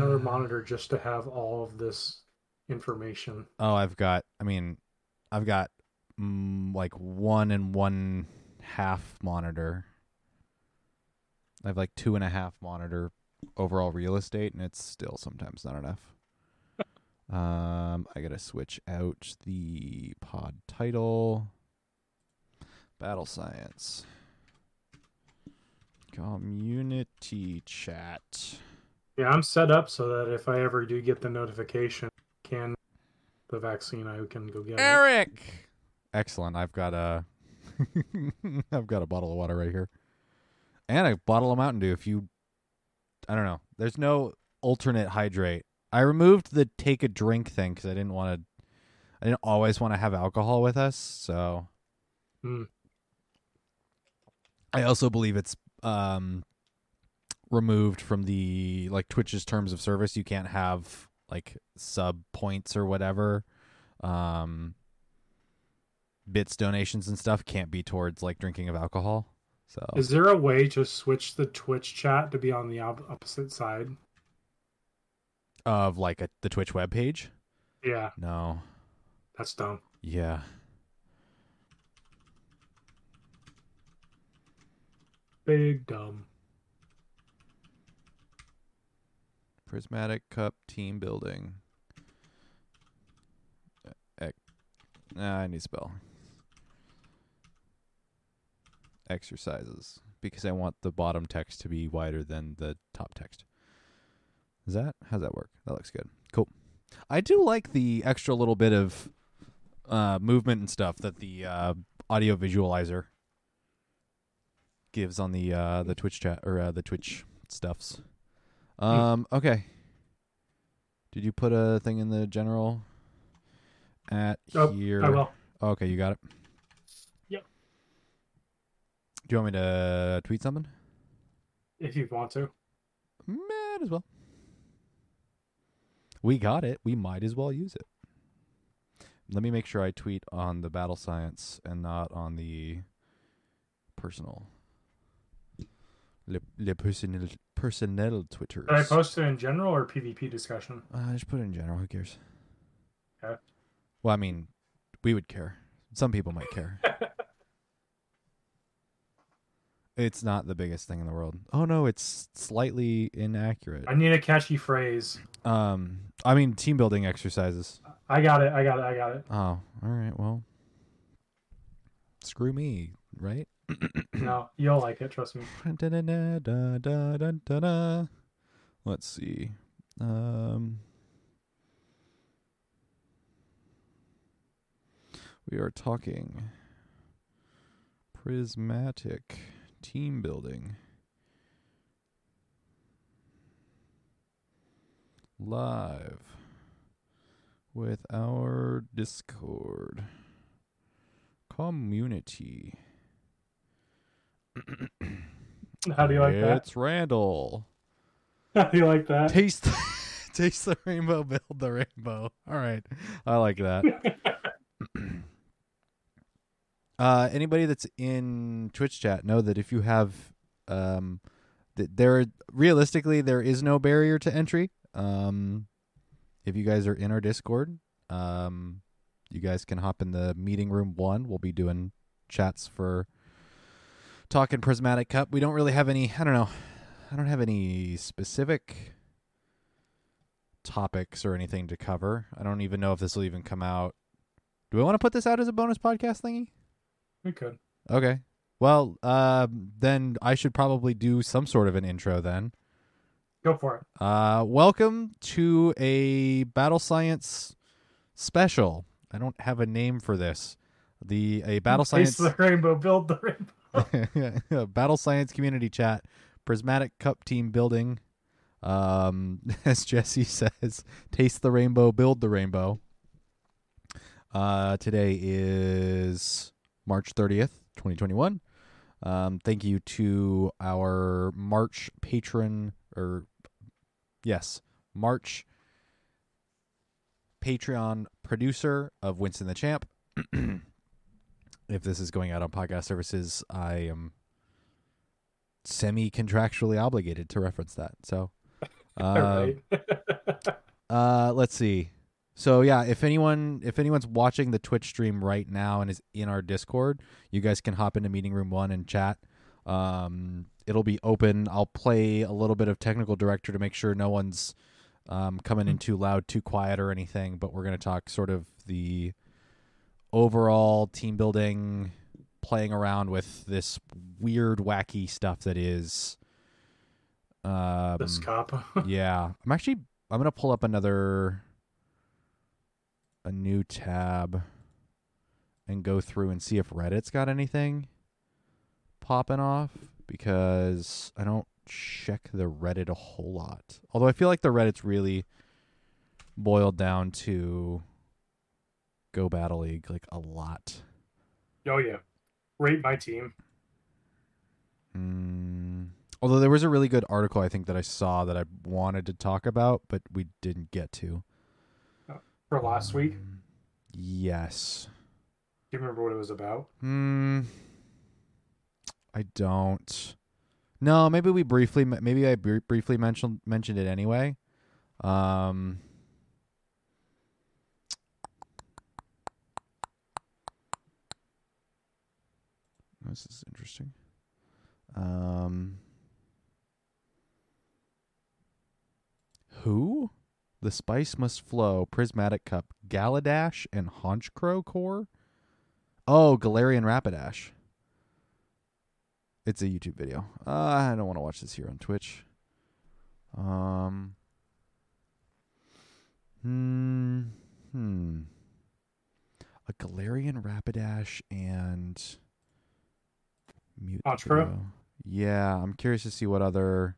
another monitor just to have all of this information. Oh, I've got. I mean, I've got mm, like one and one half monitor. I have like two and a half monitor overall real estate, and it's still sometimes not enough. um, I gotta switch out the pod title. Battle Science. Community chat. Yeah, I'm set up so that if I ever do get the notification, can the vaccine, I can go get it. Eric. Excellent. I've got a I've got a bottle of water right here. And a bottle of Mountain Dew if you I don't know. There's no alternate hydrate. I removed the take a drink thing cuz I didn't want to I didn't always want to have alcohol with us, so Hmm. I also believe it's um removed from the like Twitch's terms of service. You can't have like sub points or whatever. Um bits donations and stuff can't be towards like drinking of alcohol. So Is there a way to switch the Twitch chat to be on the op- opposite side? of like a, the Twitch webpage? Yeah, No. that's dumb. Yeah. Big dumb. Prismatic Cup team building. Nah, I need spell. Exercises because I want the bottom text to be wider than the top text. Is that how's that work? That looks good. Cool. I do like the extra little bit of uh, movement and stuff that the uh, audio visualizer gives on the uh, the Twitch chat or uh, the Twitch stuffs. Um. Okay. Did you put a thing in the general? At Oh, here. I will. Okay, you got it. Yep. Do you want me to tweet something? If you want to. Might as well. We got it. We might as well use it. Let me make sure I tweet on the battle science and not on the personal. Le, le personnel, personnel Twitters. Did I post it in general or PvP discussion? Uh, just put it in general. Who cares? Okay. Well, I mean, we would care. Some people might care. it's not the biggest thing in the world. Oh no, it's slightly inaccurate. I need a catchy phrase. Um, I mean, team building exercises. I got it. I got it. I got it. Oh, all right. Well, screw me, right? No, you'll like it. Trust me. Let's see. Um, we are talking prismatic team building live with our Discord community. How do you like that? It's Randall. How do you like that? Taste, taste the rainbow, build the rainbow. All right, I like that. uh, anybody that's in Twitch chat know that if you have, um, that there realistically there is no barrier to entry. Um, if you guys are in our Discord, um, you guys can hop in the meeting room one. We'll be doing chats for talking prismatic cup. We don't really have any. I don't know. I don't have any specific topics or anything to cover. I don't even know if this will even come out. Do we want to put this out as a bonus podcast thingy? We could. Okay. Well, um, then I should probably do some sort of an intro then. Go for it. Uh, welcome to a battle science special. I don't have a name for this. The a battle Taste science the rainbow. Build the rainbow. battle science community chat, prismatic cup team building. Um, as Jesse says, taste the rainbow, build the rainbow. Uh, today is March thirtieth, twenty twenty one. Um, thank you to our March patron, or yes, March Patreon producer of Winston the Champ. if this is going out on podcast services, I am semi contractually obligated to reference that. So, Uh, uh, let's see. So yeah, if anyone if anyone's watching the Twitch stream right now and is in our Discord, you guys can hop into meeting room one and chat. Um, it'll be open. I'll play a little bit of technical director to make sure no one's um, coming in too loud, too quiet, or anything. But we're gonna talk sort of the overall team building, playing around with this weird, wacky stuff that is. Um, this cop. yeah, I'm actually I'm gonna pull up another a new tab and go through and see if Reddit's got anything popping off because I don't check the Reddit a whole lot. Although I feel like the Reddit's really boiled down to Go Battle League like a lot. oh yeah, rate my team. Mm. Although there was a really good article I think that I saw that I wanted to talk about, but we didn't get to. for last week. Um, Yes. Do you remember what it was about? Hmm. I don't. No, maybe we briefly, maybe I br- briefly mentioned mentioned it anyway. Um. This is interesting. Um. Who? The spice must flow. Prismatic cup. Galadash and Honchkrow core. Oh, Galarian Rapidash. It's a YouTube video. Uh, I don't want to watch this here on Twitch. Um. Hmm. Hmm. A Galarian Rapidash and Mute. Yeah, I'm curious to see what other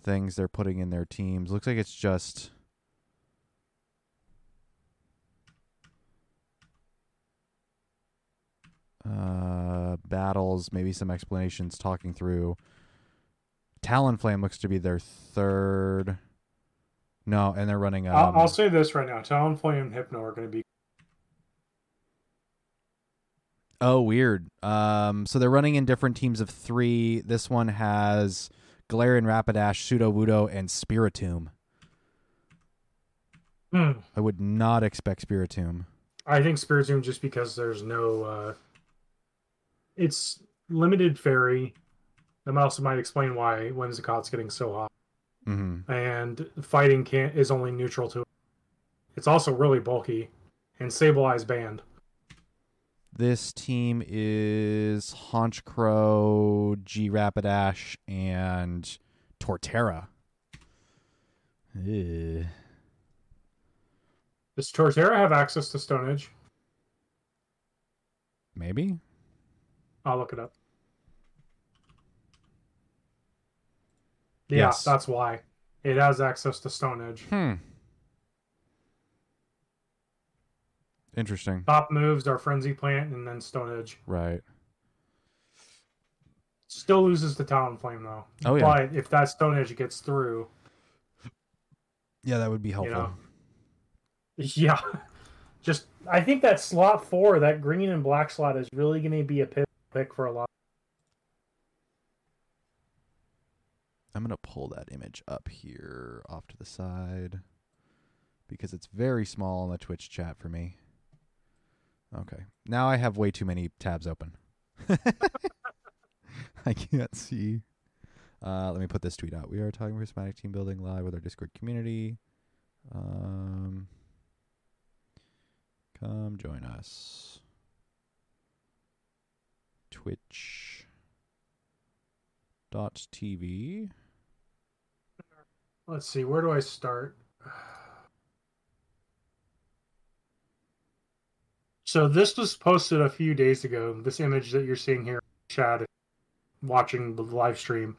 things they're putting in their teams. Looks like it's just uh battles, maybe some explanations talking through Talonflame looks to be their third. No, and they're running um, I'll, I'll say this right now: Talonflame and Hypno are going to be. Oh, weird. Um, so they're running in different teams of three. This one has Galarian Rapidash, Sudowoodo, and Spiritomb. Hmm. I would not expect Spiritomb. I think Spiritomb just because there's no. Uh, it's limited fairy. That might also might explain why Whimsicott's getting so hot. Mm-hmm. And fighting can't is only neutral to it. It's also really bulky and Sableye banned. This team is Honchkrow, G Rapidash, and Torterra. Ugh. Does Torterra have access to Stone Edge? Maybe. I'll look it up. Yeah, Yes. that's why. It has access to Stone Edge. Hmm. Interesting. Top moves are Frenzy Plant and then Stone Edge. Right. Still loses to Talonflame though. Oh, yeah. But if that Stone Edge gets through, Yeah, that would be helpful. know. yeah. Just I think that slot four, that green and black slot is really gonna be a pick for a lot. I'm going to pull that image up here off to the side because it's very small in the Twitch chat for me. Okay. Now I have way too many tabs open. I can't see. Uh, let me put this tweet out. We are talking prismatic team building live with our Discord community. Um, come join us. Twitch dot TV. Let's see, where do I start? So this was posted a few days ago. This image that you're seeing here, Chad, watching the live stream.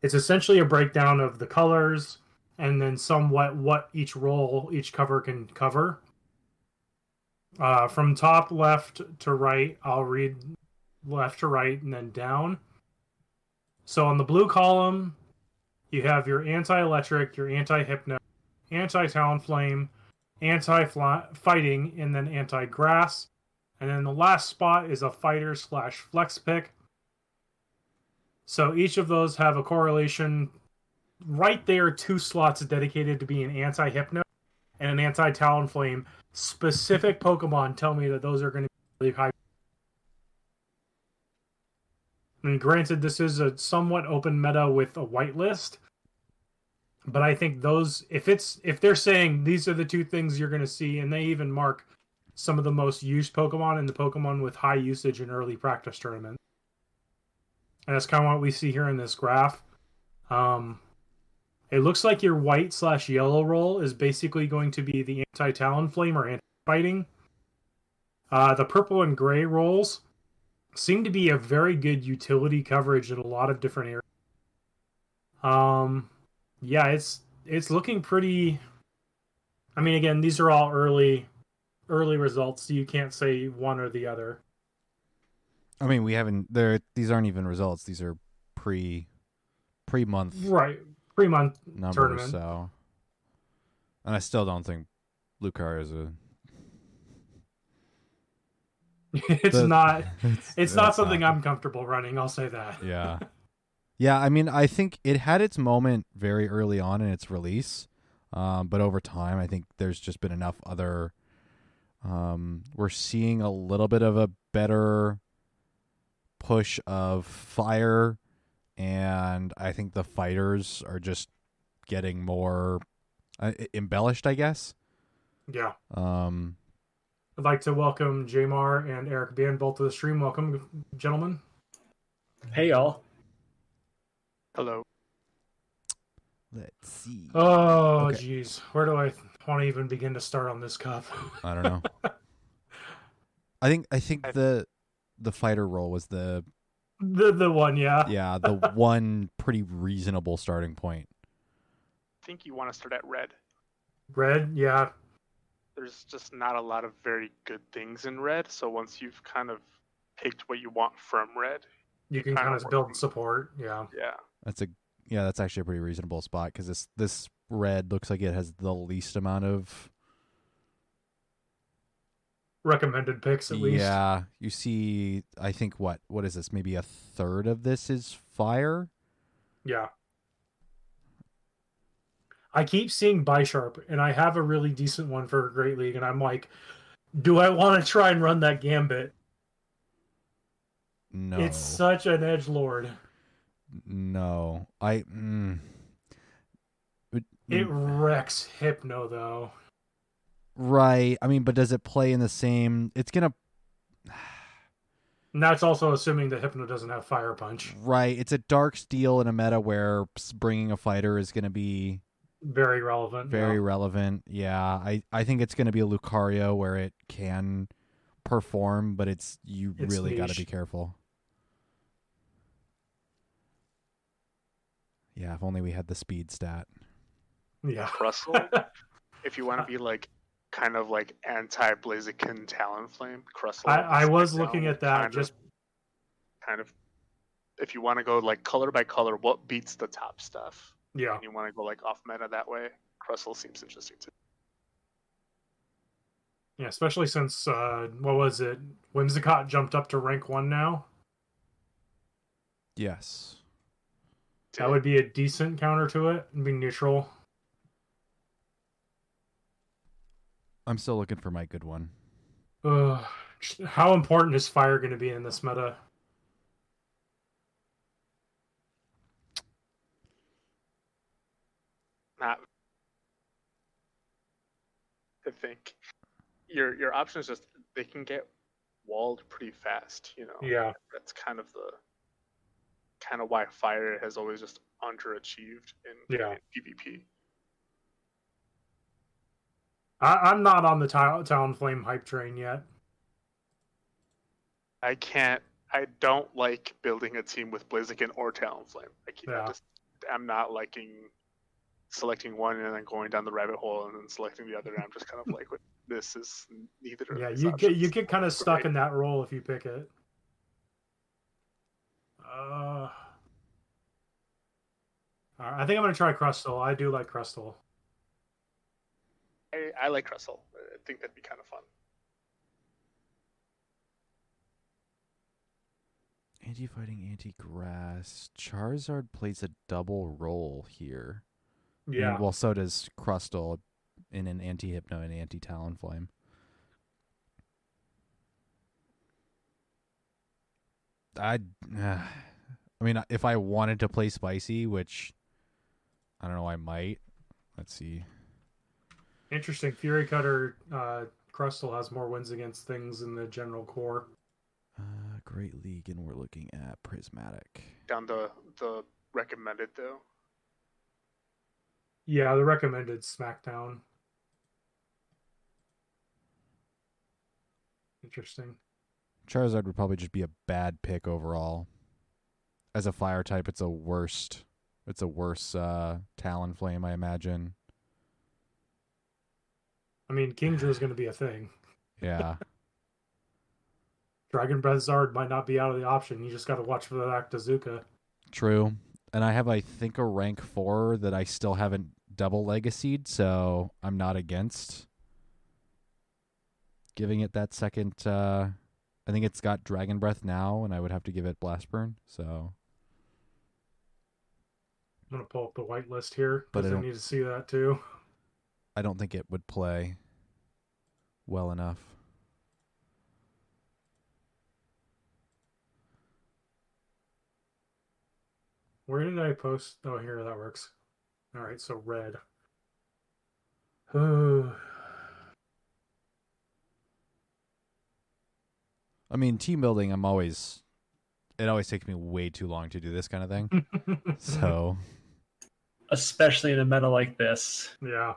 It's essentially a breakdown of the colors and then somewhat what each role each cover can cover. Uh, from top left to right, I'll read left to right and then down. So on the blue column, you have your anti-electric, your anti-hypno, anti-talonflame, anti-fighting, and then anti-grass. And then the last spot is a fighter slash flex pick. So each of those have a correlation right there two slots dedicated to being anti Hypno and an anti Talonflame. Specific Pokemon tell me that those are going to be really high. And granted, this is a somewhat open meta with a whitelist, but I think those if it's if they're saying these are the two things you're going to see, and they even mark some of the most used Pokemon and the Pokemon with high usage in early practice tournaments. And that's kind of what we see here in this graph. Um, it looks like your white slash yellow roll is basically going to be the anti Talonflame or anti fighting. Uh, the purple and gray rolls seem to be a very good utility coverage in a lot of different areas. Um, yeah, it's it's looking pretty. I mean, again, these are all early early results, so you can't say one or the other. I mean, we haven't. There, these aren't even results. These are pre pre month Right, pre month numbers. tournament. So, and I still don't think Lucar is a. it's the- not. It's not that's something I'm comfortable running. I'll say that. Yeah. Yeah, I mean, I think it had its moment very early on in its release, um, but over time, I think there's just been enough other. Um, we're seeing a little bit of a better push of fire, and I think the fighters are just getting more uh, embellished, I guess. Yeah. Um, I'd like to welcome Jamar and Eric Ban both to the stream. Welcome, gentlemen. Hey y'all. Hello. let's see. Oh, Okay. jeez. Where do I want to even begin to start on this cup? I don't know. I think I think the the fighter role was the the the one, yeah. yeah, the one pretty reasonable starting point. I think you want to start at red. Red, yeah. There's just not a lot of very good things in red, so once you've kind of picked what you want from red, You can Kinda of build support, yeah. yeah. That's a yeah, that's actually a pretty reasonable spot because this this red looks like it has the least amount of Recommended picks at least. yeah. You see, I think what what is this? Maybe a third of this is fire. Yeah. I keep seeing Bisharp, and I have a really decent one for a Great League, and I'm like, do I want to try and run that Gambit? No, It's such an edge lord. No. I mm, It- It wrecks Hypno though. right. I mean, but does it play in the same? It's gonna And that's also assuming that Hypno doesn't have Fire Punch. right. It's a dark steel in a meta where bringing a fighter is gonna be Very relevant. very yeah. relevant. Yeah, I I think it's going to be a Lucario where it can perform, but it's you It's really got to be careful. Yeah, if only we had the speed stat. Yeah. Crustle, if you want to be like kind of like anti Blaziken Talonflame, Crustle. I, I was Smackdown looking at that kind of- just kind of if you want to go like color by color, what beats the top stuff? yeah. And you want to go like off meta that way, Crustle seems interesting too. Yeah, especially since uh what was it? Whimsicott jumped up to rank one now. Yes. That would be a decent counter to it and be neutral. I'm still looking for my good one. Ugh. How important is fire going to be in this meta? not I think your your option is just they can get walled pretty fast, you know. Yeah. That's kind of the kind of why fire has always just underachieved in, Yeah. in PvP. I, I'm not on the Tal- Talonflame hype train yet. I can't I don't like building a team with Blaziken or Talonflame. I, can't, Yeah. Just I'm not liking selecting one and then going down the rabbit hole and then selecting the other. And I'm just kind of like, this is neither. of Yeah, you get you get kind of stuck great." in that role if you pick it. Uh, I think I'm gonna try Crustle. I do like Crustle. I, I like Crustle. I think that'd be kind of fun. Anti fighting, anti grass. Charizard plays a double role here. And, Yeah. well, so does Crustle in an anti hypno and anti-talon Talonflame. I, uh, I mean, if I wanted to play spicy, which I don't know, I might. Let's see. Interesting. Fury Cutter uh, Crustle has more wins against things in the general core. Uh, Great League, and we're looking at Prismatic. Down the the recommended though. Yeah, the recommended SmackDown. Interesting. Charizard would probably just be a bad pick overall. As a fire type, it's a worst. It's a worse uh, Talonflame, I imagine. I mean, Kingdra is going to be a thing. Yeah. Dragon Breath Zard might not be out of the option. You just got to watch for that Actazuka. True. And I have, I think, a rank four that I still haven't double legacied, so I'm not against giving it that second. Uh, I think it's got Dragon Breath now, and I would have to give it Blast Burn. So I'm going to pull up the white list here I because I, don't- need to see that too. I don't think it would play well enough. Where did I post? Oh, here, that works. All right, so red. I mean, team building, I'm always. It always takes me way too long to do this kind of thing. So Especially in a meta like this. yeah.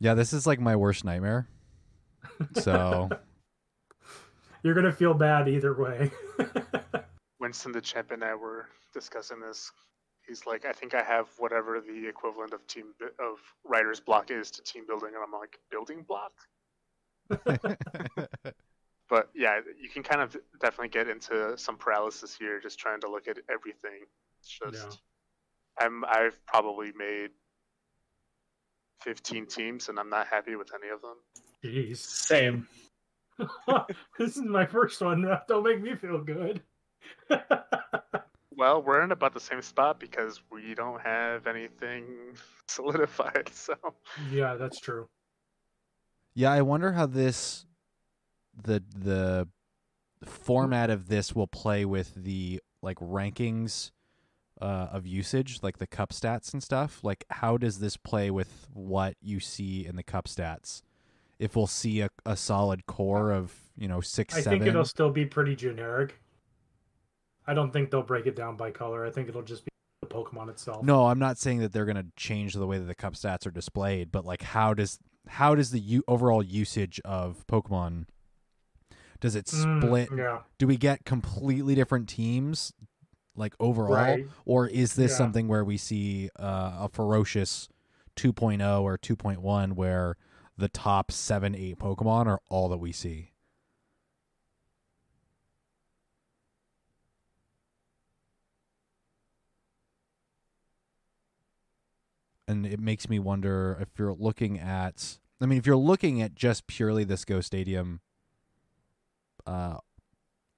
yeah, this is like my worst nightmare. So You're going to feel bad either way. Winston the champ and I were discussing this. He's like, I think I have whatever the equivalent of team bu- of writer's block is to team building, and I'm like, building block. But yeah, you can kind of definitely get into some paralysis here, just trying to look at everything. It's just, I'm I've probably made 15 teams, and I'm not happy with any of them. Jeez. Same. this is my first one. Don't make me feel good. Well, we're in about the same spot because we don't have anything solidified. So yeah, that's true. Yeah, I wonder how this the the format of this will play with the like rankings uh, of usage, like the cup stats and stuff. Like, how does this play with what you see in the cup stats? If we'll see a, a solid core of you know six, I seven. think it'll still be pretty generic. I don't think they'll break it down by color. I think it'll just be the Pokemon itself. No, I'm not saying that they're going to change the way that the cup stats are displayed, but like how does how does the u- overall usage of Pokemon does it Mm, split? yeah. Do we get completely different teams like overall Right. or is this Yeah. something where we see uh, a ferocious 2.0 or 2.1 where the top 7 8 Pokemon are all that we see? And it makes me wonder if you're looking at I mean if you're looking at just purely this Go Stadium uh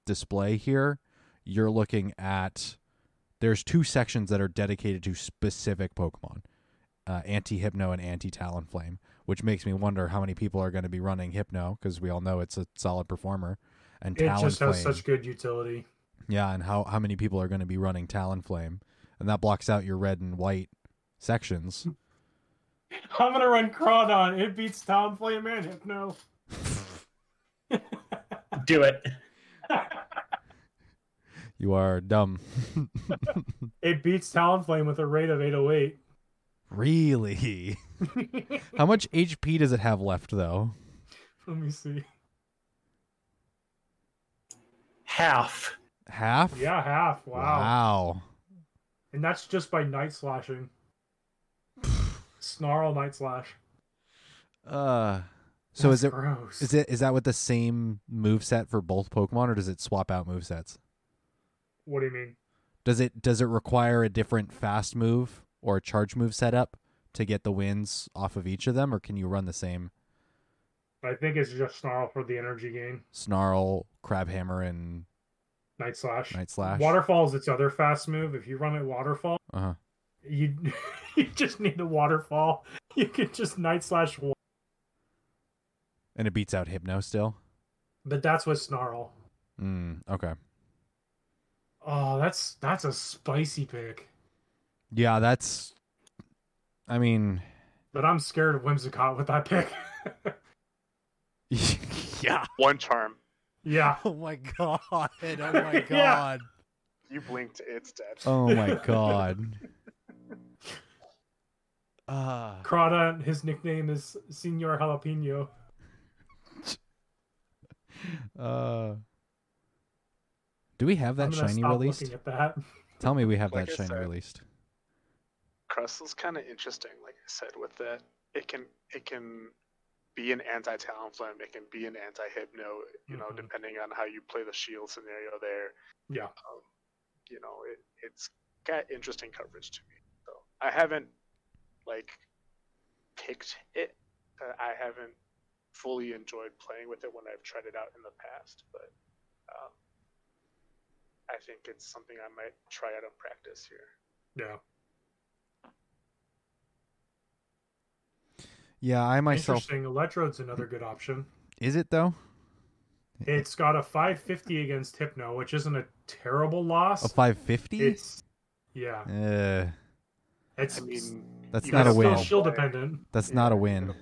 display here, you're looking at there's two sections that are dedicated to specific Pokemon. Uh, anti-hypno and anti-talonflame, which makes me wonder how many people are going to be running hypno because we all know it's a solid performer, and It just has such good utility. Yeah, and how how many people are going to be running Talonflame, and that blocks out your red and white sections. I'm gonna run Crawdaunt. It beats Talonflame and Hypno. Do it. You are dumb. it beats Talonflame with a rate of 808. really? How much HP does it have left though? Let me see. Half. Half? Yeah, half. Wow. Wow. And that's just by night slashing. Snarl night slash. Uh so is That's it gross? is it is that with the same move set for both Pokemon or does it swap out move sets? What do you mean? Does it does it require a different fast move or a charge move setup to get the wins off of each of them or can you run the same I think it's just Snarl for the energy gain. Snarl, Crabhammer and Night Slash. Night Slash. Waterfall is its other fast move. If you run it Waterfall, Uh huh. You you just need a Waterfall. You can just Night Slash, wa- And it beats out Hypno still. but that's with Snarl. Mm, okay. Oh, that's that's a spicy pick. Yeah, that's. I mean, But I'm scared of Whimsicott with that pick. yeah. One charm. yeah. Oh my god. Oh my Yeah. god. You blinked, it's dead. Oh my god. Uh, Crota, his nickname is Senor Jalapeno. uh, do we have that I'm shiny stop released? at that. Tell me we have Like that I shiny said. released. Crustle's kind of interesting, like I said, with that. It can it can be an anti Talonflame, it can be an anti Hypno, you know, Mhm. depending on how you play the shield scenario there. Yeah. Um, you know, it, it's got interesting coverage to me. So I haven't like picked it. Uh, I haven't fully enjoyed playing with it when I've tried it out in the past, but um, I think it's something I might try out in practice here. Yeah. Yeah, I myself. Interesting. Electrode's another good option. Is it though? It's got a 550 against Hypno, which isn't a terrible loss. A 550? It's yeah. Uh, It's I mean, That's you not can a win. Still shield dependent. that's Yeah, not a win.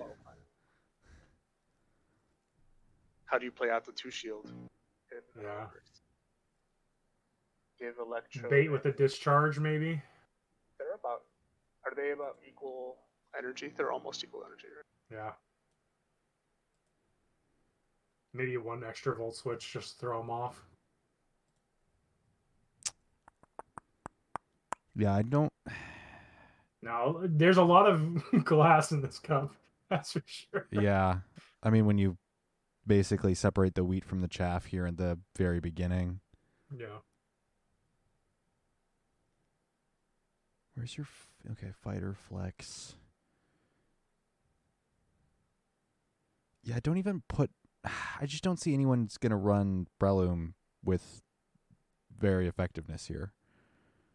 How do you play out the two shield? Yeah. Give electro. Bait with a discharge, maybe. They're about. Are they about equal energy? They're almost equal energy. Right? Yeah. Maybe one extra volt switch, just throw them off. Yeah, I don't. Now, there's a lot of glass in this cup. That's for sure. Yeah, I mean when you basically separate the wheat from the chaff here at the very beginning. Yeah. Where's your f- okay fighter flex? Yeah, I don't even put. I just don't see anyone's gonna run Breloom with very effectiveness here.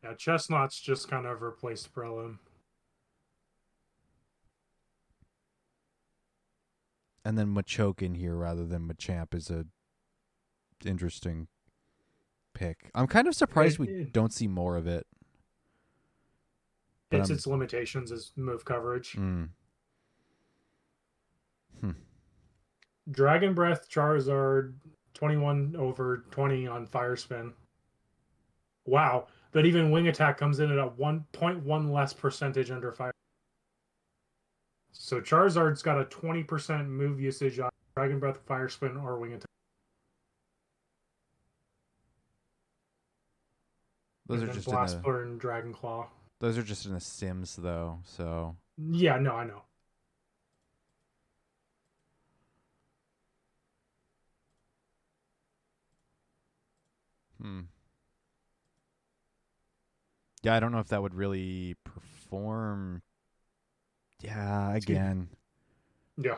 Yeah, Chesnaught's just kind of replaced Breloom. And then Machoke in here rather than Machamp is a interesting pick. I'm kind of surprised we It- don't see more of it. But It's I'm- its limitations is move coverage. Mm. Dragon Breath, Charizard, 21 over 20 on Fire Spin. Wow. But even Wing Attack comes in at a 1.1 less percentage under Fire. So Charizard's got a 20% move usage on Dragon Breath, Fire Spin, or Wing Attack. Those and are just Blast Flare and Dragon Claw. those are just in the Sims though. So Yeah, no, I know. Hmm. Yeah, I don't know if that would really perform. Yeah, Excuse again, Yeah.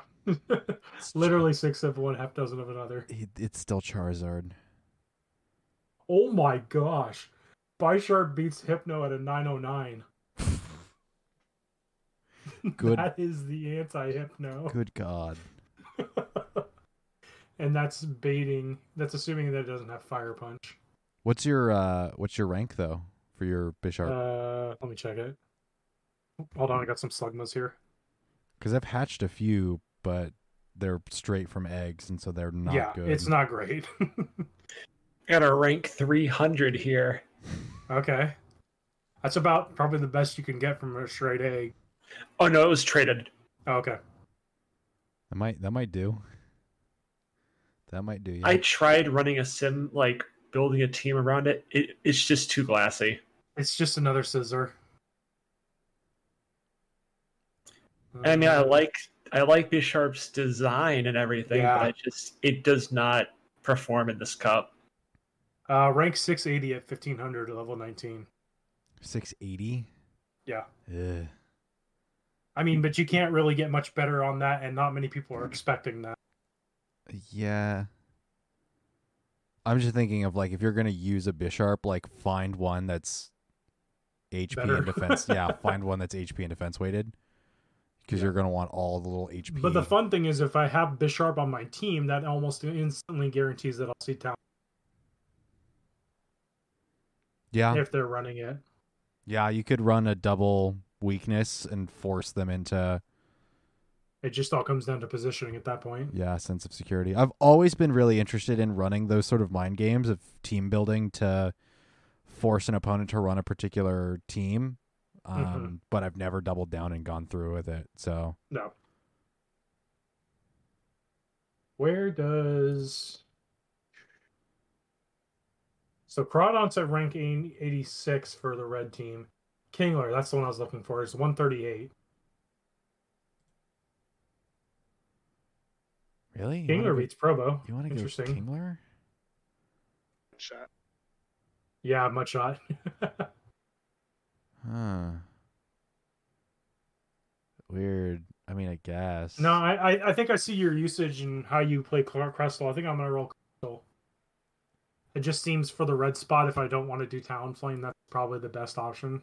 it's Literally six of one, half dozen of another. it, it's still Charizard. Oh my gosh. Bisharp beats Hypno at a 909. Good. that is the anti Hypno. Good God. and that's baiting. That's assuming that it doesn't have Fire Punch. What's your uh what's your rank though for your Bisharp? Uh, let me check it. Hold on, I got some Slugmas here. Because I've hatched a few, but they're straight from eggs, and so they're not yeah, good. it's not great. Got a rank 300 here. okay. That's about probably the best you can get from a straight egg. Oh no, it was traded. Oh, okay. That might that might do. That might do. Yeah. I tried running a sim, like building a team around it. it it's just too glassy. It's just another scissor. And I mean, I like I like Bisharp's design and everything, Yeah. but I just it does not perform in this cup. Uh, rank 680 at 1500, level 19. Six eighty. Yeah. Ugh. I mean, but you can't really get much better on that, and not many people are expecting that. Yeah. I'm just thinking of like if you're gonna use a Bisharp, like find one that's HP Better. and defense. yeah, find one that's HP and defense weighted, because Yeah. you're gonna want all the little HP. But the fun thing is, if I have Bisharp on my team, that almost instantly guarantees that I'll see Town. yeah, if they're running it. yeah, you could run a double weakness and force them into It just all comes down to positioning at that point. yeah sense of security. I've always been really interested in running those sort of mind games of team building to force an opponent to run a particular team. Um, Mhm. But I've never doubled down and gone through with it. So No. Where does so Crawdaunt's at rank 86 for the red team. Kingler, that's the one I was looking for, is 138. really, You Kingler beats Probo. You want to go Interesting. Kingler? Shot. Yeah, much shot. Huh. Weird. I mean, I guess. no, I, I I think I see your usage and how you play Crustle. I think I'm gonna roll Crustle. It just seems for the red spot, if I don't want to do Talonflame, that's probably the best option.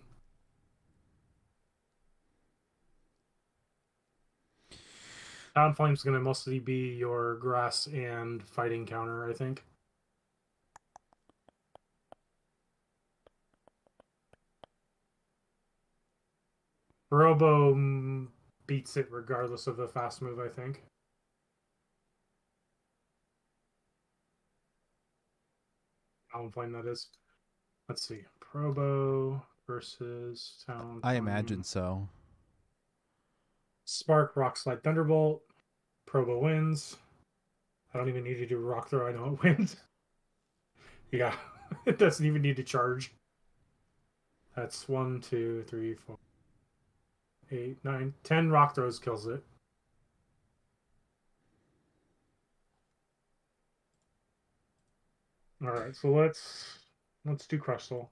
Talonflame's gonna mostly be your grass and fighting counter, I think. Robo mm, beats it regardless of the fast move, I think. Talonflame, that is. Let's see. Probo versus Talonflame. I imagine so. Spark, Rock Slide, Thunderbolt. Probo wins. I don't even need to do Rock Throw. I know it wins. yeah, it doesn't even need to charge. That's one, two, three, four, eight, nine, ten Rock Throws kills it. All right, so let's let's do Crustle.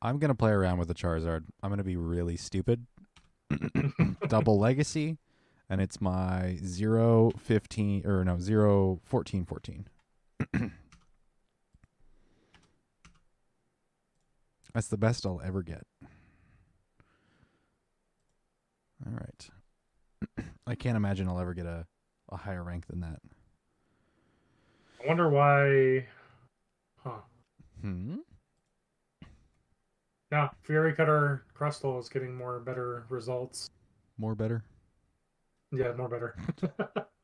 I'm gonna play around with the Charizard. I'm gonna be really stupid. Double Legacy, and it's my zero fifteen or no zero fourteen fourteen. That's the best I'll ever get. All right. I can't imagine I'll ever get a, a higher rank than that. I wonder why. Huh. Hmm. Yeah, Fury Cutter Crustle is getting more better results. More better. Yeah, more better.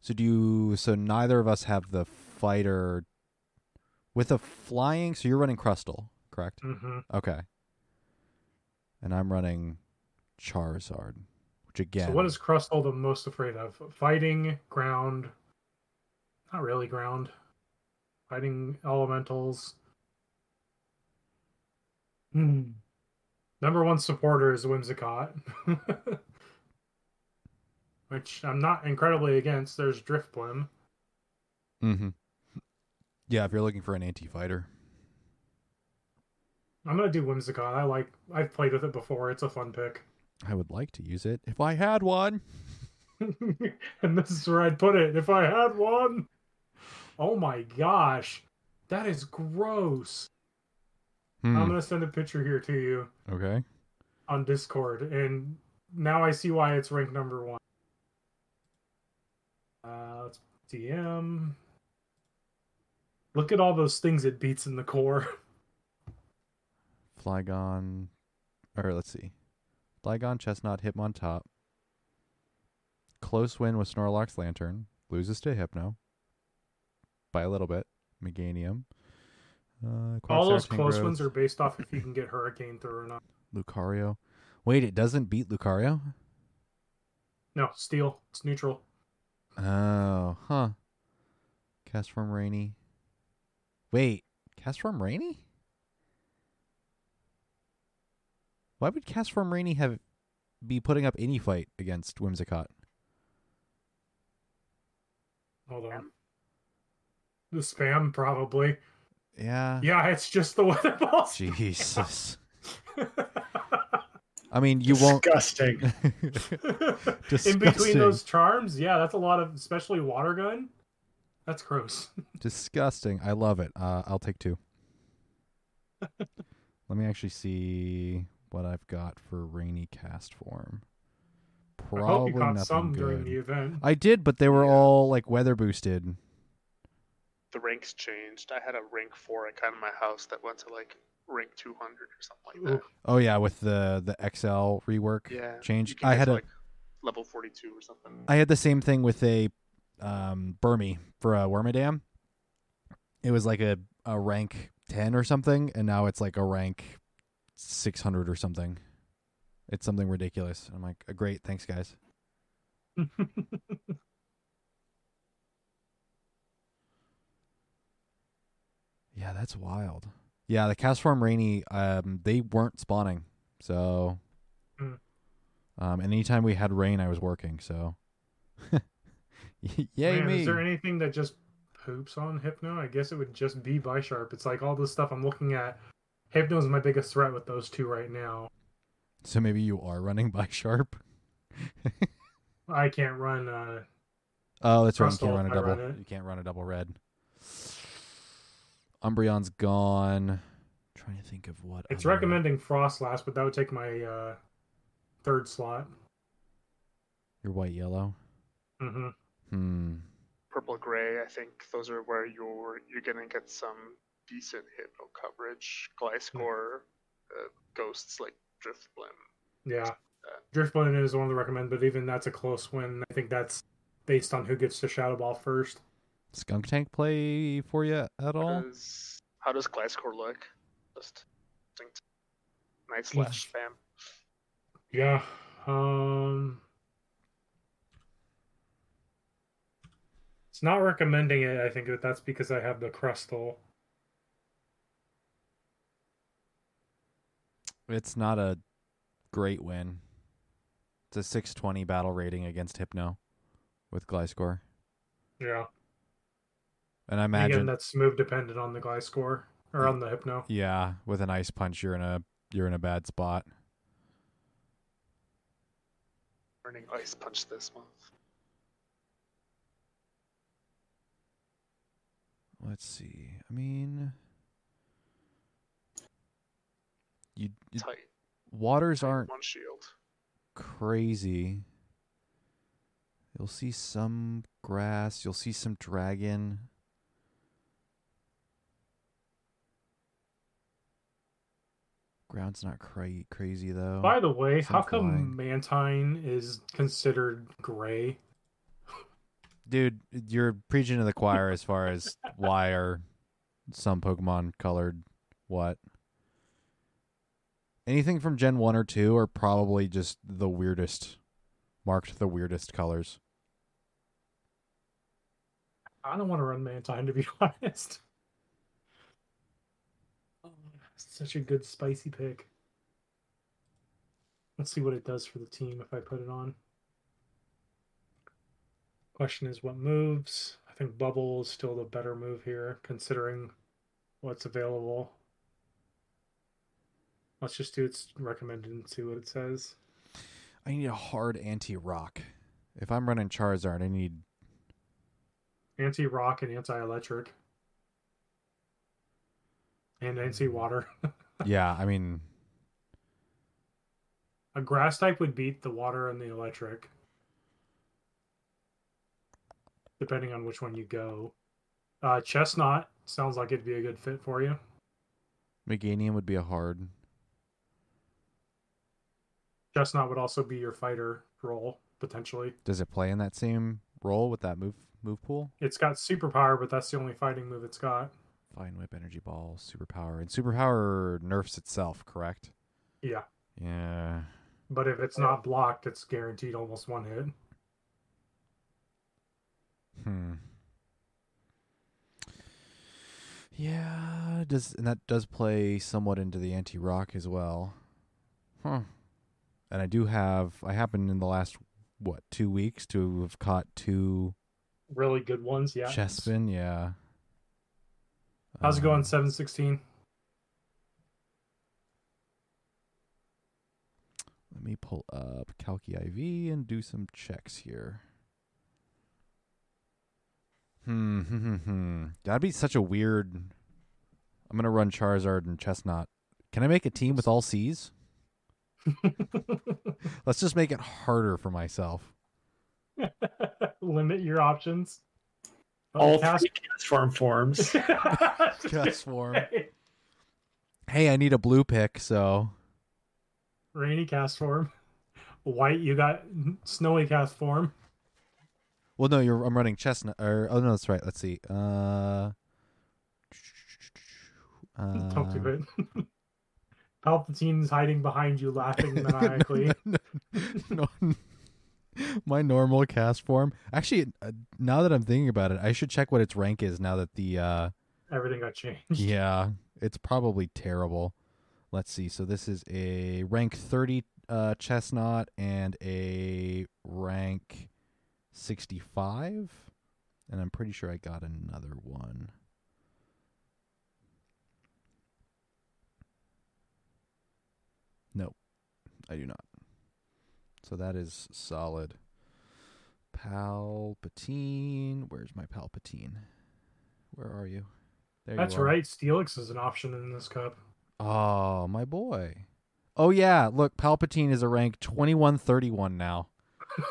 So do you? So neither of us have the fighter with a flying. So you're running Crustle, correct? Mm-hmm. Okay. And I'm running Charizard, which again. So, what is Crustle the most afraid of? Fighting, ground. Not really ground. Fighting elementals. Hmm. Number one supporter is Whimsicott. Which I'm not incredibly against. There's Drifblim. Mm-hmm. Yeah, if you're looking for an anti-fighter. I'm gonna do Whimsicott. I like I've played with it before. It's a fun pick. I would like to use it if I had one. and this is where I'd put it if I had one. Oh my gosh. That is gross. Hmm, I'm gonna send a picture here to you Okay. on Discord, and now I see why it's ranked number one. Uh, let's DM. Look at all those things it beats in the core. Flygon, or let's see, Flygon, Chesnaught, Hitmontop. Close win with Snorlax Lanturn. Loses to Hypno. By a little bit. Meganium. Uh, all those close Tangrowth, ones are based off if you can get Hurricane through or not. Lucario. Wait, it doesn't beat Lucario? No, Steel. It's neutral. Oh, huh. Castform Rainy. Wait, Castform Rainy? Why would Castform Rainy have be putting up any fight against Whimsicott? Hold on. The spam, probably. Yeah. Yeah, it's just the weather balls. Jesus. I mean, you won't. Disgusting. In between those charms, yeah, that's a lot of, especially water gun. That's gross. Disgusting. I love it. Uh, I'll take two. Let me actually see what I've got for rainy Castform. I Probably hope you caught nothing some good. during the event. I did, but they were Yeah. all like weather boosted. The ranks changed. I had a rank four at kind of my house that went to like rank 200 or something like that. Oh yeah, with the the XL rework Yeah. change. I had a like level 42 or something. I had the same thing with a um Burmy for a Wormadam. It was like a, a rank ten or something, and now it's like a rank six hundred or something. It's something ridiculous. I'm like, "Uh, great, thanks guys. Yeah, that's wild. Yeah, the Castform rainy, um, they weren't spawning. So Hmm. um and anytime we had rain I was working, so Yay Man, me. is there anything that just poops on Hypno? I guess it would just be Bisharp. It's like all this stuff I'm looking at. Hypno is my biggest threat with those two right now. so maybe you are running by sharp. I can't run. Uh, Oh, that's right. You can't run a double. run. You can't run a double red. Umbreon's gone. trying to think of what. it's other- recommending Froslass, but that would take my uh, third slot. Your white yellow. hmm Hmm. Purple gray, I think those are where you're you're gonna get some decent hypno coverage. Gliscor, uh, ghosts like Drifblim. Yeah. Uh, Drifblim is one to recommend, but even that's a close win. I think that's based on who gets to Shadow Ball first. Skuntank play for you at all? Does, how does Gliscor look? Just distinct. nice Mm. slash spam. Yeah. Um It's not recommending it, I think that that's because I have the Crustle. It's not a great win. It's a 620 battle rating against Hypno with Gliscor. Yeah. And I Again, imagine that's move dependent on the Gliscor or on the Hypno. yeah, with an ice punch you're in a you're in a bad spot. Burning ice punch this month. Let's see. I mean you, you Tight. waters aren't One shield. crazy. You'll see some grass, you'll see some dragon. Ground's not cra- crazy though. By the way, Some how come flying. Mantine is considered gray? Dude, you're preaching to the choir as far as why are some Pokemon colored what. Anything from Gen 1 or 2 are probably just the weirdest, marked the weirdest colors. I don't want to run Mantine to be honest. Oh, Such a good spicy pick. Let's see what it does for the team if I put it on. Question is what moves? I think Bubble is still the better move here, considering what's available. Let's just do its recommended and see what it says. I need a hard anti rock. If I'm running Charizard, I need Anti rock and anti electric. And anti water. yeah, I mean A grass type would beat the water and the electric. Depending on which one you go. Uh, Chesnaught sounds like it'd be a good fit for you. Meganium would be a hard. Chesnaught would also be your fighter role, potentially. Does it play in that same role with that move move pool? It's got superpower, but that's the only fighting move it's got. Fine whip, energy ball, superpower, and superpower nerfs itself, correct? Yeah. Yeah. But if it's not blocked, it's guaranteed almost one hit. Hmm. Yeah, does and that does play somewhat into the anti rock as well. Huh. And I do have I happen in the last what, two weeks to have caught two Really good ones, yeah. Chespin, yeah. How's it Um, going, 716? Let me pull up Calcy IV and do some checks here. Hmm, hmm, hmm, hmm. That'd be such a weird. I'm gonna run Charizard and Chesnaught. Can I make a team with all C's? Let's just make it harder for myself. Limit your options. All cast- three transform forms. Castform. Hey, I need a blue pick, so Rainy Castform. White, you got snowy Castform. well, no, you're I'm running Chesnaught. Or oh no, that's right. Let's see. Uh, Don't do uh, it. Palpatine's hiding behind you, laughing maniacally. no, my normal Castform. Actually, uh, now that I'm thinking about it, I should check what its rank is. Now that the uh, Everything got changed. yeah, it's probably terrible. Let's see. So this is a rank 30 uh, Chesnaught and a rank 65, and I'm pretty sure I got another one. Nope, I do not. So that is solid. Palpatine. Where's my Palpatine? Where are you? There That's you are. right. Steelix is an option in this cup. Oh, my boy. Oh yeah, look, Palpatine is a rank 2131 now.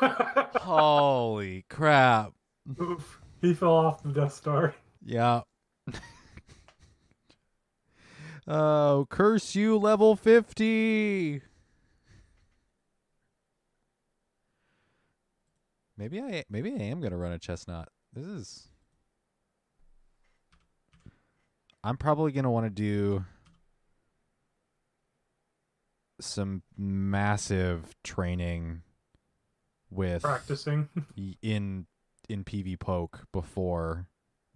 Holy crap. Oof. He fell off the Death Star. Yeah. oh, curse you level 50. Maybe I maybe I am going to run a Chesnaught. This is I'm probably going to want to do some massive training with Practicing. in in PvPoke before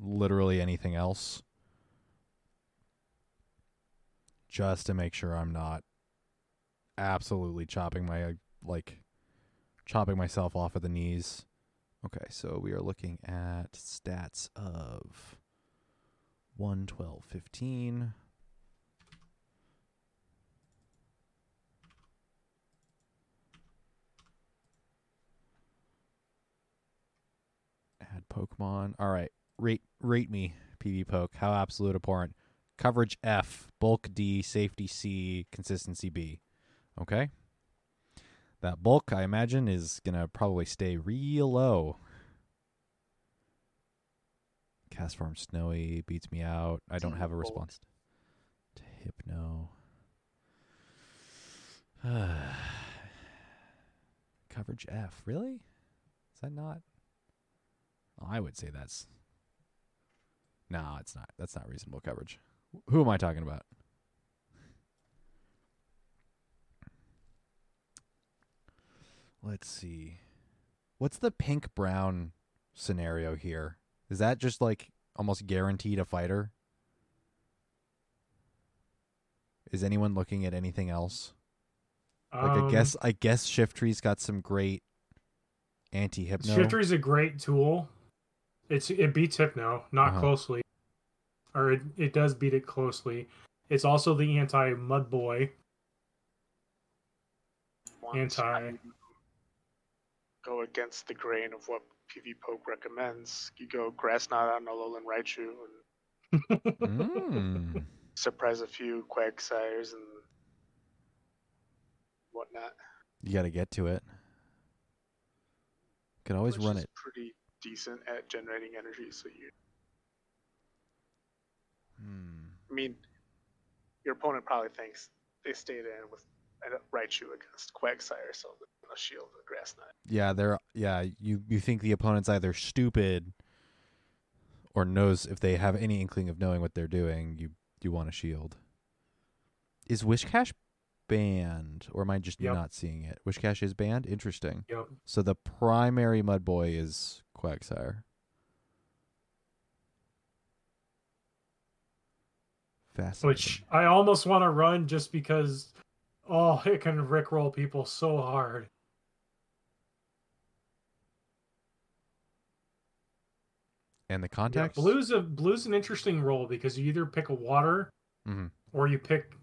literally anything else just to make sure I'm not absolutely chopping my like chopping myself off at the knees. Okay, so we are looking at stats of 1 12 15 Add Pokemon. All right. Rate rate me, PvPoke. How absolute abhorrent. Coverage F, bulk D, safety C, consistency B. Okay? That bulk, I imagine, is going to probably stay real low. Castform Snowy beats me out. I don't have a response to Hypno. Coverage F. Really? Is that not? Oh, I would say that's. No, it's not. That's not reasonable coverage. Who am I talking about? Let's see. What's the pink brown scenario here? Is that just like almost guaranteed a fighter? Is anyone looking at anything else? Like I Um, guess I guess Shiftry's got some great anti hypno. Shiftry's a great tool. It's it beats Hypno, not Uh-huh. closely, or it, it does beat it closely. It's also the anti Mud Boy. Anti- you Go against the grain of what PV Poke recommends. You go Grass Knot on Alolan Raichu and Mm. surprise a few Quagsires and whatnot. You got to get to it. Can always which run it. Pretty decent at generating energy. So you, Hmm. I mean, your opponent probably thinks they stayed in with a Raichu against Quagsire, so gonna shield the Grass Knot. Yeah, they're yeah. You you think the opponent's either stupid or knows if they have any inkling of knowing what they're doing. You you want a shield. Is Whiscash banned, or am I just Yep. not seeing it? Whiscash is banned. Interesting. Yep. So the primary Mud Boy is Quagsire. Fascinating. Which I almost want to run just because, oh, it can rickroll people so hard. and the Yeah, context. blue's a blue's an interesting role because you either pick a water Mhm. or you pick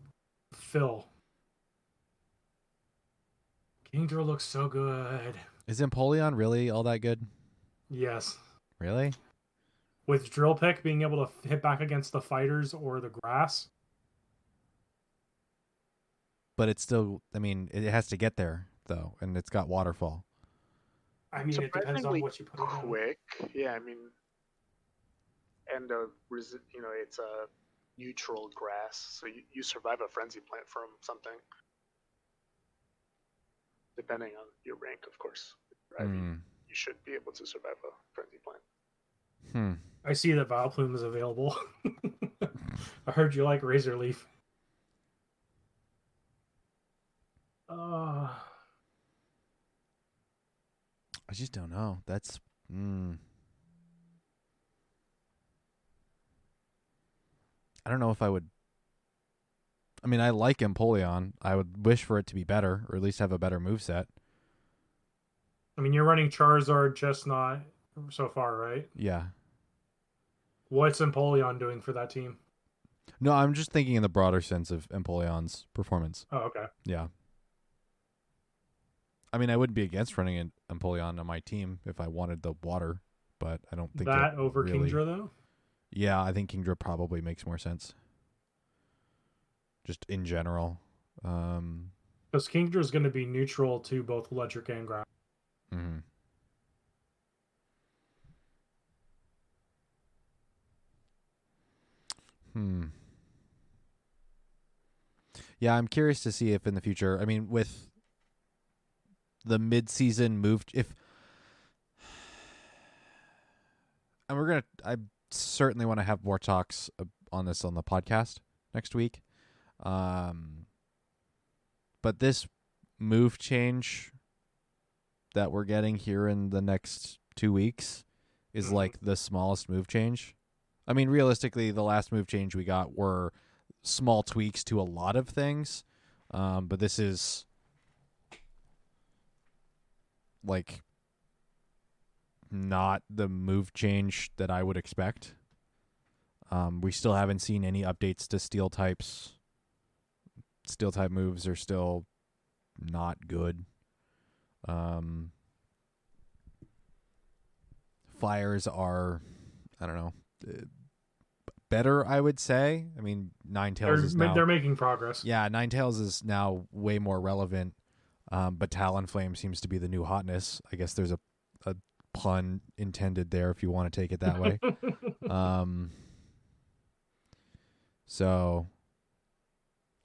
fill. Kingdra looks so good. Is Empoleon really all that good? Yes. Really? With Drill Peck being able to hit back against the fighters or the grass. But it's still. I mean, it has to get there though, and it's got waterfall. I mean, it depends on what you put it on. quick. Yeah, I mean, and a resi- you know it's a neutral grass, so you, you survive a frenzy plant from something, depending on your rank, of course. Right? Hmm. You should be able to survive a frenzy plant. Hmm. I see that Vileplume is available. I heard you like Razor Leaf. Uh, I just don't know. That's. Mm. I don't know if I would. I mean, I like Empoleon. I would wish for it to be better, or at least have a better move set. I mean, you're running Charizard, just not so far, right? Yeah. What's Empoleon doing for that team? No, I'm just thinking in the broader sense of Empoleon's performance. Oh, okay. Yeah. I mean, I wouldn't be against running an Empoleon on my team if I wanted the water, but I don't think That over really- Kingdra, though? Yeah, I think Kingdra probably makes more sense. Just in general. Um, Because Kingdra is going to be neutral to both electric and ground. mhm. Hmm. Yeah, I'm curious to see if in the future, I mean, with the mid-season move, if and we're gonna, I certainly want to have more talks on this on the podcast next week. Um, but this move change that we're getting here in the next two weeks is Mhm. like the smallest move change. I mean, realistically, the last move change we got were small tweaks to a lot of things, um, but this is like not the move change that I would expect. Um, we still haven't seen any updates to steel types. Steel type moves are still not good. Um, fires are, I don't know, better. I would say. I mean, Nine They're, Tails is now. they're making progress. Yeah, Ninetales is now way more relevant. Um, but Talonflame seems to be the new hotness. I guess there's a, a pun intended there if you want to take it that way. um, so,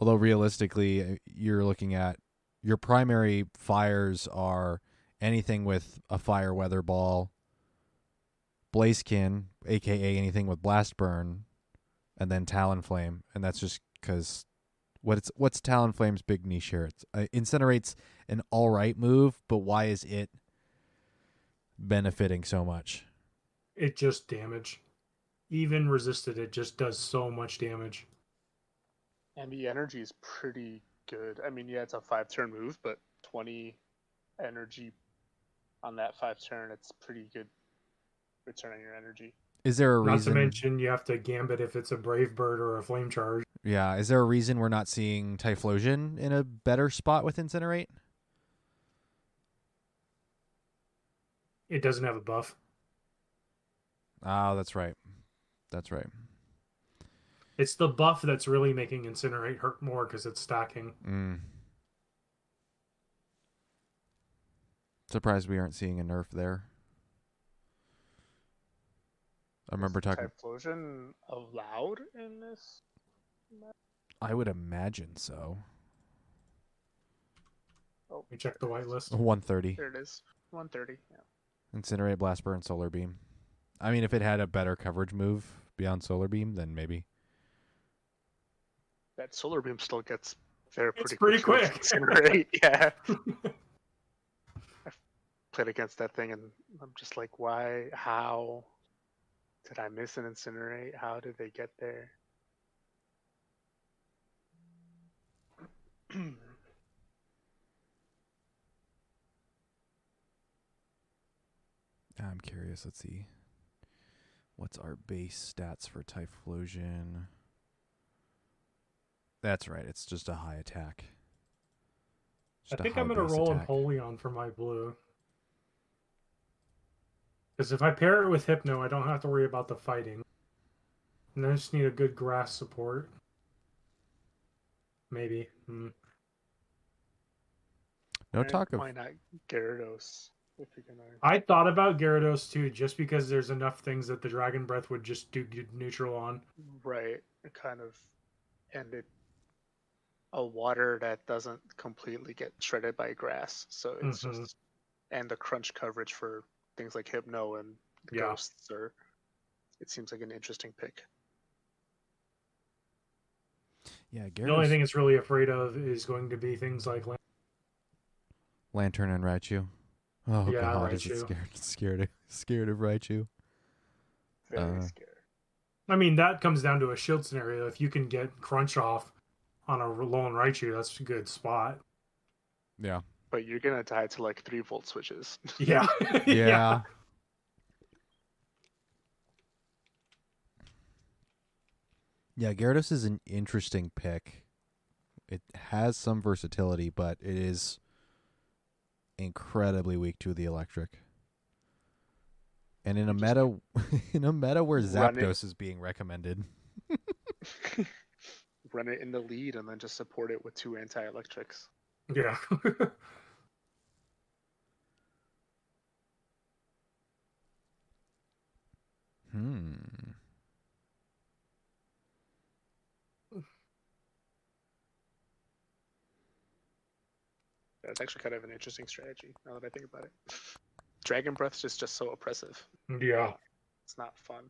although realistically, uh, you're looking at your primary fires are anything with a fire weather ball, Blaziken, aka anything with blast burn, and then Talonflame, and that's just because what's what's Talonflame's big niche here? It's uh, incinerates an all right move, but why is it benefiting so much? it just damage. Even resisted, it just does so much damage. And the energy is pretty good. I mean, yeah, it's a five turn move, but 20 energy on that five turn, it's pretty good return on your energy. Is there a Not reason? to mention, you have to gambit if it's a brave bird or a flame charge. Yeah, is there a reason we're not seeing Typhlosion in a better spot with Incinerate? It doesn't have a buff. Oh, that's right. That's right. It's the buff that's really making incinerate hurt more because it's stacking. Mm. Surprised we aren't seeing a nerf there. I remember talking. Typhlosion allowed in this? I would imagine so. Oh, we check the whitelist. 130. There it is. 130. Yeah. Incinerate, Blast Burn, Solar Beam. I mean, if it had a better coverage move beyond Solar Beam, then maybe. That solar beam still gets there It's pretty, pretty quick. quick. Incinerate, yeah. I've played against that thing and I'm just like, why? How? Did I miss an incinerate? How did they get there? I'm curious. Let's see. What's our base stats for Typhlosion? That's right. It's just a high attack. Just I a think I'm gonna roll attack. Empoleon for my blue. Because if I pair it with Hypno, I don't have to worry about the fighting. And I just need a good grass support. Maybe. Hmm. No Why- talk of why not Gyarados if you're gonna I thought about Gyarados too, just because there's enough things that the Dragon Breath would just do neutral on. right it kind of and it a water that doesn't completely get shredded by grass, so it's Mhm. just and the crunch coverage for things like Hypno and Yeah. Ghosts are it seems like an interesting pick. yeah. The only thing it's really afraid of is going to be things like Lan- Lanturn and Raichu. Oh Yeah, god, is it scared scared of, scared of Raichu? Very Uh, scary. I mean, that comes down to a shield scenario. If you can get Crunch off on Alolan Raichu, that's a good spot. Yeah. But you're gonna die to like three volt switches. Yeah. Yeah. Yeah, Gyarados is an interesting pick. It has some versatility, but it is incredibly weak to the electric. And in a meta in a meta where Run it. Zapdos is being recommended. Run it in the lead and then just support it with two anti-electrics. Yeah. Hmm. That's actually kind of an interesting strategy now that I think about it. Dragon Breath's just just so oppressive. yeah. It's not fun.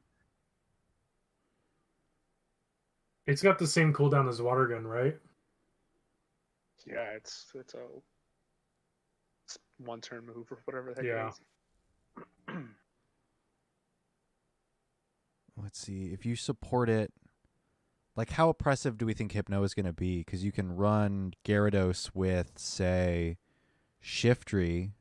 It's got the same cooldown as Water Gun, right? Yeah, it's it's a it's one turn move or whatever the heck Yeah. it is. Let's see. If you support it, like how oppressive do we think Hypno is going to be? Because you can run Gyarados with, say, Shiftry.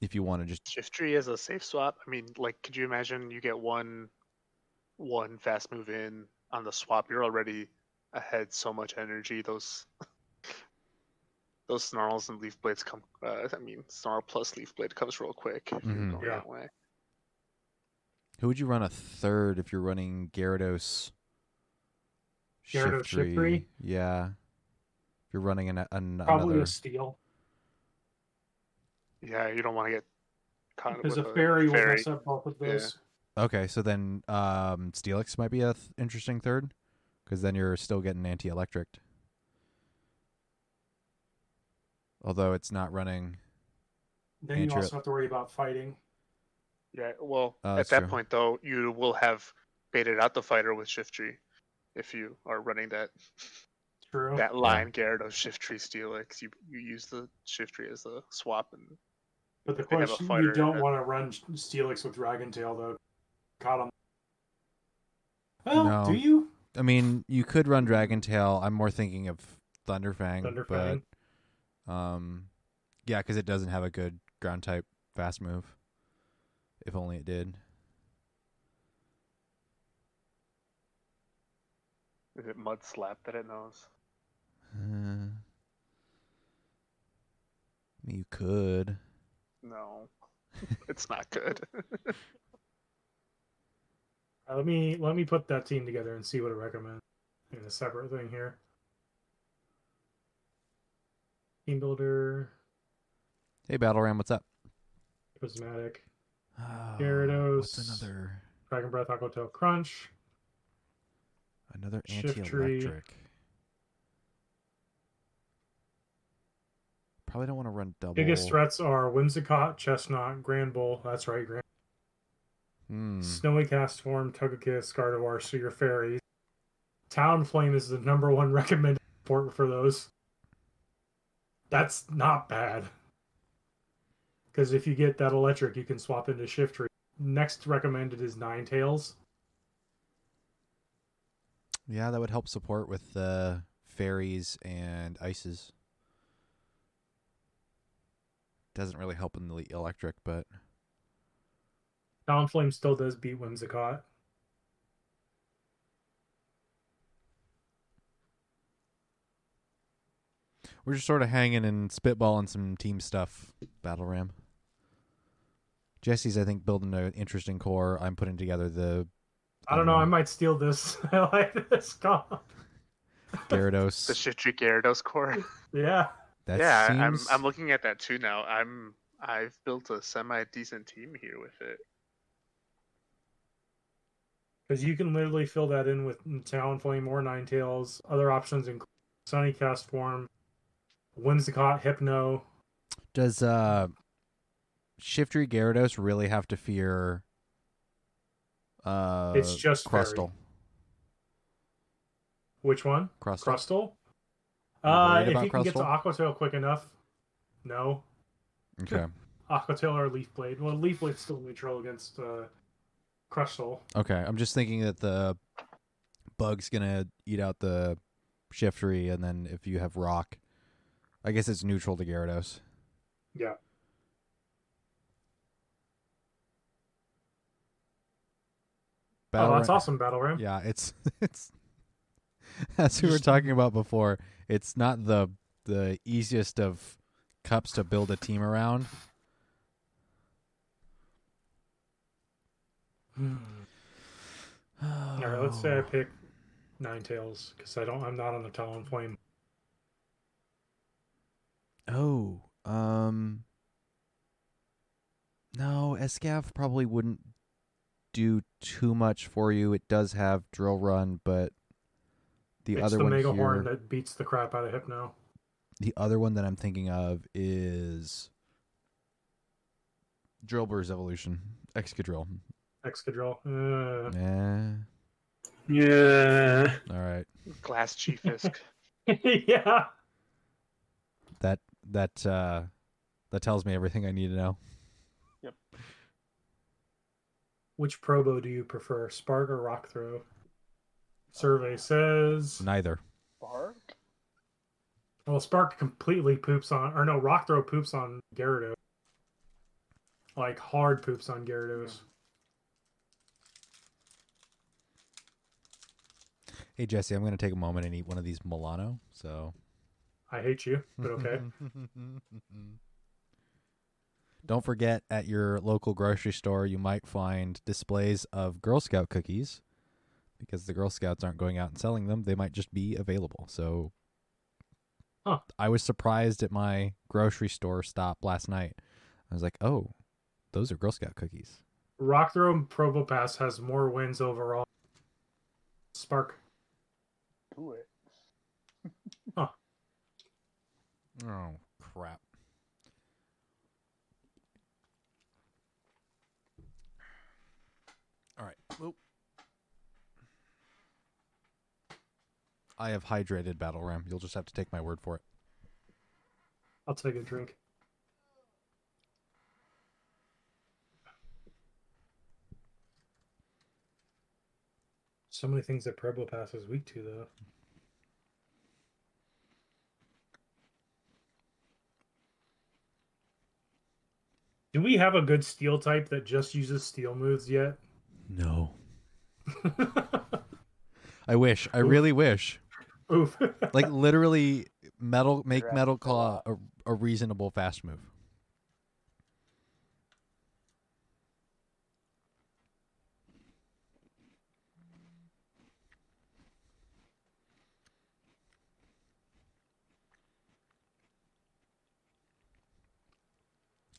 If you want to just Shiftry is a safe swap. I mean, like, could you imagine you get one one fast move in on the swap? You're already ahead so much energy. Those those snarls and leaf blades come. Uh, I mean, snarl plus leaf blade comes real quick. If you're Mhm. going Yeah. That way. Who would you run a third if you're running Gyarados? Gyarados Shiftry? Yeah. If you're running an, an Probably another. a steal. Yeah, you don't want to get caught Because with a fairy will fairy. mess up both of Yeah. Okay, so then um, Steelix might be a th- interesting third, because then you're still getting anti-electric. Although it's not running. Then you also have to worry about fighting. Yeah, well, Oh, at that true. point though, you will have baited out the fighter with Shiftry if you are running that True. that line Gyarados Tree Steelix. You you use the Shiftry as a swap and But the they have a question, you don't want to run Steelix with Dragon Tail, though. Caught him. Well, No. do you? I mean, you could run Dragon Tail. I'm more thinking of Thunderfang, Thunderfang. but um, yeah, because it doesn't have a good ground type fast move. If only it did. is it Mud Slap that it knows? Uh, you could. No, it's not good. Uh, let me let me put that team together and see what it recommends in a separate thing here. Team builder, Hey, Battle Ram, what's up? prismatic, Oh, Gyarados. What's another Dragon Breath, Aqua Tail, Crunch. another Shift anti-electric? Probably don't want to run double. Biggest threats are Whimsicott, Chesnaught, Grand Bull. That's right, Grand. Hmm. Snowy Castform, Togekiss, Gardevoir, so your fairies. Talonflame is the number one recommended support for those. That's not bad. Because if you get that electric, you can swap into Shiftry. Next recommended is Ninetales. Yeah, that would help support with the fairies and ices. Doesn't really help in the electric, but Talonflame still does beat Whimsicott. We're just sort of hanging and spitballing some team stuff. Battle Ram. Jesse's, I think, building an interesting core. I'm putting together the I don't know. Um, I might steal this. I like this comp. The Gyarados. Shiftry Gyarados core. Yeah. That yeah, seems... I'm I'm looking at that too now. I'm I've built a semi decent team here with it. Because you can literally fill that in with Talonflame or Ninetales. Other options include Sunny Castform, Whimsicott, Hypno. Does uh, Shiftry Gyarados really have to fear? Uh, It's just fairy. Crustle. Which one? Crustle. Crustle? Uh, if you can get to? Aquatail quick enough, no. Okay. Aquatail or Leaf Blade. Well, Leaf Blade's still neutral against uh, Crustle. Okay. I'm just thinking that the bug's gonna eat out the Shiftry, and then if you have Rock, I guess it's neutral to Gyarados. Yeah. Battle oh, that's Ra- awesome, Battle Ram. Yeah, it's it's as we were talking about before. It's not the the easiest of cups to build a team around. All right, let's say I pick Ninetales because I don't. I'm not on the Talonflame. Oh, um, no, Escav probably wouldn't do too much for you. It does have Drill Run, but the it's other the one Mega here, Horn that beats the crap out of Hypno. the other one that I'm thinking of is Drillbur's Evolution, Excadrill. Excadrill. Uh, Nah, Yeah. all right. Glass Chifisk. yeah. That that uh, that tells me everything I need to know. Which Probo do you prefer, Spark or Rock Throw? Survey says. Neither. Spark. Well, Spark completely poops on, or no, Rock Throw poops on Gyarados. Like hard poops on Gyarados. Hey Jesse, I'm gonna take a moment and eat one of these Milano. So I hate you, but okay. Don't forget at your local grocery store, you might find displays of Girl Scout cookies because the Girl Scouts aren't going out and selling them. They might just be available. So Huh. I was surprised at my grocery store stop last night. I was like, oh, those are Girl Scout cookies. Rock Throw and Probopass has more wins overall. Spark. Do it. Oh, crap. All right. Oop. I have hydrated Battle Ram. You'll just have to take my word for it. I'll take a drink. So many things that Probopass is weak to, though. Do we have a good steel type that just uses steel moves yet? No. I wish. I really wish. Oof. Like literally metal make You're metal asking for a claw a, a reasonable fast move.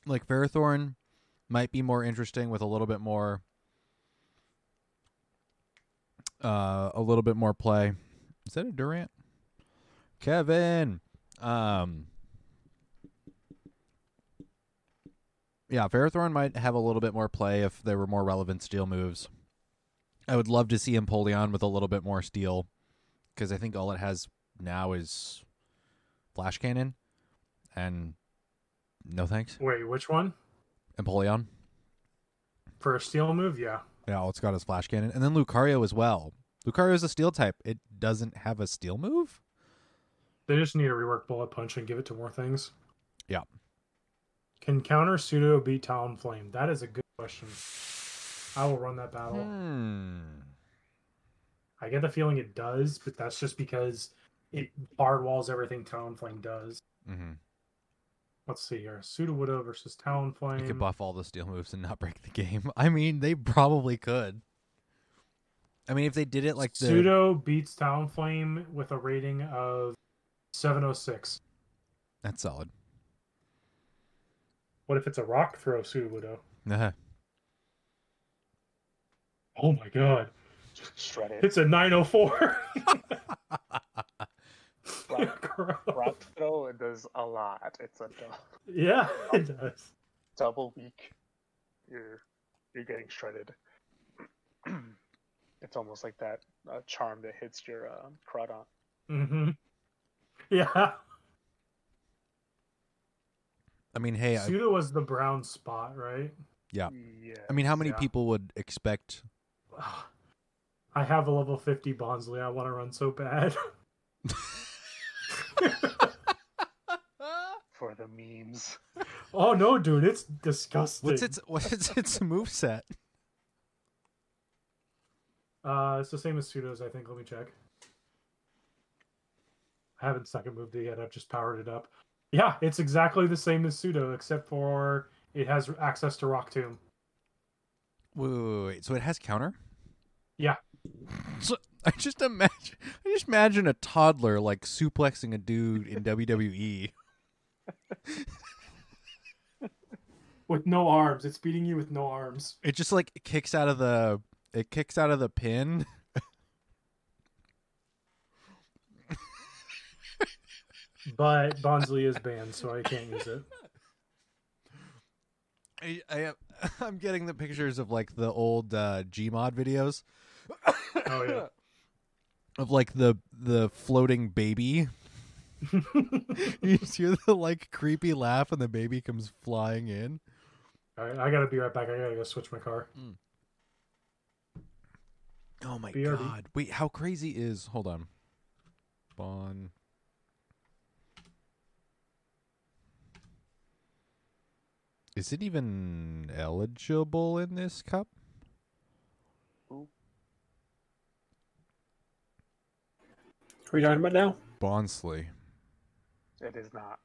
Like Ferrothorn might be more interesting with a little bit more uh a little bit more play. Is that a Durant? Kevin. Um Yeah, Ferrothorn might have a little bit more play if there were more relevant steel moves. I would love to see Empoleon with a little bit more steel because I think all it has now is flash cannon and no thanks. Wait, which one? Empoleon. For a steel move? Yeah. Yeah, all it's got is flash cannon. And then Lucario as well. Lucario is a steel type. It doesn't have a steel move? They just need to rework Bullet Punch and give it to more things. Yeah. Can counter pseudo beat Talonflame? That is a good question. I will run that battle. Hmm. I get the feeling it does, but that's just because it hard walls everything Talonflame does. Mm-hmm. Let's see here. Sudowoodo versus Talonflame. They could buff all the steel moves and not break the game. I mean, they probably could. I mean, if they did it like the Pseudo beats Talonflame with a rating of 706. that's solid. What if it's a rock throw Sudowoodo? Uh-huh. Oh my god. Just shred it. It's a 904. Rock, rock throw it does a lot. It's a dou- yeah, it does. double weak. You're you're getting shredded. it's almost like that uh, charm that hits your uh, Crawdaunt. hmm Yeah. I mean, hey, I, was the brown spot, right? Yeah. Yeah. I mean, how many Yeah. people would expect? I have a level 50 Bonsly. I want to run so bad. for the memes? oh no, dude, it's disgusting. What's its what's its its move set? Uh, it's the same as pseudos, I think. Let me check. I haven't second moved it yet. I've just powered it up. Yeah, it's exactly the same as pseudo, except for it has access to Rock Tomb. Wait, wait, wait, wait. So it has counter. Yeah. So I just imagine, I just imagine a toddler like suplexing a dude in. WWE. With no arms, it's beating you with no arms. It just like kicks out of the it kicks out of the pin. But Bonsly is banned, so I can't use it. I, I I'm getting the pictures of like the old uh, Gmod videos Oh yeah. Of like the the floating baby. you just hear the like creepy laugh and the baby comes flying in. All right, I gotta be right back. I gotta go switch my car. Hmm. Oh my BRB. god! Wait, how crazy is? Hold on. Bon. Is it even eligible in this cup? What are we talking about now? Bonsly. It is not.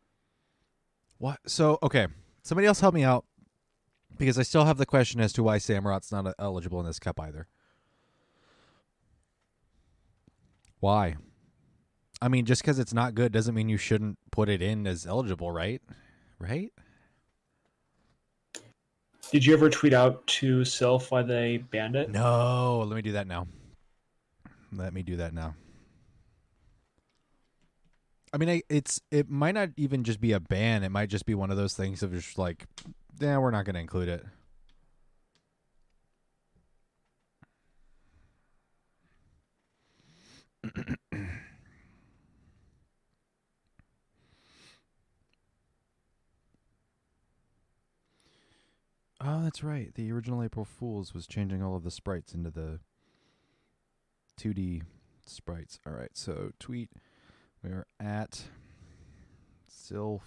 What? So okay, somebody else help me out because I still have the question as to why Samurott's not eligible in this cup either. Why? I mean, just because it's not good doesn't mean you shouldn't put it in as eligible, right? Right? Did you ever tweet out to Silph why they banned it? No, let me do that now. Let me do that now. I mean, I, it's it might not even just be a ban. It might just be one of those things of just like, yeah, we're not going to include it. Oh, that's right. The original April Fools was changing all of the sprites into the 2D sprites. All right, so tweet. We are at Silph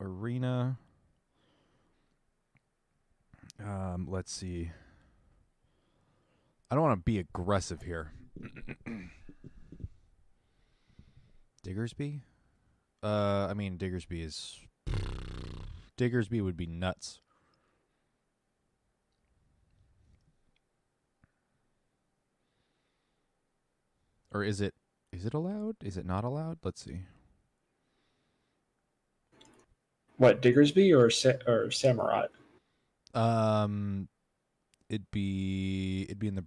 Arena. Um, let's see. I don't want to be aggressive here. Diggersby? Uh, I mean, Diggersby is. Diggersby would be nuts. Or is it is it allowed? Is it not allowed? Let's see. What Diggersby or Sa- or Samurott? Um it'd be it'd be in the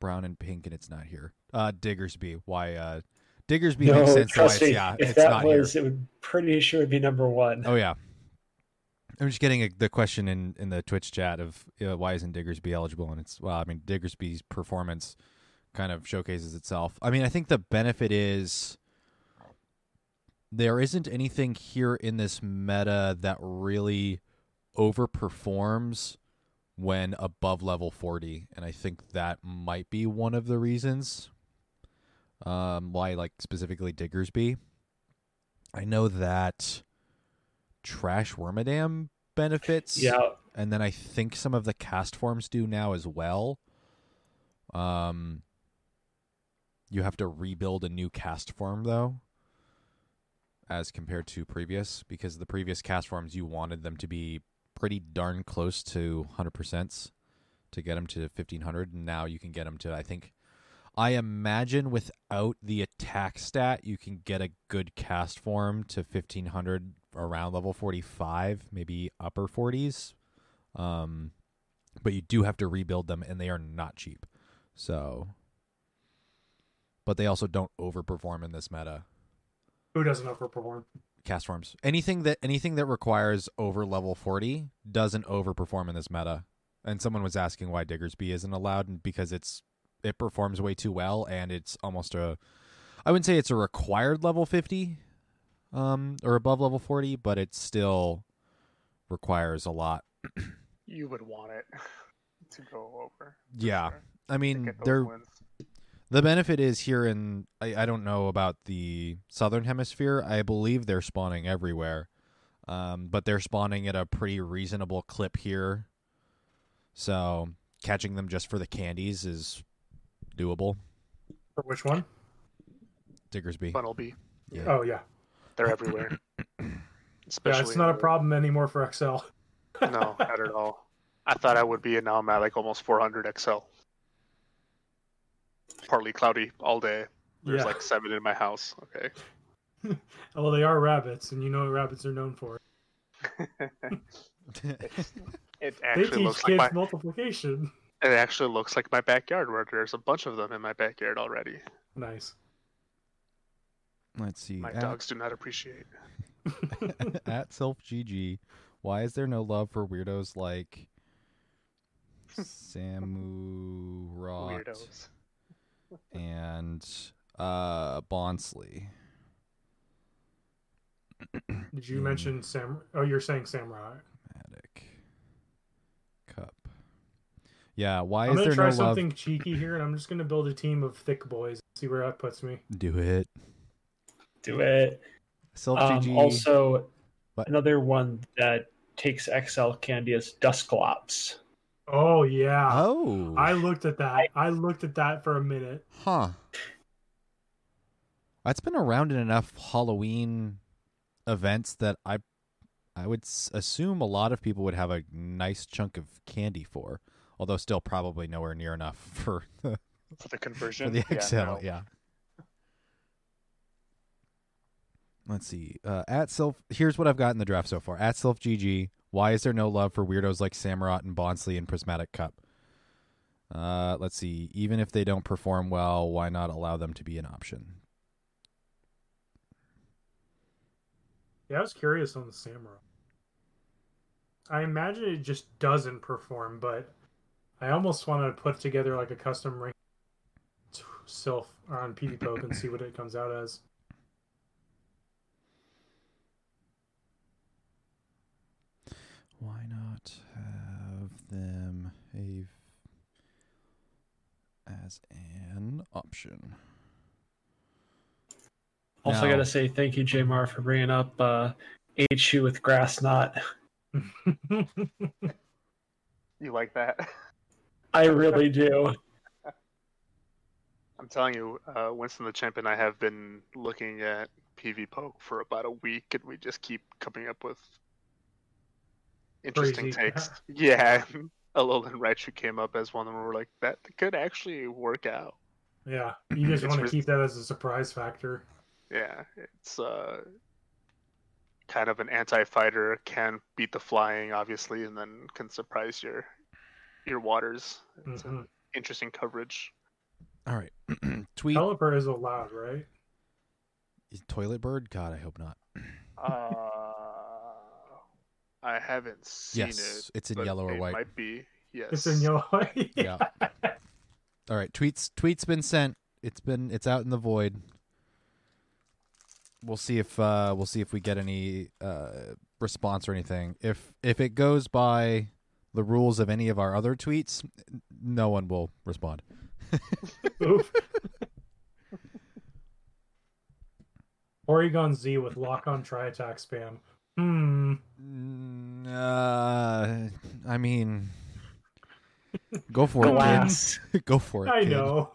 brown and pink and it's not here. Uh Diggersby. Why uh Diggersby makes sense trust me. yeah, if it's that not was, here. it would pretty sure it'd be number one. Oh yeah. I'm just getting a, the question in, in the Twitch chat of uh, why isn't Diggersby eligible? And it's well, I mean Diggersby's performance kind of showcases itself. I mean, I think the benefit is there isn't anything here in this meta that really overperforms when above level 40 and I think that might be one of the reasons um why like specifically Diggersby. I know that Trash Wormadam benefits Yeah, and then I think some of the Castforms do now as well. Um, you have to rebuild a new Castform though, as compared to previous, because the previous Castforms you wanted them to be pretty darn close to hundred percent to get them to fifteen hundred, and now you can get them to I think. I imagine without the attack stat, you can get a good Castform to fifteen hundred around level forty five, maybe upper forties. Um, but you do have to rebuild them, and they are not cheap. So, but they also don't overperform in this meta. Who doesn't overperform? Castforms. Anything that anything that requires over level forty doesn't overperform in this meta. And someone was asking why Diggersby isn't allowed, and because it's it performs way too well, and it's almost a, I wouldn't say it's a required level fifty, um, or above level forty, but it still requires a lot. You would want it to go over. Yeah, sure, I mean, get those they're wins. The benefit is here in I, I don't know about the southern hemisphere. I believe they're spawning everywhere. Um, but they're spawning at a pretty reasonable clip here. So catching them just for the candies is doable. For which one? Diggersby. Funnel Yeah. Oh yeah, They're everywhere. yeah. It's not a problem anymore for XL. No, not at all. I thought I would be, and now I'm at like almost 400 XL. Partly cloudy all day. There's yeah. like seven in my house. Okay. well, they are rabbits, and you know what rabbits are known for. It They actually teach looks kids like my. multiplication. It actually looks like my backyard, where there's a bunch of them in my backyard already. Nice. Let's see. My At, dogs do not appreciate. at Silph GG, why is there no love for weirdos like Samurott Weirdos. And uh Bonsly? Did you mention Sam? Oh, you're saying Samurai. Attic Cup. Yeah, why I'm is gonna there try no love? something cheeky here, and I'm just gonna build a team of thick boys. See where that puts me. Do it. Do it. Self Um, also, What? another one that takes XL candy is Dusclops. Oh yeah. oh. I looked at that. I looked at that for a minute. Huh. That's been around in enough Halloween events that I I would assume a lot of people would have a nice chunk of candy for, although still probably nowhere near enough for the, For the for conversion. the Yeah, no. Yeah. Let's see. Uh, at Silph, here's what I've got in the draft so far. At Silph GG, why is there no love for weirdos like Samurott and Bonsly and Prismatic Cup? Uh, let's see. Even if they don't perform well, why not allow them to be an option? Yeah, I was curious on the Samurai. I imagine it just doesn't perform, but I almost want to put together like a custom ring Silph on PvPoke and see what it comes out as. Why not have them a as an option? Also, I Now- gotta say thank you, Jamar, for bringing up uh, HU with Grass Knot. You like that? I really do. I'm telling you, uh, Winston the Champ and I have been looking at PvPoke for about a week, and we just keep coming up with interesting Crazy. takes. yeah, Alolan Raichu came up as one of them. We're like, that could actually work out. yeah, you just want to res- keep that as a surprise factor. Yeah, it's uh, kind of an anti-fighter, can beat the flying, obviously, and then can surprise your your waters. It's Mhm. an interesting coverage. All right. Tweet Pelipper is allowed, right? Is toilet bird. God, I hope not. Uh, I haven't seen yes, it. it's in yellow or it white. Might be. Yes. It's in yellow. Yeah. All right, tweets tweets been sent. It's been it's out in the void. We'll see if uh we'll see if we get any uh response or anything. If if it goes by the rules of any of our other tweets, no one will respond. Oof. Porygon Z with lock on tri attack spam. Hmm. Mm, Uh, I mean, go for it, Glass. kid. go for it. I kid. know.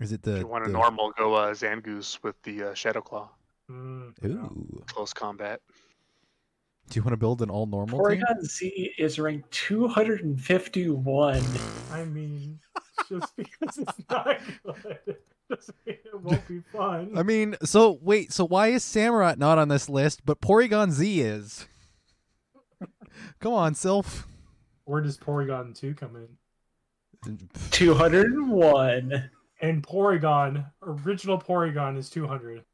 Is it if the, you want a the- normal, go uh, Zangoose with the uh, Shadow Claw. Mm, yeah. Ooh. Close combat. Do you want to build an all normal team? Porygon Z is ranked 251. I mean, just because it's not good doesn't mean it won't be fun. I mean, so wait, so why is Samurott not on this list, but Porygon Z is? Come on, Silph. Where does Porygon 2 come in? 201. And Porygon, original Porygon is 200.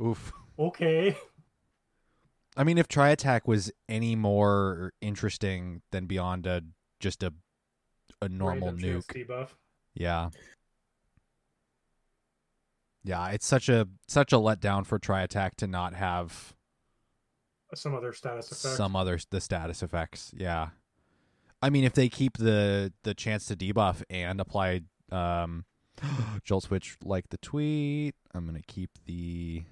Oof. Okay. I mean, if Tri Attack was any more interesting than beyond a just a a normal Random nuke, debuff. Yeah, yeah, it's such a such a letdown for Tri Attack to not have Some other status effect. some other the status effects. Yeah, I mean, if they keep the the chance to debuff and apply um, Jolt Switch like the tweet, I'm gonna keep the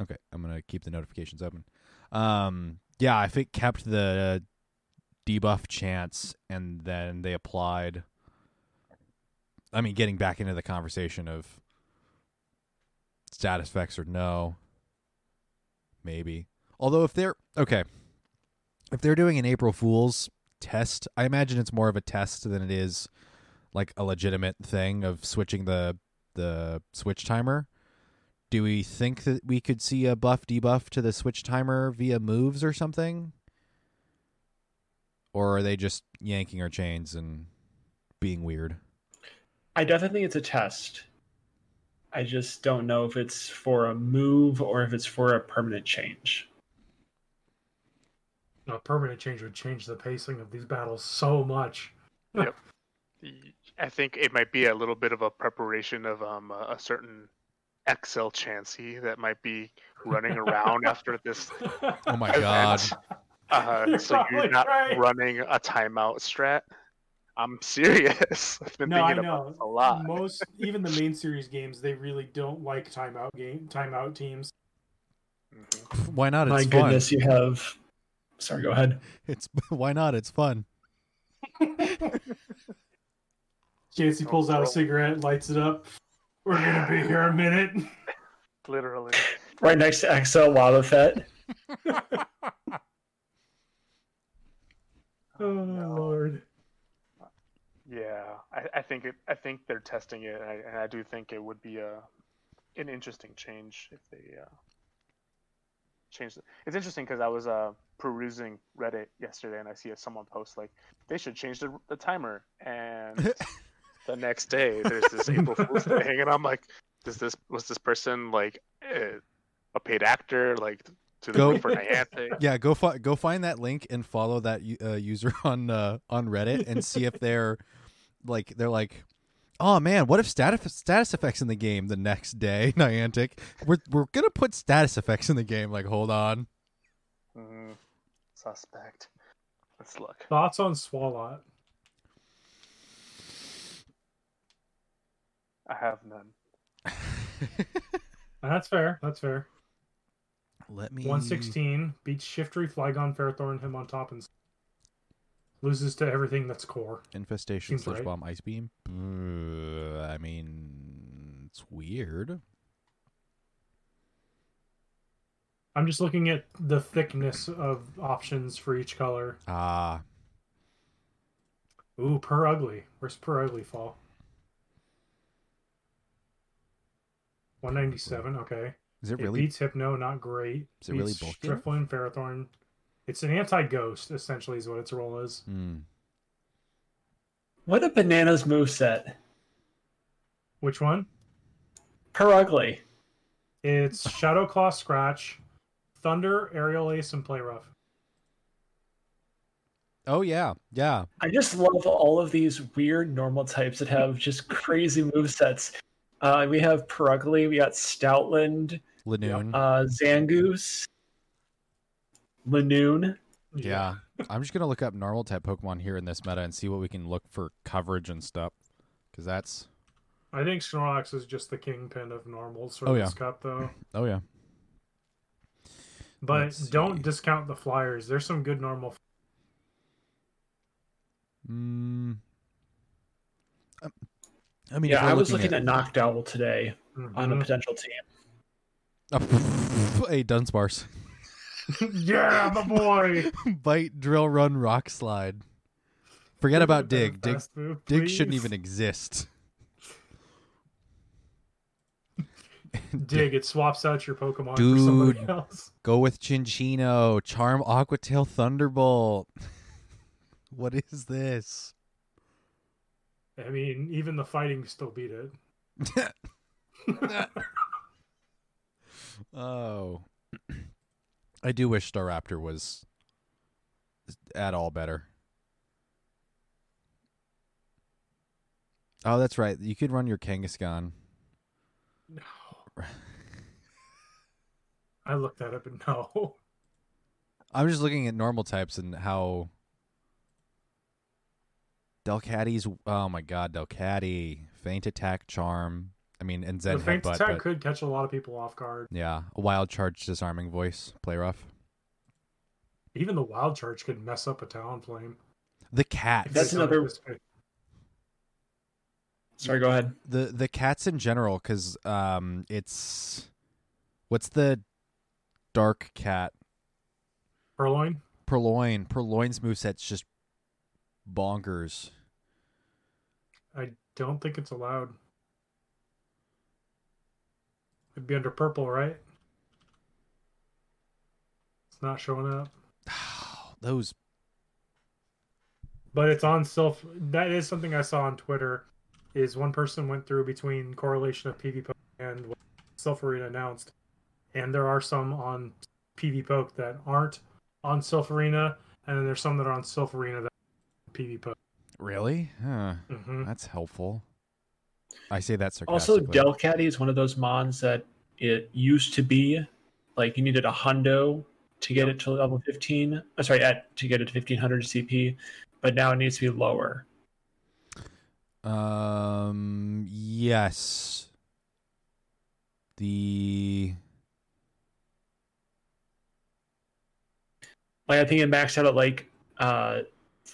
okay. I'm gonna keep the notifications open. Um, yeah, if it kept the debuff chance and then they applied. I mean, getting back into the conversation of status effects or no, maybe. Although if they're okay, if they're doing an April Fool's test, I imagine it's more of a test than it is like a legitimate thing of switching the the switch timer. Do we think that we could see a buff debuff to the switch timer via moves or something? Or are they just yanking our chains and being weird? I definitely think it's a test. I just don't know if it's for a move or if it's for a permanent change. A permanent change would change the pacing of these battles so much. Yep. I think it might be a little bit of a preparation of um, a a certain XL Chansey that might be running around after this Oh my god. Uh, You're so you're not right. running a timeout strat. I'm serious. I've been No, I know. about this a lot. Most, even the main series games, they really don't like timeout game, timeout teams. Mhm. Why not? My It's goodness, you have. Sorry, go ahead. It's why not? It's fun. Chansey pulls out a cigarette, lights it up. We're gonna be here a minute. Literally. Right next to XL Wobbuffet. Oh lord. Yeah, I, I think it. I think they're testing it, and I, and I do think it would be a an interesting change if they uh, change it. It's interesting because I was uh, perusing Reddit yesterday, and I see someone post like they should change the, the timer, and the next day there's this April Fool's thing, and I'm like, does this was this person like a paid actor like to the Go- for Niantic? Yeah, go fi- go find that link and follow that uh, user on uh, on Reddit and see if they're like they're like, oh man, what if status status effects in the game the next day? Niantic, we're we're gonna put status effects in the game. Like, hold on. Mhm. Suspect. Let's look. Thoughts on Swalot? I have none. That's fair. That's fair. Let me 116 beats Shiftry, Flygon, Ferrothorn, him on top, and loses to everything that's core. infestation, Seems sludge right. bomb, ice beam. Uh, I mean, it's weird. I'm just looking at the thickness of options for each color. Ah, Ooh, Purugly. Where's Purugly fall? 197. Okay. is it It really? beats Hypno, not great. Is it really Beats bulky? Drifloon, Ferrothorn. It's an anti-ghost, essentially, is what its role is. Hmm. What a bananas move set. Which one? Purugly. It's Shadow Claw, Scratch, Thunder, Aerial Ace, and Play Rough. Oh yeah, yeah. I just love all of these weird normal types that have just crazy movesets. Uh, we have Purugly, we got Stoutland, Linoone. uh, Zangoose, Linoone. Yeah. I'm just gonna look up normal type Pokemon here in this meta and see what we can look for coverage and stuff. Because that's I think Snorlax is just the kingpin of normals for Oh, yeah. cup, though. oh yeah. But Let's don't see. discount the flyers. There's some good normal. Mm. Um, I mean, yeah, I was looking at, Noctowl today on a Mhm. potential team. hey, Dunsparce. yeah, my boy. Bite, drill, run, rock slide. Forget about dig. Dig, dig shouldn't even exist. dig. It swaps out your Pokemon for somebody Dude. else. Go with Cinccino. Charm Aqua Tail Thunderbolt. what is this? I mean, even the fighting still beat it. oh. I do wish Staraptor was at all better. Oh, that's right. You could run your Kangaskhan. No. I looked that up and no. I'm just looking at normal types and how Delcatty's oh my god, Delcatty. Faint attack charm. I mean and Zen the faint headbutt, attack but could catch a lot of people off guard. yeah. A wild charge disarming voice. Play rough. Even the wild charge could mess up a Talonflame. The cat. That's another- Sorry, go ahead. the the cats in general because um it's what's the dark cat Purrloin. Purrloin Purrloin's moveset's just bonkers I don't think it's allowed. It'd be under purple, right? It's not showing up. those But it's on Silph. That is something I saw on Twitter. Is one person went through between correlation of PvPoke and what Silph Arena announced, and there are some on PvPoke that aren't on Silph Arena, and then there's some that are on Silph Arena that PvPoke. really huh. hmm that's helpful i say that Also, Delcatty is one of those mons that it used to be like you needed a hundo to get it to level 15. uh, sorry, at to get it to 1500 CP, but now it needs to be lower. um yes the Like I think it maxed out at like uh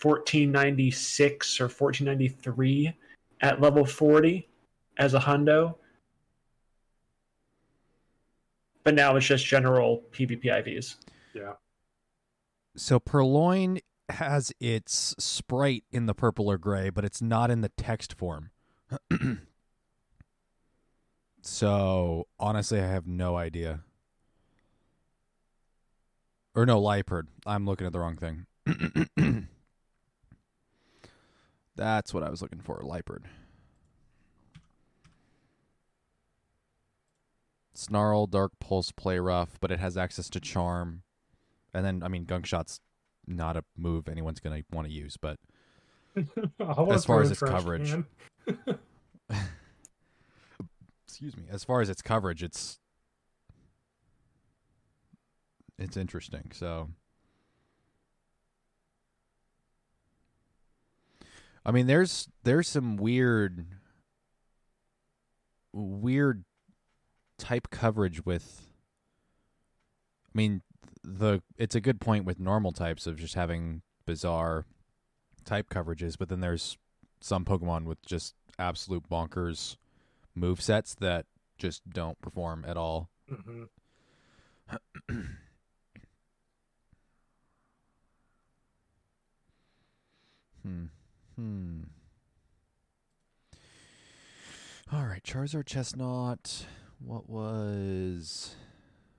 1496 or 1493 at level 40 as a hundo. But now it's just general PvP IVs. Yeah. so Purrloin has its sprite in the purple or gray but it's not in the text form so honestly i have no idea or no Liepard. i'm looking at the wrong thing that's what i was looking for Liepard. Snarl dark pulse play rough but it has access to charm. And then i mean gunk shot's not a move anyone's going to want to use but As far as its coverage. excuse me. As far as its coverage it's it's interesting so. I mean there's there's some weird weird type coverage with i mean the it's a good point with normal types of just having bizarre type coverages but then there's some pokemon with just absolute bonkers move sets that just don't perform at all hmm Hmm. Hmm. All right, Charizard Chesnaught. What was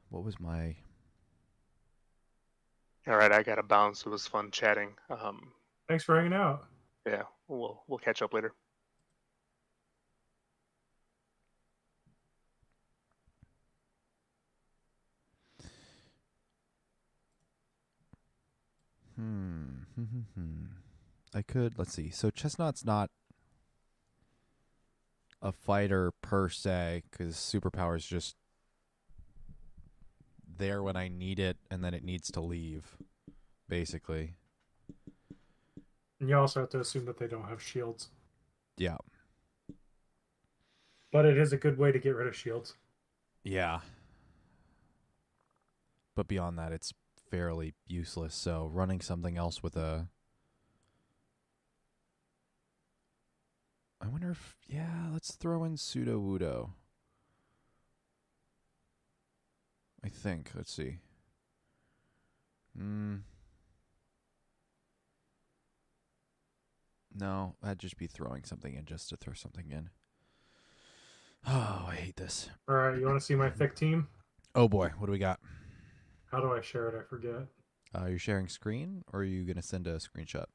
what was my All right, I got to bounce. It was fun chatting. Um, Thanks for hanging out. yeah, we'll we'll catch up later. hmm. hmm, hmm, hmm. I could let's see. So Chesnaught's not a fighter per se cuz superpower is just there when I need it and then it needs to leave basically. And you also have to assume that they don't have shields. Yeah. But it is a good way to get rid of shields. Yeah. But beyond that, it's fairly useless. So running something else with a. I wonder if. Yeah, let's throw in Sudowoodo. I think. Let's see. Hmm. No, that'd just be throwing something in just to throw something in. Oh, I hate this. All right, you want to see my thick team? Oh boy, what do we got? How do I share it? I forget. Uh, you're sharing screen, or are you gonna send a screenshot?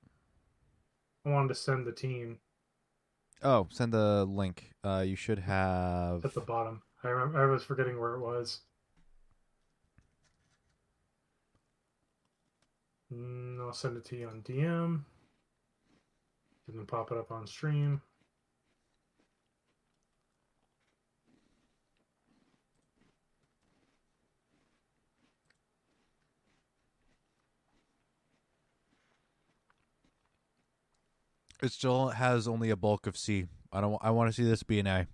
I wanted to send the team Oh, send the link. Uh, you should have. at the bottom. I remember, I was forgetting where it was. Mm, I'll send it to you on DM. Then pop it up on stream. It still has only a bulk of C. I don't. I want to see this be an A.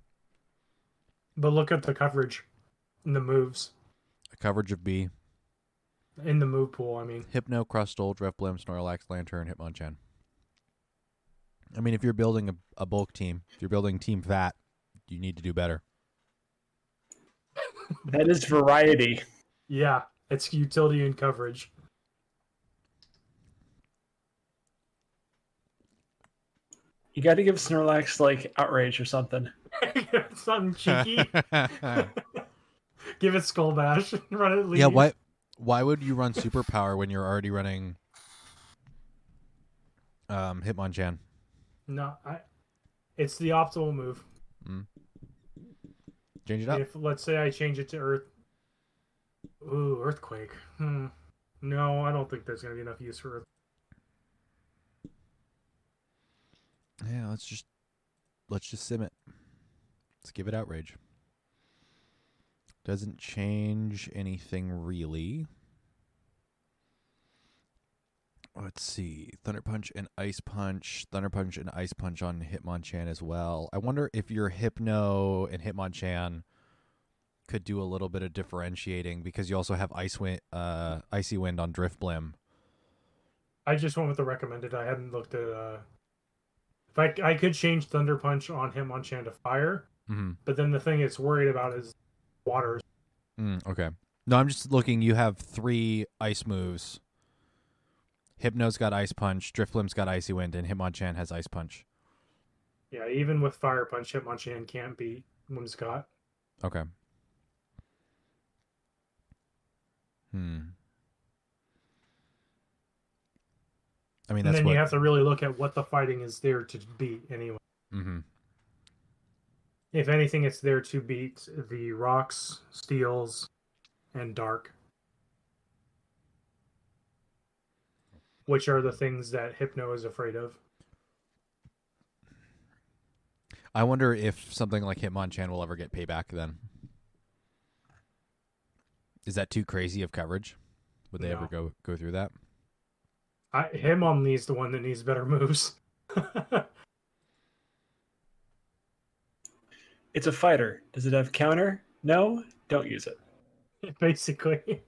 But look at the coverage and the moves. A coverage of B. In the move pool, I mean. Hypno, Crustle, Drifblim, Snorlax, Lanturn, Hitmonchan. I mean, if you're building a, a bulk team, if you're building Team Fat, you need to do better. That is variety. Yeah, it's utility and coverage. You got to give Snorlax like outrage or something. Something cheeky. Give it Skull Bash. And run it lead. yeah. Why? Why would you run Superpower when you're already running um, Hitmonchan? No, I. It's the optimal move. Change it up. If let's say I change it to Earth. Ooh, Earthquake. Hmm. No, I don't think there's gonna be enough use for Yeah, let's just let's just sim it. Let's give it outrage. Doesn't change anything really. Let's see. Thunder Punch and Ice Punch. Thunder Punch and Ice Punch on Hitmonchan as well. I wonder if your Hypno and Hitmonchan could do a little bit of differentiating because you also have Ice Wind, uh, Icy Wind on Drifblim. I just went with the recommended. I hadn't looked at. uh If I I could change Thunder Punch on Hitmonchan to fire, Mm-hmm. but then the thing it's worried about is water. Mm, okay. No, I'm just looking. You have three ice moves. Hypno's got Ice Punch, Drifblim's got Icy Wind, and Hitmonchan has Ice Punch. Yeah, even with Fire Punch, Hitmonchan can't beat Whimsicott. Okay. Hmm. I mean, And then what. you have to really look at what the fighting is there to beat anyway. hmm If anything, it's there to beat the rocks, steels, and dark. Which are the things that Hypno is afraid of. I wonder if something like Hitmonchan will ever get payback. Then, is that too crazy of coverage? Would they ever go go through that? I, Hitmon needs the one that needs better moves. It's a fighter. Does it have counter? No. Don't use it. Basically.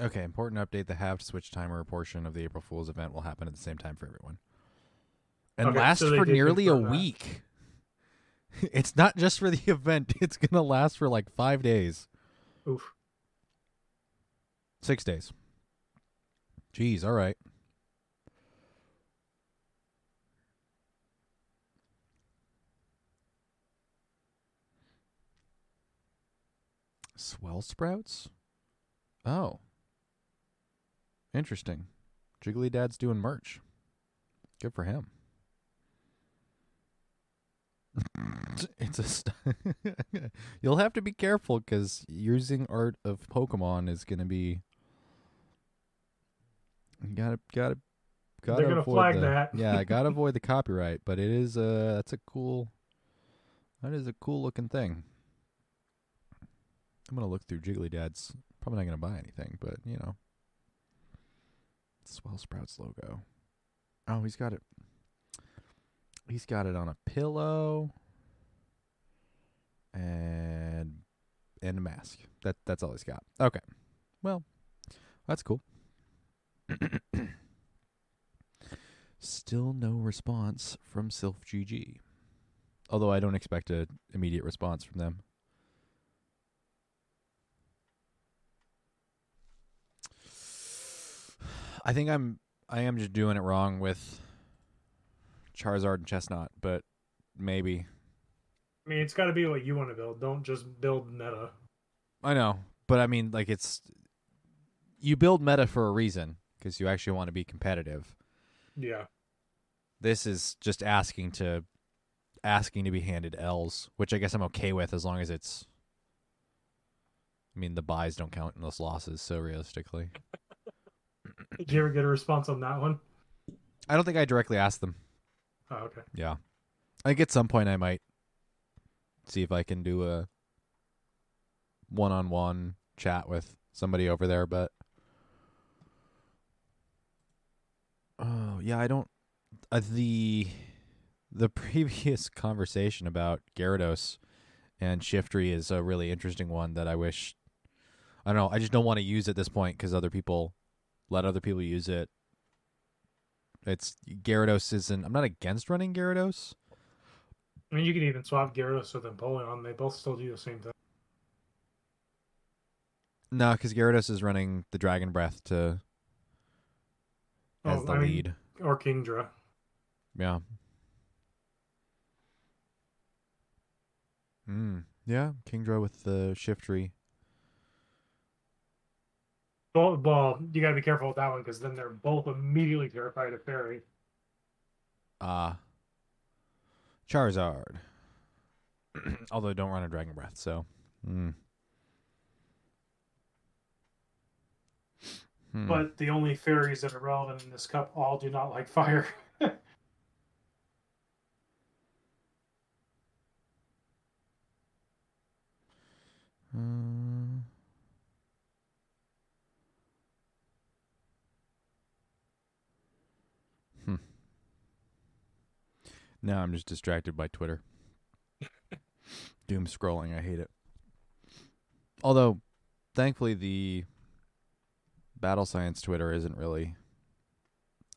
Okay, important update: the halved switch timer portion of the April Fool's event will happen at the same time for everyone, and Okay, last so for nearly a confirm that. week. It's not just for the event; it's gonna last for like five days, Oof. six days. Jeez, all right. Swell sprouts? Oh. Interesting. Jiggly Dad's doing merch. Good for him. it's a st- You'll have to be careful cuz using art of Pokemon is going to be got to got to got to They're gonna flag the, that. yeah, I got to avoid the copyright, but it is uh that's a cool that is a cool looking thing. I'm gonna look through Jiggly Dad's. Probably not gonna buy anything, but you know, Swell Sprouts logo. Oh, he's got it. He's got it on a pillow and and a mask. That that's all he's got. Okay, well, that's cool. Still no response from Silph GG. Although I don't expect an immediate response from them. I think I'm I am just doing it wrong with Charizard and Chesnaught, but maybe. I mean, it's got to be what you want to build. Don't just build meta. I know, but I mean like it's you build meta for a reason because you actually want to be competitive. Yeah. This is just asking to asking to be handed L's, which I guess I'm okay with as long as it's I mean the buys don't count in those losses, so realistically. Did you ever get a response on that one? I don't think I directly asked them. Oh, okay. Yeah. I think at some point I might see if I can do a one on one chat with somebody over there, but Oh, yeah, I don't uh, the the previous conversation about Gyarados and Shiftry is a really interesting one that I wish I don't know, I just don't want to use at this point cuz other people let other people use it. It's Gyarados isn't I'm not against running Gyarados. I mean, you can even swap Gyarados with Empoleon. They both still do the same thing. No, because Gyarados is running the Dragon Breath to as Oh, the I mean- lead. Or Kingdra. Yeah. Mm. Yeah, Kingdra with the Shiftry. Well, well, you got to be careful with that one because then they're both immediately terrified of Fairy. Ah. Charizard. Although don't run a Dragon Breath, so. Mm. Hmm. But the only fairies that are relevant in this cup all do not like fire. Uh, Hmm. Now I'm just distracted by Twitter. Doom scrolling, I hate it. Although, thankfully, the Battle Science Twitter isn't really.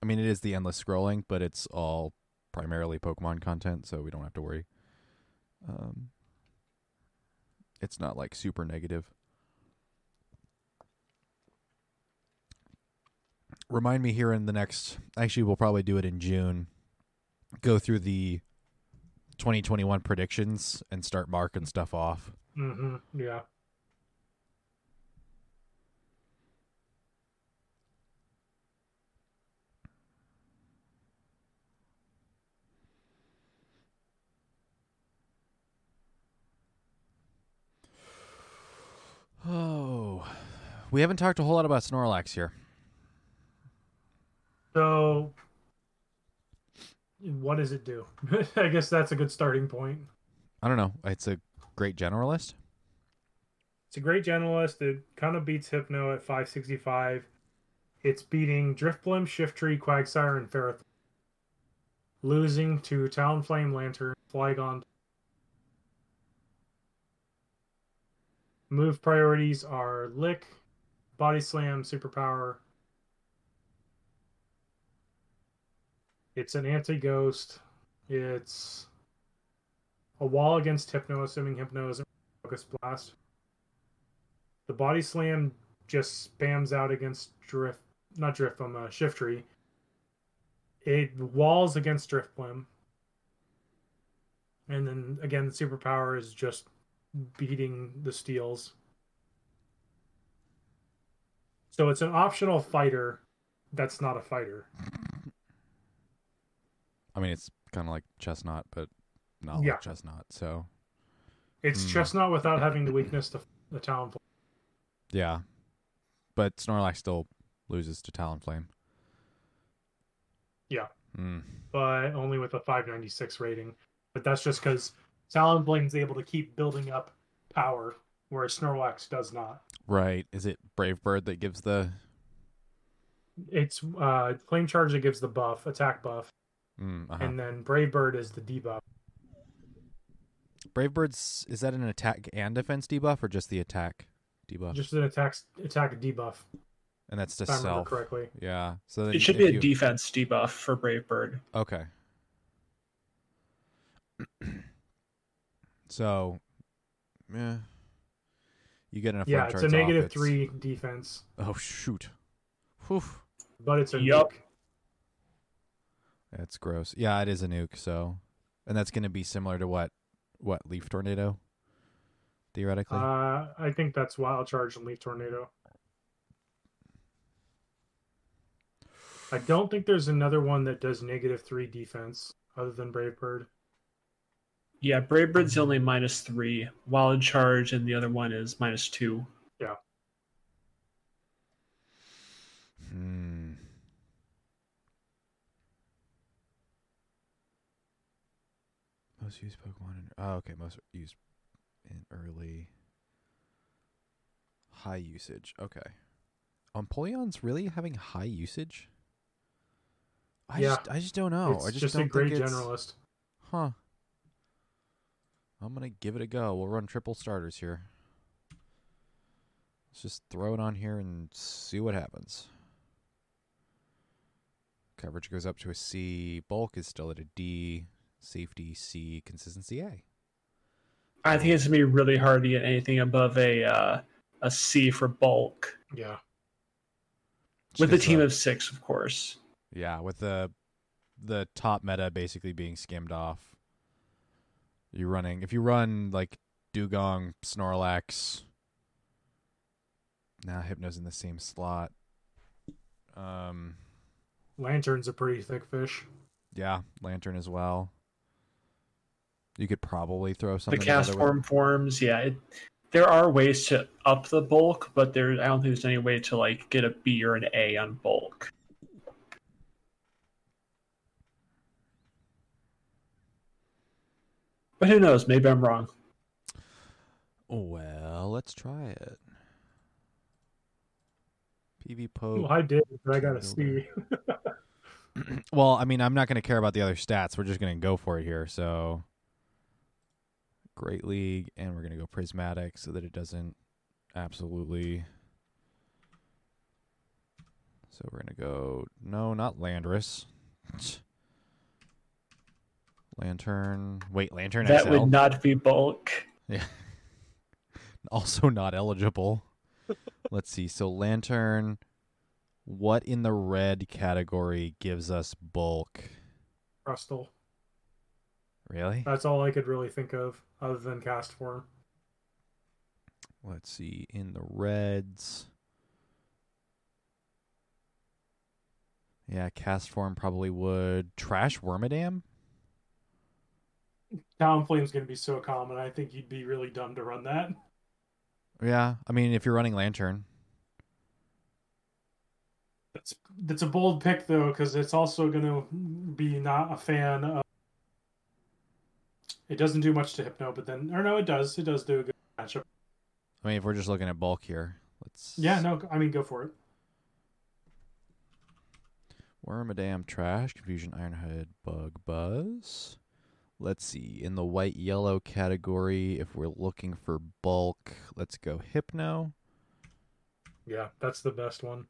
I mean, it is the endless scrolling, but it's all primarily Pokemon content, so we don't have to worry. Um, it's not like super negative. Remind me here in the next. Actually, we'll probably do it in June. Go through the 2021 predictions and start marking stuff off. hmm Yeah. Oh, we haven't talked a whole lot about Snorlax here. So, what does it do? I guess that's a good starting point. I don't know. It's a great generalist. It's a great generalist. It kind of beats Hypno at 565. It's beating Drifblim, Shiftry, Quagsire, and Ferroth. Losing to Talonflame, Lanturn, Flygon. Move priorities are Lick, Body Slam, Superpower. It's an anti ghost. It's a wall against Hypno, assuming Hypno isn't Focus Blast. The body slam just spams out against drift, not drift from uh, Shiftry. It walls against Drifblim. And then again, the superpower is just beating the steels. So it's an optional fighter that's not a fighter. I mean, it's kind of like Chesnaught, but not Yeah. like Chesnaught. So It's Hmm. Chesnaught without having the weakness to the Talonflame. yeah, but Snorlax still loses to Talonflame. Yeah. Mm. but only with a 596 rating. But that's just because Talonflame's able to keep building up power, whereas Snorlax does not. Right? Is it Brave Bird that gives the? It's uh, Flame Charge that gives the buff, attack buff, Mm, uh-huh. and then Brave Bird is the debuff. Brave Bird's is that an attack and defense debuff or just the attack debuff? Just an attack attack debuff. and that's to If I self. correctly. Yeah. So then It should be a you- defense debuff for Brave Bird. Okay. So, yeah, you get enough. Yeah, one it's a charts off, negative it's- three defense, Oh shoot! Whew. but it's a Yup. nuke. That's gross. Yeah, it is a nuke. So, and that's going to be similar to what, what leaf tornado, theoretically. Uh, I think that's Wild Charge and Leaf Tornado. I don't think there's another one that does negative three defense other than Brave Bird. Yeah, Brave Bird's the only minus three. Wild Charge and the other one is minus two. Yeah. Hmm. Most used Pokemon in oh okay, most used in early high usage. Okay. Empoleon's really having high usage? I Yeah. just I just don't know. it's I just, just, don't a great think it's, generalist. Huh. I'm gonna give it a go. We'll run triple starters here. Let's just throw it on here and see what happens. Coverage goes up to a C. Bulk is still at a D. Safety C. Consistency A. I think it's gonna be really hard to get anything above a uh, a C for bulk Yeah. With a team the- of six, of course. Yeah, with the the top meta basically being skimmed off. You're running if you run like Dugong, Snorlax. Now Hypno's in the same slot. Um Lanturn's a pretty thick fish. yeah, Lanturn as well. You could probably throw something the cast together with- form forms, yeah. It, there are ways to up the bulk, but there I don't think there's any way to like get a B or an A on bulk. But who knows? Maybe I'm wrong. Well, let's try it. PvPoke. Well, I did, but I got to see. Well, I mean, I'm not going to care about the other stats. We're just going to go for it here. So, Great League, and we're going to go Prismatic so that it doesn't absolutely. So we're going to go. No, not Landorus. Lanturn. Wait, Lanturn That XL? would not be bulk. Yeah. also not eligible. Let's see. So Lanturn, what in the red category gives us bulk? Crustle. Really? That's all I could really think of other than Castform. Let's see. In the reds. Yeah, Castform probably would. Trash Wormadam? Talonflame's going to be so common. I think you'd be really dumb to run that. Yeah, I mean, if you're running Lanturn. That's that's a bold pick though, because it's also going to be not a fan of. It doesn't do much to Hypno, but then, or no, it does. It does do a good matchup. I mean, if we're just looking at bulk here, let's. Yeah, no, I mean, go for it. Wormadam, Trash, Confusion, Ironhead, Bug, Buzz. Let's see. In the white yellow category, if we're looking for bulk, let's go Hypno. Yeah, that's the best one.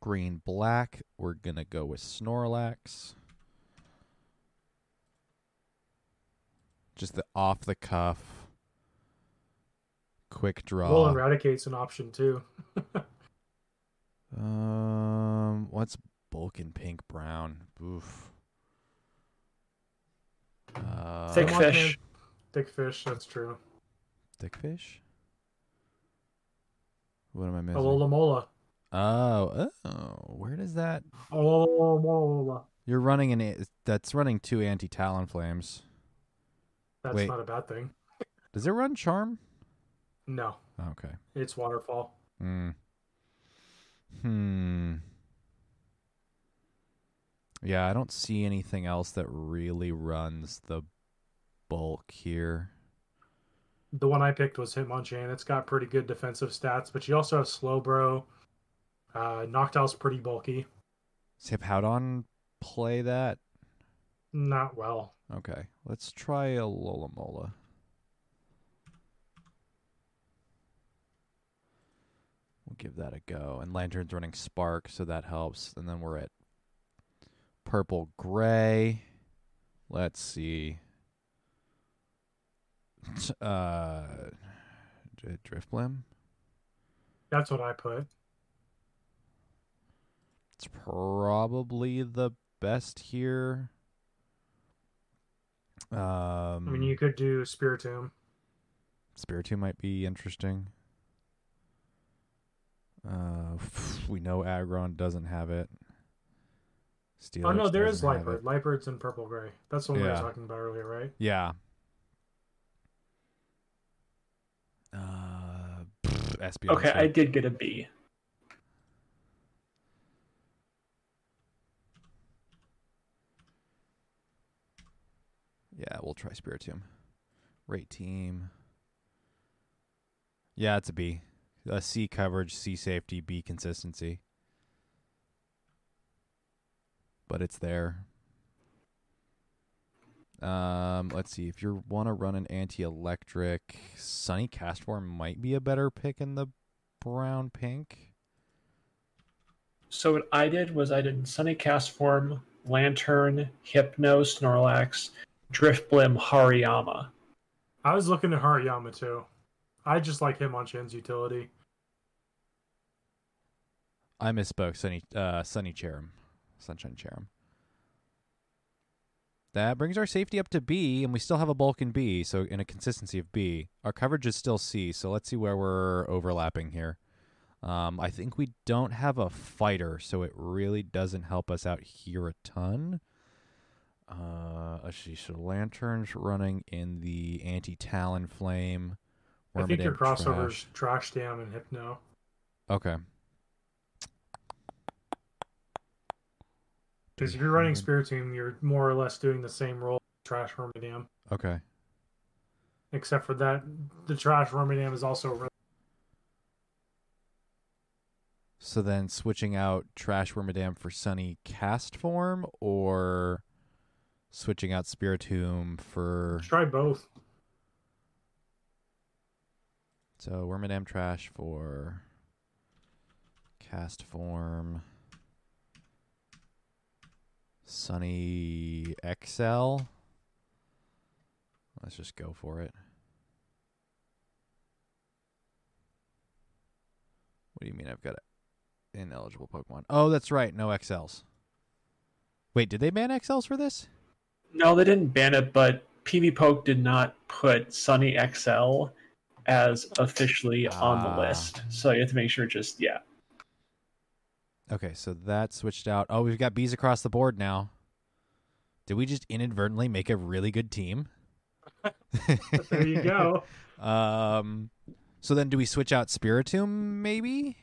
Green, black, we're going to go with Snorlax. Just the off the cuff, quick draw. Well, Eradicate's an option too. Um, what's bulk in pink brown? Oof. Uh, Thick Come on, man. fish. Thick fish, that's true. thick fish. What am I missing? Alola Oh, oh, where does that? Alola. You're running an that's running two anti Talonflames. That's Wait. not a bad thing. Does it run charm? No, Okay. it's waterfall. Hmm. Hmm. Yeah, I don't see anything else that really runs the bulk here. The one I picked was Hitmonchan. It's got pretty good defensive stats, but you also have Slowbro. Uh, Noctowl's pretty bulky. Does Hippowdon play that? Not well. Okay, let's try a Lolamola. We'll give that a go. And Lanturn's running Spark, so that helps. And then we're at purple gray. Let's see. Uh, Drifblim. That's what I put. It's probably the best here. Um, I mean, you could do Spiritomb. Spiritomb might be interesting. Uh, we know Aggron doesn't have it. Steelix Oh no, there is doesn't have Liepard. it. Liepard's in purple gray. That's the one we were talking about earlier, right? Yeah. Uh, Espeon. Okay, I did get a B. Yeah, we'll try Spiritomb. Rate team. Yeah, it's a B. A C coverage, C safety, B consistency. But it's there. Um, let's see. If you want to run an anti-electric, Sunny Castform might be a better pick in the brown pink. So what I did was I did Sunny Castform, Lanturn, Hypno, Snorlax, Drifblim, Hariyama. I was looking at Hariyama too. I just like him on Shin's utility. I misspoke. Sunny, uh, Sunny Cherrim, Sunshine Cherrim. That brings our safety up to B, and we still have a bulk in B, so in a consistency of B. Our coverage is still C, so let's see where we're overlapping here. Um, I think we don't have a fighter, so it really doesn't help us out here a ton. Uh, let's see. So Lanturn's running in the anti Talonflame. I think your crossovers Trash. Trash Dam and Hypno. Okay. Because if you're running Mhm. Spiritomb, you're more or less doing the same role as Trash Wormadam. Okay. Except for that, the Trash Wormadam is also really So then switching out Trash Wormadam for Sunny Castform or switching out Spiritomb for try both. so Wormadam Trash for Castform Sunny XL. Let's just go for it. What do you mean I've got an ineligible Pokemon? Oh, that's right. No XLs. Wait, did they ban XLs for this? No, they didn't ban it, but PvPoke did not put Sunny XL as officially on Ah. the list. So you have to make sure just yeah. Okay, so that switched out. Oh, we've got bees across the board now. Did we just inadvertently make a really good team? There you go. um, so then do we switch out Spiritomb? Maybe.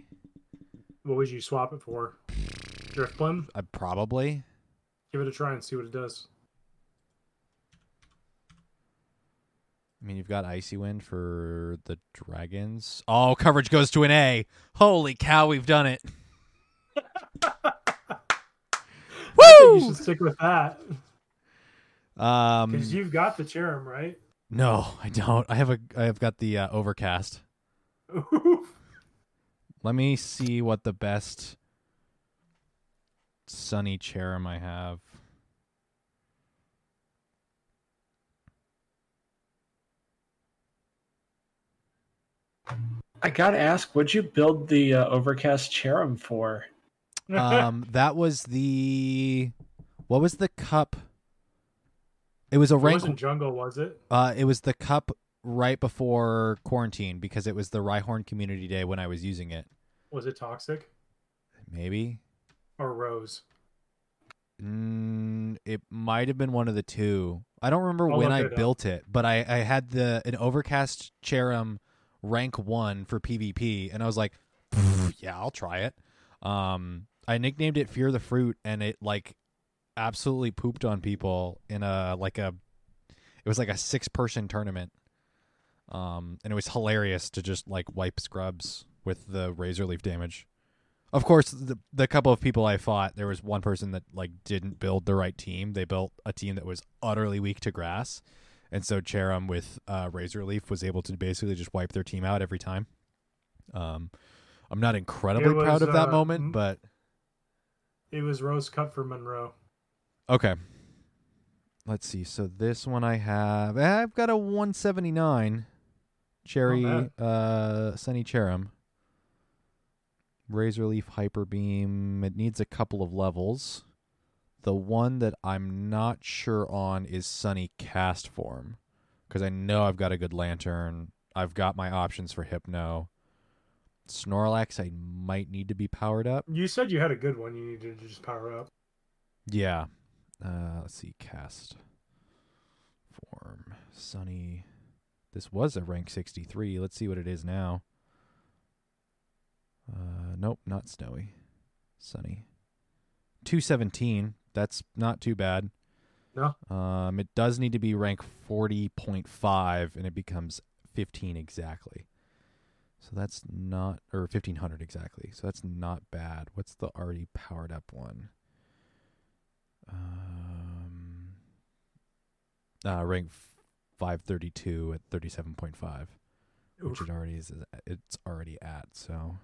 what would you swap it for? Drifblim? Uh, probably. Give it a try and see what it does. I mean, you've got Icy Wind for the dragons. Oh, coverage goes to an A. Holy cow, we've done it. I think you should stick with that. Um, Because you've got the Cherrim, right? no, I don't. I have a. I have got the uh, overcast. Let me see what the best sunny cherrim I have. I gotta ask, what'd you build the uh, Overcast Cherrim for? Um, that was the what was the cup? It was a it rank. wasn't jungle, was it? Uh, it was the cup right before quarantine because it was the Rhyhorn Community Day when I was using it. Was it toxic Maybe. or rose? Mm, it might have been one of the two. I don't remember I'll when I it built it, but I, I had the an overcast cherrim rank one for PvP, and I was like, yeah, I'll try it. Um, I nicknamed it Fear the Fruit, and it like absolutely pooped on people in a like a it was like a six person tournament. Um, and it was hilarious to just like wipe scrubs with the razor leaf damage. Of course, the the couple of people I fought, there was one person that like didn't build the right team. They built a team that was utterly weak to grass, and so Cherrim with uh, Razor Leaf was able to basically just wipe their team out every time. Um, I'm not incredibly was, proud of that uh, moment, but It was Rose Cup for Monroe. okay. Let's see. So this one I have. I've got a 179 cherry uh sunny cherub. Razor leaf hyper beam. It needs a couple of levels. The one that I'm not sure on is sunny castform because I know I've got a good lanturn. I've got my options for hypno. Snorlax I might need to be powered up. You said you had a good one. You needed to just power up. Yeah. Uh, let's see. Cast form. Sunny. This was a rank 63. Let's see what it is now. Uh, nope, not snowy. Sunny. 217. That's not too bad. No. Um, it does need to be rank 40.5 and it becomes 15 exactly. So that's not, or 1500 exactly. So that's not bad. What's the already powered up one? Um, uh, rank f- 532 at 37.5, which it already is. It's already at. So,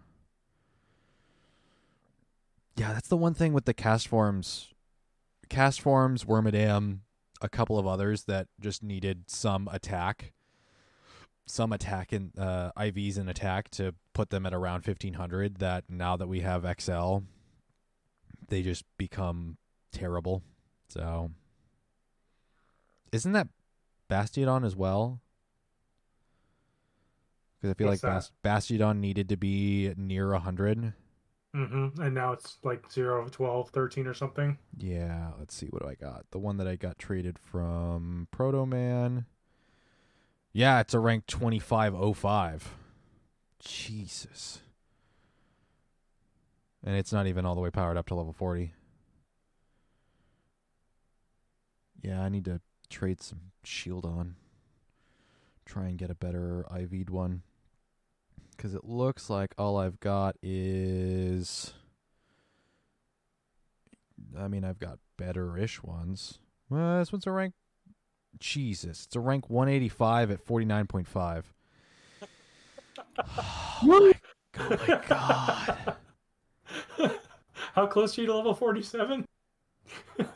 yeah, that's the one thing with the castforms. Cast forms, Wormadam, a couple of others that just needed some attack, some attack in uh, IVs and attack to put them at around 1500. That now that we have XL, they just become terrible. So, isn't that Bastiodon as well? Because I feel What's like Bas- Bastiodon needed to be near 100. Mm-hmm. And now it's like 0, 12, 13 or something. Yeah, let's see. What do I got? The one that I got traded from Proto Man. Yeah, it's a rank 2505. Jesus. And it's not even all the way powered up to level 40. Yeah, I need to trade some shield on. Try and get a better IV'd one. Because it looks like all I've got is. I mean, I've got better ish ones. Well, this one's a rank. Jesus. It's a rank 185 at 49.5. oh, my, oh my god. How close are you to level 47?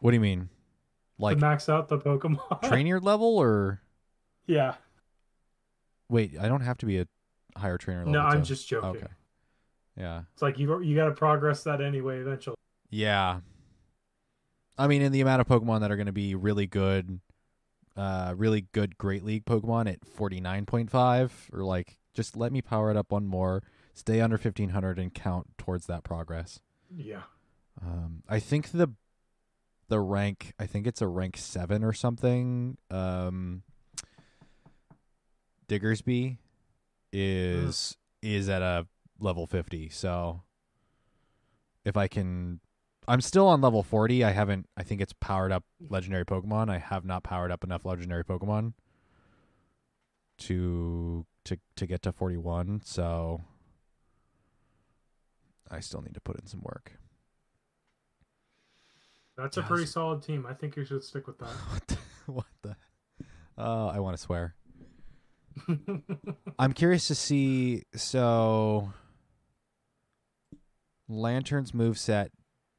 What do you mean? Like to max out the Pokemon. trainer level or. yeah. Wait, I don't have to be a higher trainer level. No, I'm to- just joking. Okay. Yeah. It's like you you got to progress that anyway eventually. Yeah. I mean, in the amount of Pokemon that are going to be really good, uh, really good Great League Pokemon at 49.5, or like, just let me power it up one more, stay under 1500, and count towards that progress. Yeah. Um, I think the the rank, I think it's a rank seven or something. Um, Diggersby is is at a level 50, so if I can, I'm still on level 40. I haven't. I think it's powered up legendary Pokemon. I have not powered up enough legendary Pokemon to to to get to 41. So I still need to put in some work. That's a Yes. pretty solid team. I think you should stick with that. what the, what the uh i want to swear i'm curious to see so lanturn's moveset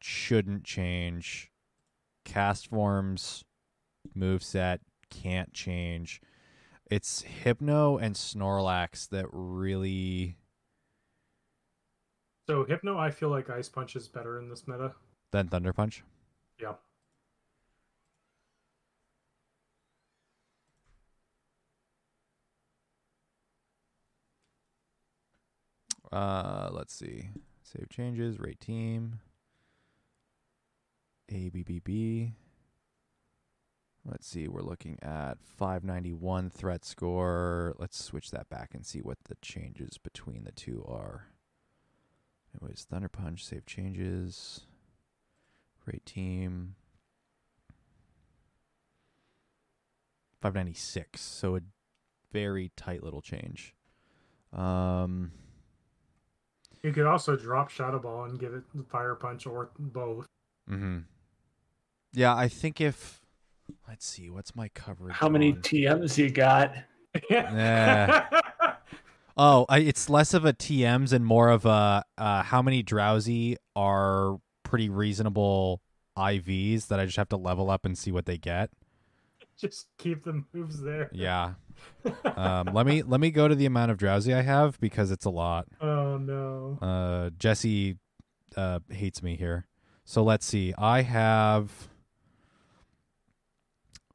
shouldn't change castform's moveset can't change it's hypno and snorlax that really so Hypno, I feel like Ice Punch is better in this meta. than thunder punch Yeah. Uh, let's see. Save changes, rate team. ABBB. Let's see. We're looking at 591 threat score. Let's switch that back and see what the changes between the two are. It was Thunder Punch, save changes, rate team. 596. So a very tight little change. Um, You could also drop Shadow Ball and give it Fire Punch or both. Mm-hmm. Yeah, I think if let's see, what's my coverage? How many on- TMs you got? Nah. Oh, I, it's less of a TMs and more of a uh, how many drowzee are pretty reasonable IVs that I just have to level up and see what they get. Just keep the moves there. Yeah. Um, let me let me go to the amount of drowzee I have because it's a lot. oh no. Uh, Jesse uh, hates me here. So let's see. I have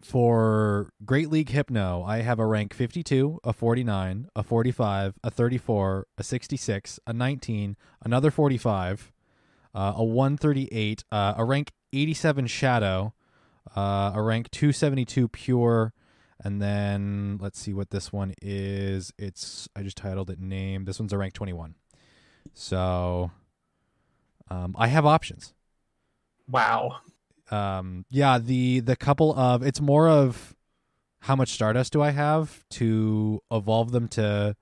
for Great League Hypno, I have a rank 52, a 49, a 45, a 34, a 66, a 19, another 45, uh, a 138, uh, a rank 87 Shadow, uh, a rank 272 Pure, and then let's see what this one is. It's I just titled it name. This one's a rank 21. So um, I have options. Wow. Um, yeah, the the couple of it's more of how much Stardust do I have to evolve them to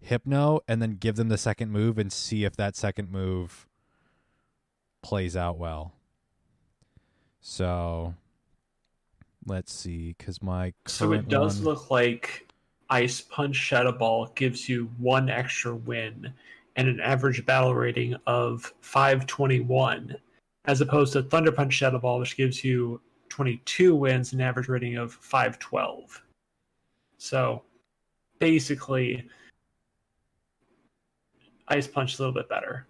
Hypno and then give them the second move and see if that second move plays out well. So let's see, because my So it does one- look like Ice Punch Shadow Ball gives you one extra win and an average battle rating of 521, as opposed to Thunder Punch Shadow Ball, which gives you 22 wins and an average rating of 512. So basically, Ice Punch is a little bit better.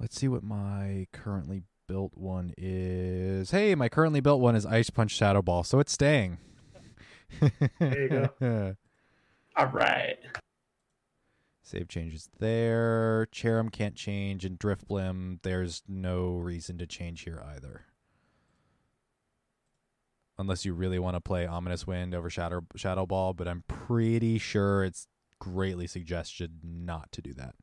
Let's see what my currently built one is. Hey, my currently built one is Ice Punch Shadow Ball, so it's staying. There you go. All right. Save changes there. Cherrim can't change, and Drifblim, there's no reason to change here either. Unless you really want to play Ominous Wind over Shadow Shadow Ball, but I'm pretty sure it's greatly suggested not to do that.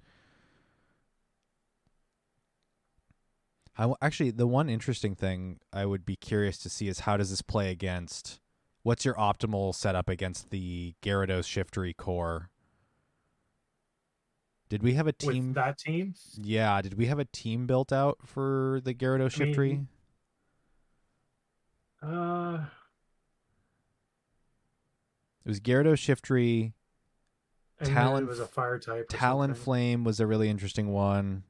I actually the one interesting thing I would be curious to see is how does this play against what's your optimal setup against the Gyarados Shiftry core? Did we have a team? With that team, Yeah, did we have a team built out for the Gyarados I mean, uh, It was Gyarados then Talon- was a fire type. Talon something. Flame was a really interesting one.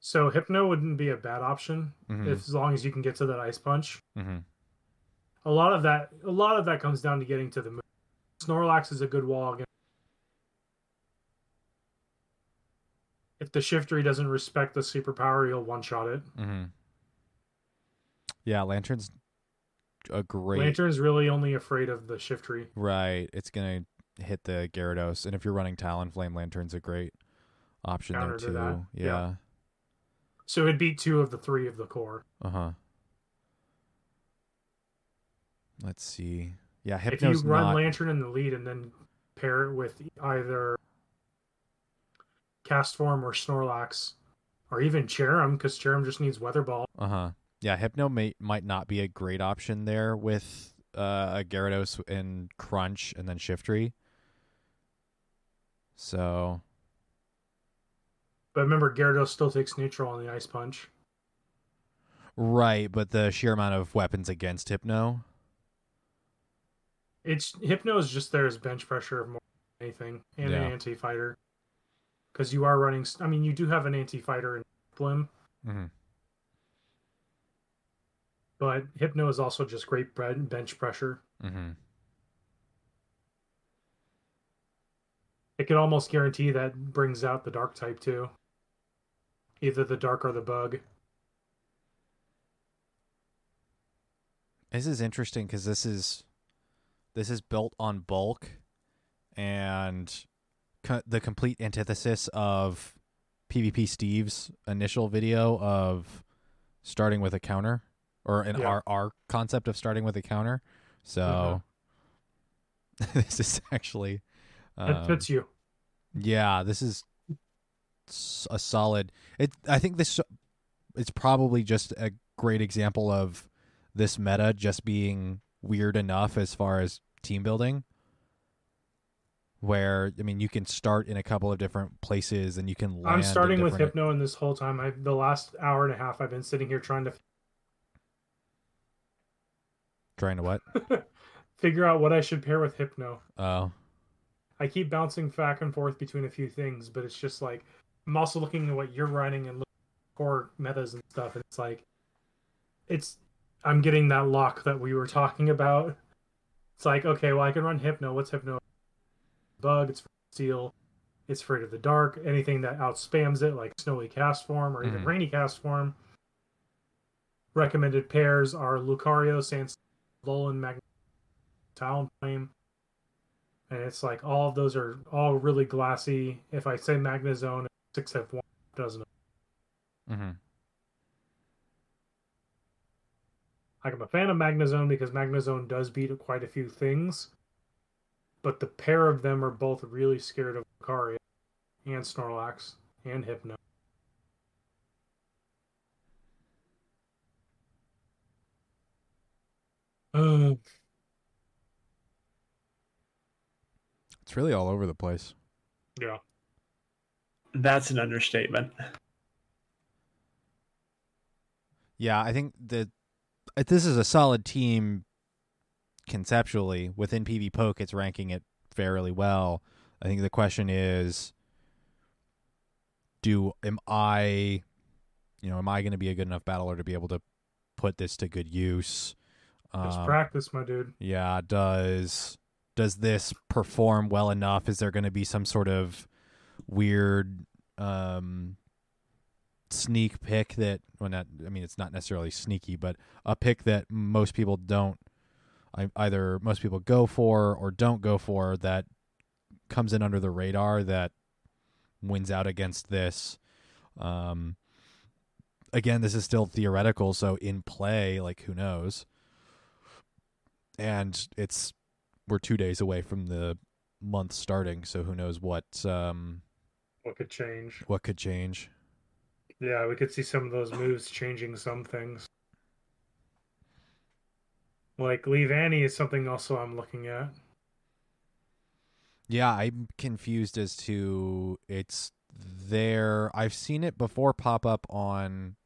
So Hypno wouldn't be a bad option Mhm. if, as long as you can get to that ice punch. hmm A lot of that, a lot of that comes down to getting to the move. Snorlax is a good wall. Against. If the Shiftry doesn't respect the superpower, he'll one shot it. hmm Yeah, Lanturn's a great Lanturn's really only afraid of the Shiftry. right. It's gonna hit the Gyarados, and if you're running Talonflame, Lanturn's a great option Counter there to too. that, Yeah. yeah. So it'd beat two of the three of the core. Uh huh. Let's see. Yeah, Hypno's if you run not. Lanturn in the lead and then pair it with either Castform or Snorlax, or even Cherrim, because Cherrim just needs Weather Ball. Uh huh. Yeah, Hypno may might not be a great option there with uh, a Gyarados and Crunch and then Shiftry. So But remember, Gyarados still takes neutral on the Ice Punch. right, but the sheer amount of weapons against Hypno. It's Hypno is just there as bench pressure of more than anything, and Yeah. an anti-fighter. Because you are running. I mean, you do have an anti-fighter in Blim, Mm-hmm. but Hypno is also just great bench pressure. Mm-hmm. It could almost guarantee that brings out the Dark type too. Either the Dark or the Bug. This is interesting because this is this is built on bulk, and co- the complete antithesis of PvP Steve's initial video of starting with a counter, or an Yeah. our our concept of starting with a counter. So this is actually It um, fits you. yeah, this is a solid. It. I think this it's probably just a great example of this meta just being weird enough as far as team building. Where I mean, you can start in a couple of different places, and you can. Land I'm starting with Hypno, and this whole time, I the last hour and a half, I've been sitting here trying to Trying to what? figure out what I should pair with Hypno. Oh, I keep bouncing back and forth between a few things, but it's just like I'm also looking at what you're running and core metas and stuff, and it's like it's I'm getting that lock that we were talking about. It's like, okay, well I can run Hypno. What's Hypno? Bug, it's Steel, it's Afraid of the Dark, anything that outspams it, like Snowy castform or even Mhm. Rainy Castform. Recommended pairs are Lucario, Sans Alolan, Magnet, Talonflame. And it's like all of those are all really glassy. If I say Magnezone, six F one doesn't. Mm-hmm. Like I'm a fan of Magnezone because Magnezone does beat quite a few things, but the pair of them are both really scared of Lucario and Snorlax and Hypno. Uh, It's really all over the place. yeah. That's an understatement. Yeah, I think that uh, this is a solid team conceptually. Within PvPoke, it's ranking it fairly well. I think the question is do am I you know, am I going to be a good enough battler to be able to put this to good use? Just Um, practice, my dude. yeah, does does this perform well enough? Is there going to be some sort of weird um sneak pick that well not I mean it's not necessarily sneaky, but a pick that most people don't I, either most people go for or don't go for that comes in under the radar that wins out against this. Um again, this is still theoretical, so in play, like who knows? And it's we're two days away from the month starting, so who knows what um What could change? what could change. Yeah, we could see some of those moves changing some things. Like Leavanny is something also I'm looking at. Yeah, I'm confused as to it's there. I've seen it before pop up on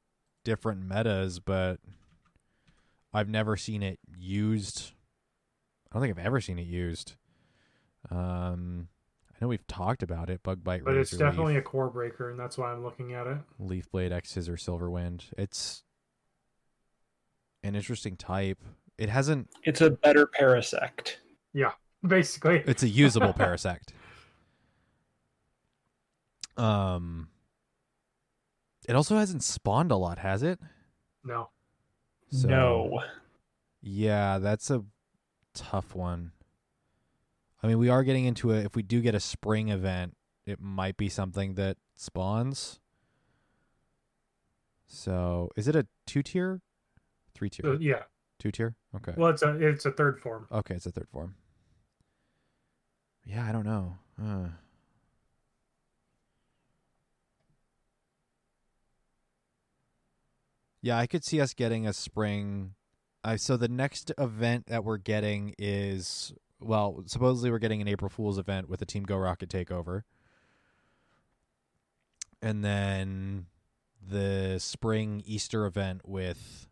different metas, but I've never seen it used. I don't think I've ever seen it used. Um, I know we've talked about it, Bug Bite, But it's definitely Leaf, a core breaker, and that's why I'm looking at it. Leaf Blade X Scissor Silver Wind. It's an interesting type. It hasn't. It's a better Parasect. Yeah, basically. It's a usable Parasect. Um, it also hasn't spawned a lot, has it? No. So, No. Yeah, that's a tough one. I mean, we are getting into a. If we do get a spring event, it might be something that spawns. So, is it a two tier, three tier, Uh, yeah. Two tier? Okay. Well, it's a it's a third form. Okay, it's a third form. Yeah, I don't know. Uh. Yeah, I could see us getting a spring. Uh, so the next event that we're getting is well, supposedly we're getting an April Fool's event with a Team Go Rocket takeover, and then the spring Easter event with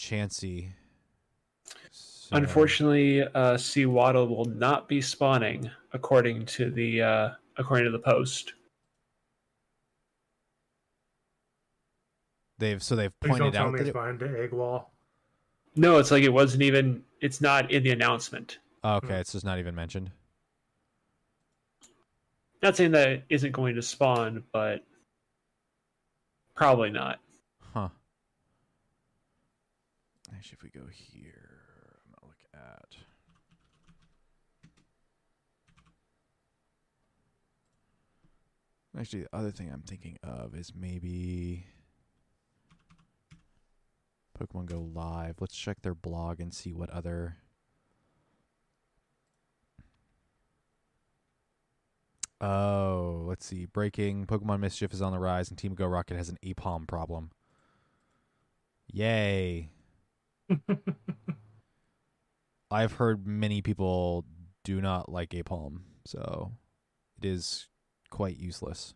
Chansey. So- Unfortunately, uh, Sewaddle will not be spawning according to the uh, according to the post. they've so they've pointed out that it's it, behind the egg wall. No, it's like it wasn't even. It's not in the announcement. oh, okay, it's just not even mentioned. Not saying that it isn't going to spawn, but probably not. Huh. Actually, if we go here, I'm gonna look at. Actually, the other thing I'm thinking of is maybe Pokemon Go Live. Let's check their blog and see what other. Oh, let's see. Breaking Pokemon Mischief is on the rise, and Team Go Rocket has an Aipom problem. Yay. I've heard many people do not like Aipom, so it is quite useless.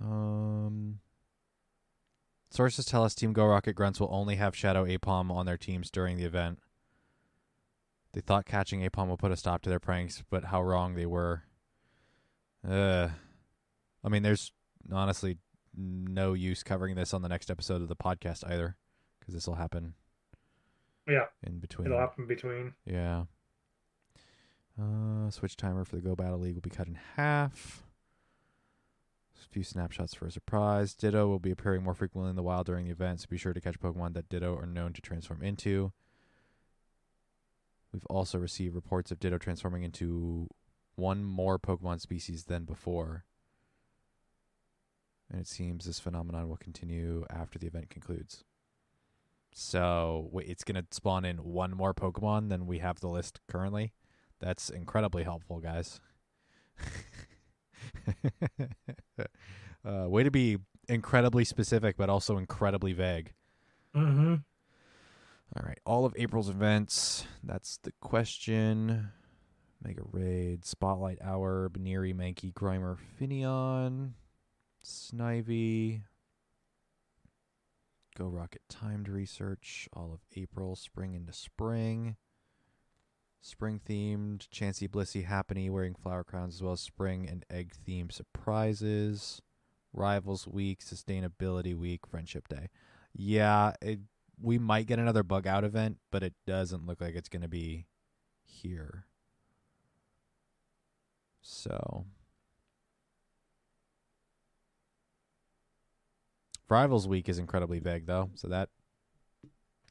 Um, sources tell us Team Go Rocket Grunts will only have Shadow Aipom on their teams during the event. They thought catching Aipom would put a stop to their pranks, but how wrong they were. Uh, I mean, there's honestly no use covering this on the next episode of the podcast either, because this will happen. Yeah, in between. It'll happen between. Yeah. Uh, switch timer for the Go Battle League will be cut in half. A few snapshots for a surprise. Ditto will be appearing more frequently in the wild during the event, so be sure to catch Pokemon that Ditto are known to transform into. We've also received reports of Ditto transforming into one more Pokemon species than before. And it seems this phenomenon will continue after the event concludes. So it's going to spawn in one more Pokemon than we have the list currently. That's incredibly helpful, guys. uh, way to be incredibly specific, but also incredibly vague. Mm-hmm. All right. All of April's events. That's the question. Mega Raid, Spotlight Hour, Buneary, Mankey, Grimer, Finneon, Snivy, Go Rocket Timed Research, all of April, Spring into Spring. Spring themed, Chansey Blissey Happiny wearing flower crowns as well as spring and egg themed surprises. Rivals Week, Sustainability Week, Friendship Day. Yeah, it, we might get another bug out event, but it doesn't look like it's going to be here. So Rivals Week is incredibly vague though, so that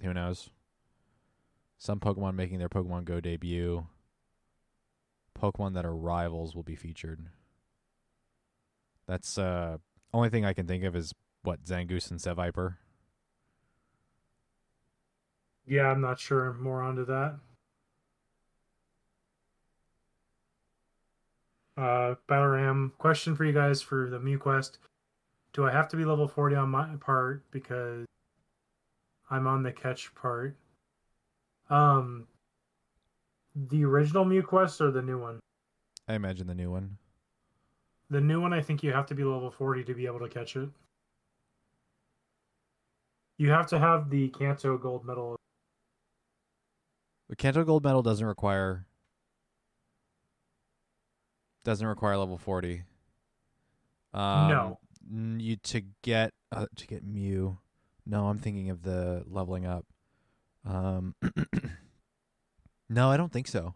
who knows. Some Pokemon making their Pokemon Go debut. Pokemon that are rivals will be featured. That's uh only thing I can think of is what Zangoose and Seviper. Yeah, I'm not sure more onto that. Uh, Battleram, question for you guys for the Mew Quest. Do I have to be level 40 on my part because I'm on the catch part? Um, the original Mew Quest or the new one? I imagine the new one. The new one, I think you have to be level 40 to be able to catch it. You have to have the Kanto gold medal. The Kanto gold medal doesn't require doesn't require level 40. Um, no. You to get uh, to get Mew. No, I'm thinking of the leveling up. Um, no, I don't think so.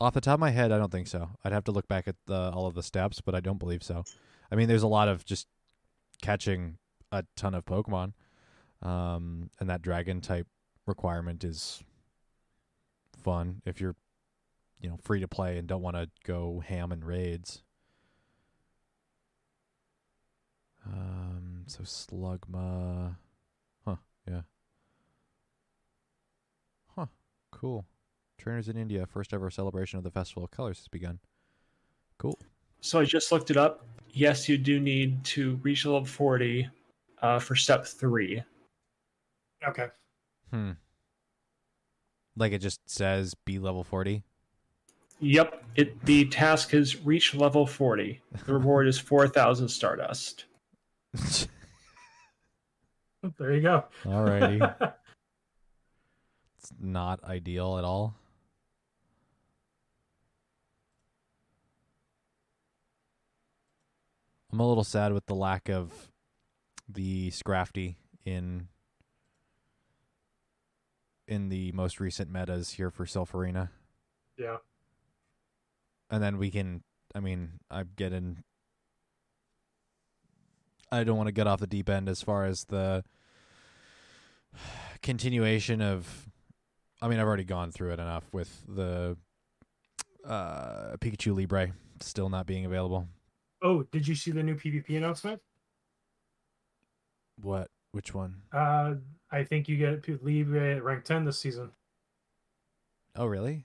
Off the top of my head, I don't think so. I'd have to look back at the, all of the steps, but I don't believe so. I mean, there's a lot of just catching a ton of Pokemon, um, and that dragon type requirement is fun if you're, you know, free to play and don't want to go ham in raids. Um, so Slugma. Huh, yeah. Huh, cool. Trainers in India, first ever celebration of the Festival of Colors has begun. Cool. So I just looked it up. Yes, you do need to reach level 40 uh, for step three. Okay. Hmm. Like it just says be level 40? Yep. It the task is reach level 40. The reward is 4,000 Stardust. there you go. All righty. it's not ideal at all. I'm a little sad with the lack of the Scrafty in in the most recent metas here for Silph Arena. Yeah. And then we can I mean, I'm getting I don't want to get off the deep end as far as the continuation of I mean, I've already gone through it enough with the uh Pikachu Libre still not being available. Oh, did you see the new PvP announcement? What? Which one? Uh, I think you get Libre at rank 10 this season. Oh, really?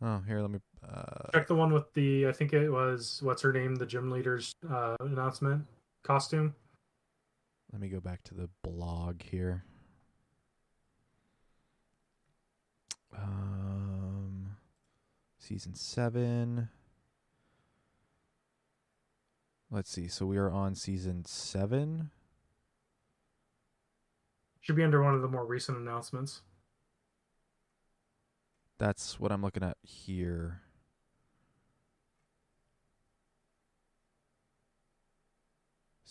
Oh, here, let me uh Check the one with the, I think it was, what's her name, the gym leader's uh, announcement costume. let me go back to the blog here. Um season 7 Let's see. So we are on season 7. Should be under one of the more recent announcements. That's what I'm looking at here.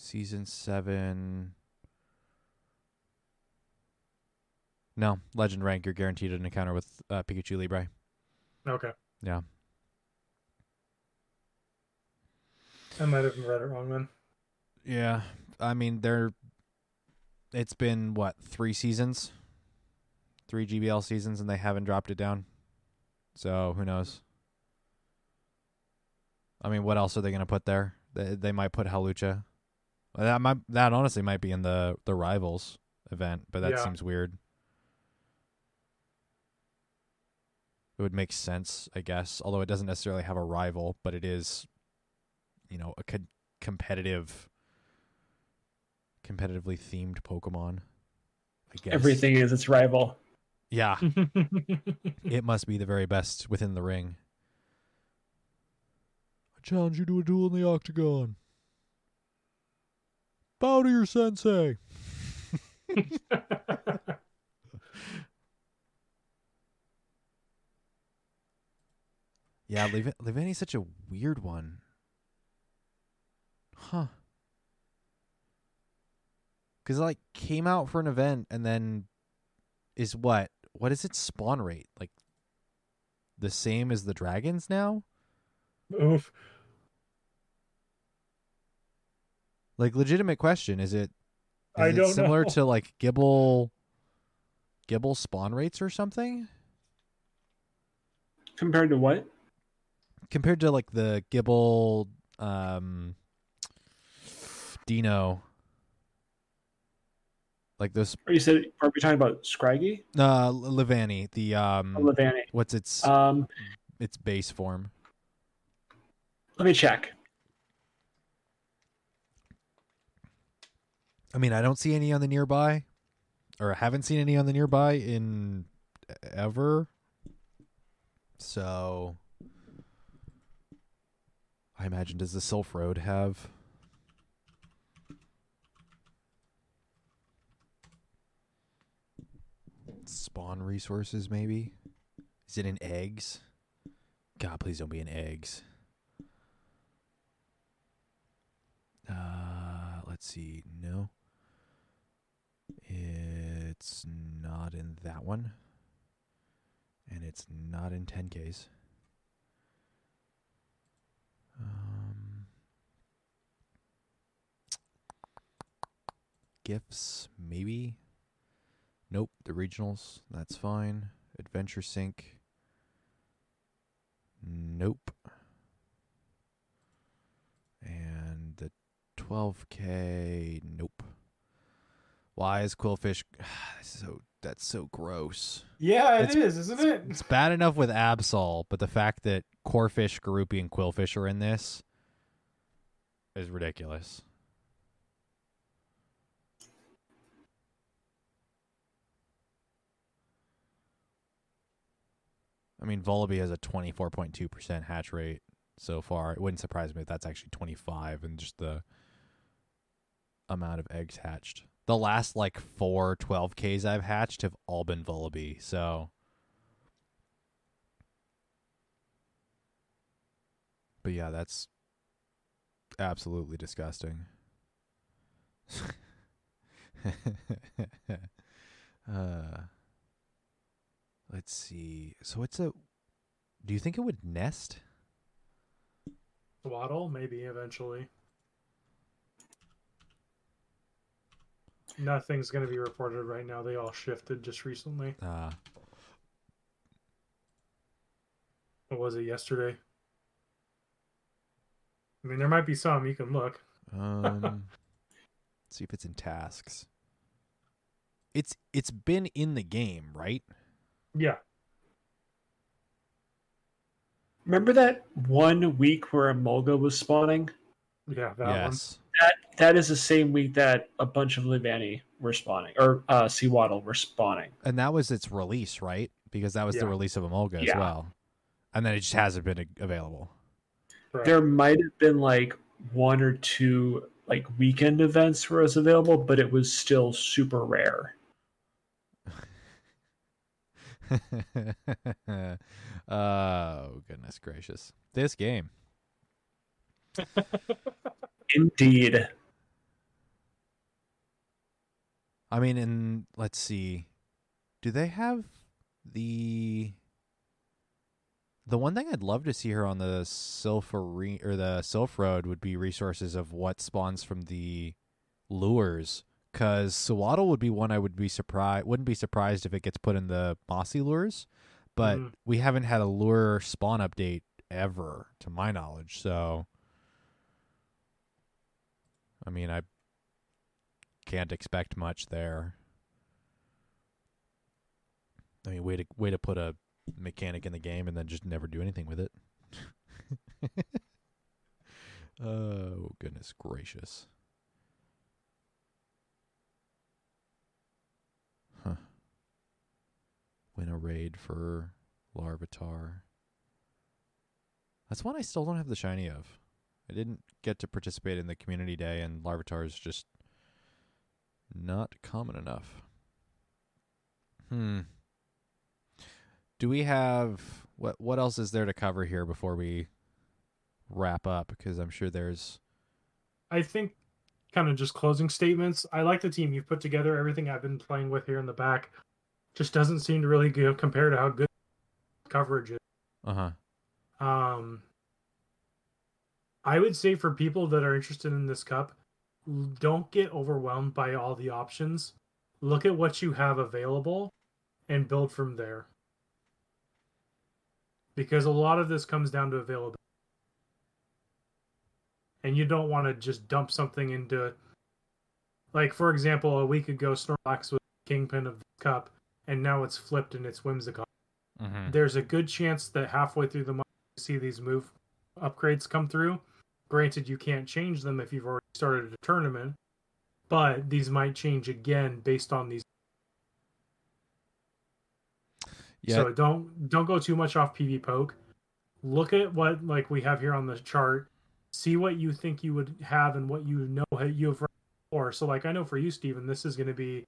Season 7. No, legend rank. You're guaranteed an encounter with uh, Pikachu Libre. Okay. Yeah. I might have read it wrong then. Yeah. I mean, they're. It's been, what, three seasons? Three GBL seasons, and they haven't dropped it down. So, who knows? I mean, what else are they going to put there? They, they might put Hawlucha. That might that honestly might be in the the rivals event, but that Yeah. seems weird. It would make sense, I guess, although it doesn't necessarily have a rival, but it is, you know, a co- competitive, competitively themed Pokemon. I guess Everything is its rival. Yeah, it must be the very best within the ring. I challenge you to a duel in the octagon. Bow to your sensei. Yeah, Liv- Leavanny's such a weird one. Huh. Cause it, like came out for an event and then is what? What is its spawn rate? Like the same as the dragons now? Oof. Like legitimate question, is it is I it don't similar know. to like Gible Gible spawn rates or something? Compared to what? Compared to like the Gible um Dino. Like those Are you said, are we talking about Scraggy? uh Leavanny, the um Or Leavanny? what's its Um, its base form? let me check. I mean, I don't see any on the nearby, or I haven't seen any on the nearby in ever. So, I imagine does the Silph Road have? Spawn resources, maybe. Is it in eggs? God, please don't be in eggs. Uh, let's see. No. It's not in that one. And it's not in 10Ks. Um, gifts, maybe. Nope. The regionals, that's fine. Adventure Sync. Nope. And the 12k nope why is qwilfish so that's so gross Yeah, it It's- is, isn't it? it's bad enough with absol but the fact that corefish garupi and qwilfish are in this is ridiculous i mean Vullaby has a 24.2% hatch rate so far it wouldn't surprise me if that's actually 25 and just the amount of eggs hatched. The last like four 12Ks I've hatched have all been Vullaby, so. But yeah, that's absolutely disgusting. uh, let's see. So it's a. Do you think it would nest? Waddle, maybe eventually. Nothing's going to be reported right now. They all shifted just recently. Uh, What was it yesterday? I mean, there might be some. You can look. Um, see if it's in tasks. It's it's been in the game, right? Yeah. Remember that one week where Emolga was spawning? Yeah, that yes. That that is the same week that a bunch of Leavanny were spawning, or uh, Sewaddle were spawning. And that was its release, right? Because that was the release of Emolga as well. And then it just hasn't been available. Right. There might have been like one or two like weekend events where it was available, but it was still super rare. oh goodness gracious! This game. Indeed. I mean, and let's see, do they have the the one thing I'd love to see her on the Silph Are- or the Silph Road would be resources of what spawns from the lures. Because Swaddle would be one I would be surprised wouldn't be surprised if it gets put in the mossy lures, but Mhm. we haven't had a lure spawn update ever, to my knowledge. So, I mean, I can't expect much there. I mean, way to way to put a mechanic in the game and then just never do anything with it. oh goodness gracious! Huh. Win a raid for Larvitar. That's one I still don't have the shiny of. I didn't get to participate in the community day, and Larvitar is just not common enough. Hmm. Do we have what? What else is there to cover here before we wrap up? Because I'm sure there's. I think kind of just closing statements. I like the team you've put together. Everything I've been playing with here in the back just doesn't seem to really go compare to how good coverage is. Uh huh. Um, I would say for people that are interested in this cup, don't get overwhelmed by all the options. Look at what you have available and build from there. Because a lot of this comes down to availability. And you don't want to just dump something into like for example, a week ago Snorlax was kingpin of the cup and now it's flipped and it's whimsicott Mm-hmm. there's a good chance that halfway through the month you see these move upgrades come through. Granted, you can't change them if you've already started a tournament, but these might change again based on these. Yeah. So don't don't go too much off PvPoke. Look at what like we have here on the chart. See what you think you would have and what you know you have run before. So like I know for you, Steven, this is going to be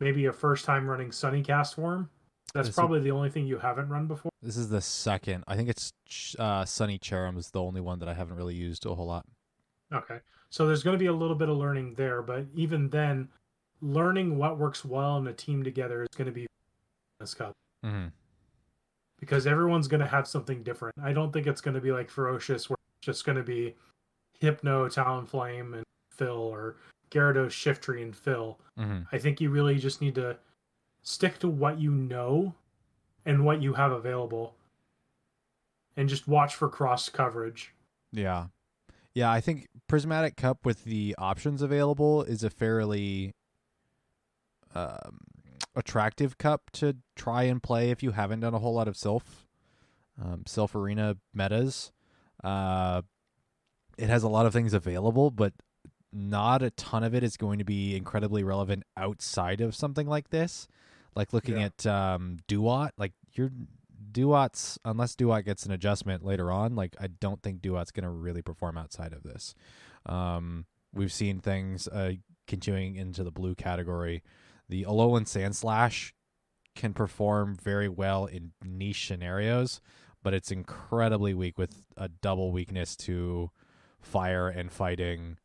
maybe a first time running Sunny Castform. That's This is- probably the only thing you haven't run before. This is the second. I think it's uh, Sunny Cherrim is the only one that I haven't really used a whole lot. Okay. So there's going to be a little bit of learning there, but even then, learning what works well in a team together is going to be this cup Mm-hmm. because everyone's going to have something different. I don't think it's going to be like ferocious, where it's just going to be Hypno, Talonflame, and Phil, or Gyarados, Shiftry, and Phil. Mm-hmm. I think you really just need to stick to what you know and what you have available, and just watch for cross coverage. Yeah. Yeah, I think Prismatic Cup with the options available is a fairly um, attractive cup to try and play if you haven't done a whole lot of Silph. Um, Silph Arena metas. Uh, it has a lot of things available, but not a ton of it is going to be incredibly relevant outside of something like this. Like looking Yeah. at um, Dewott, like your Dewott's unless Dewott gets an adjustment later on, like I don't think Dewott's going to really perform outside of this. Um, we've seen things uh, continuing into the blue category. The Alolan Sandslash can perform very well in niche scenarios, but it's incredibly weak with a double weakness to fire and fighting.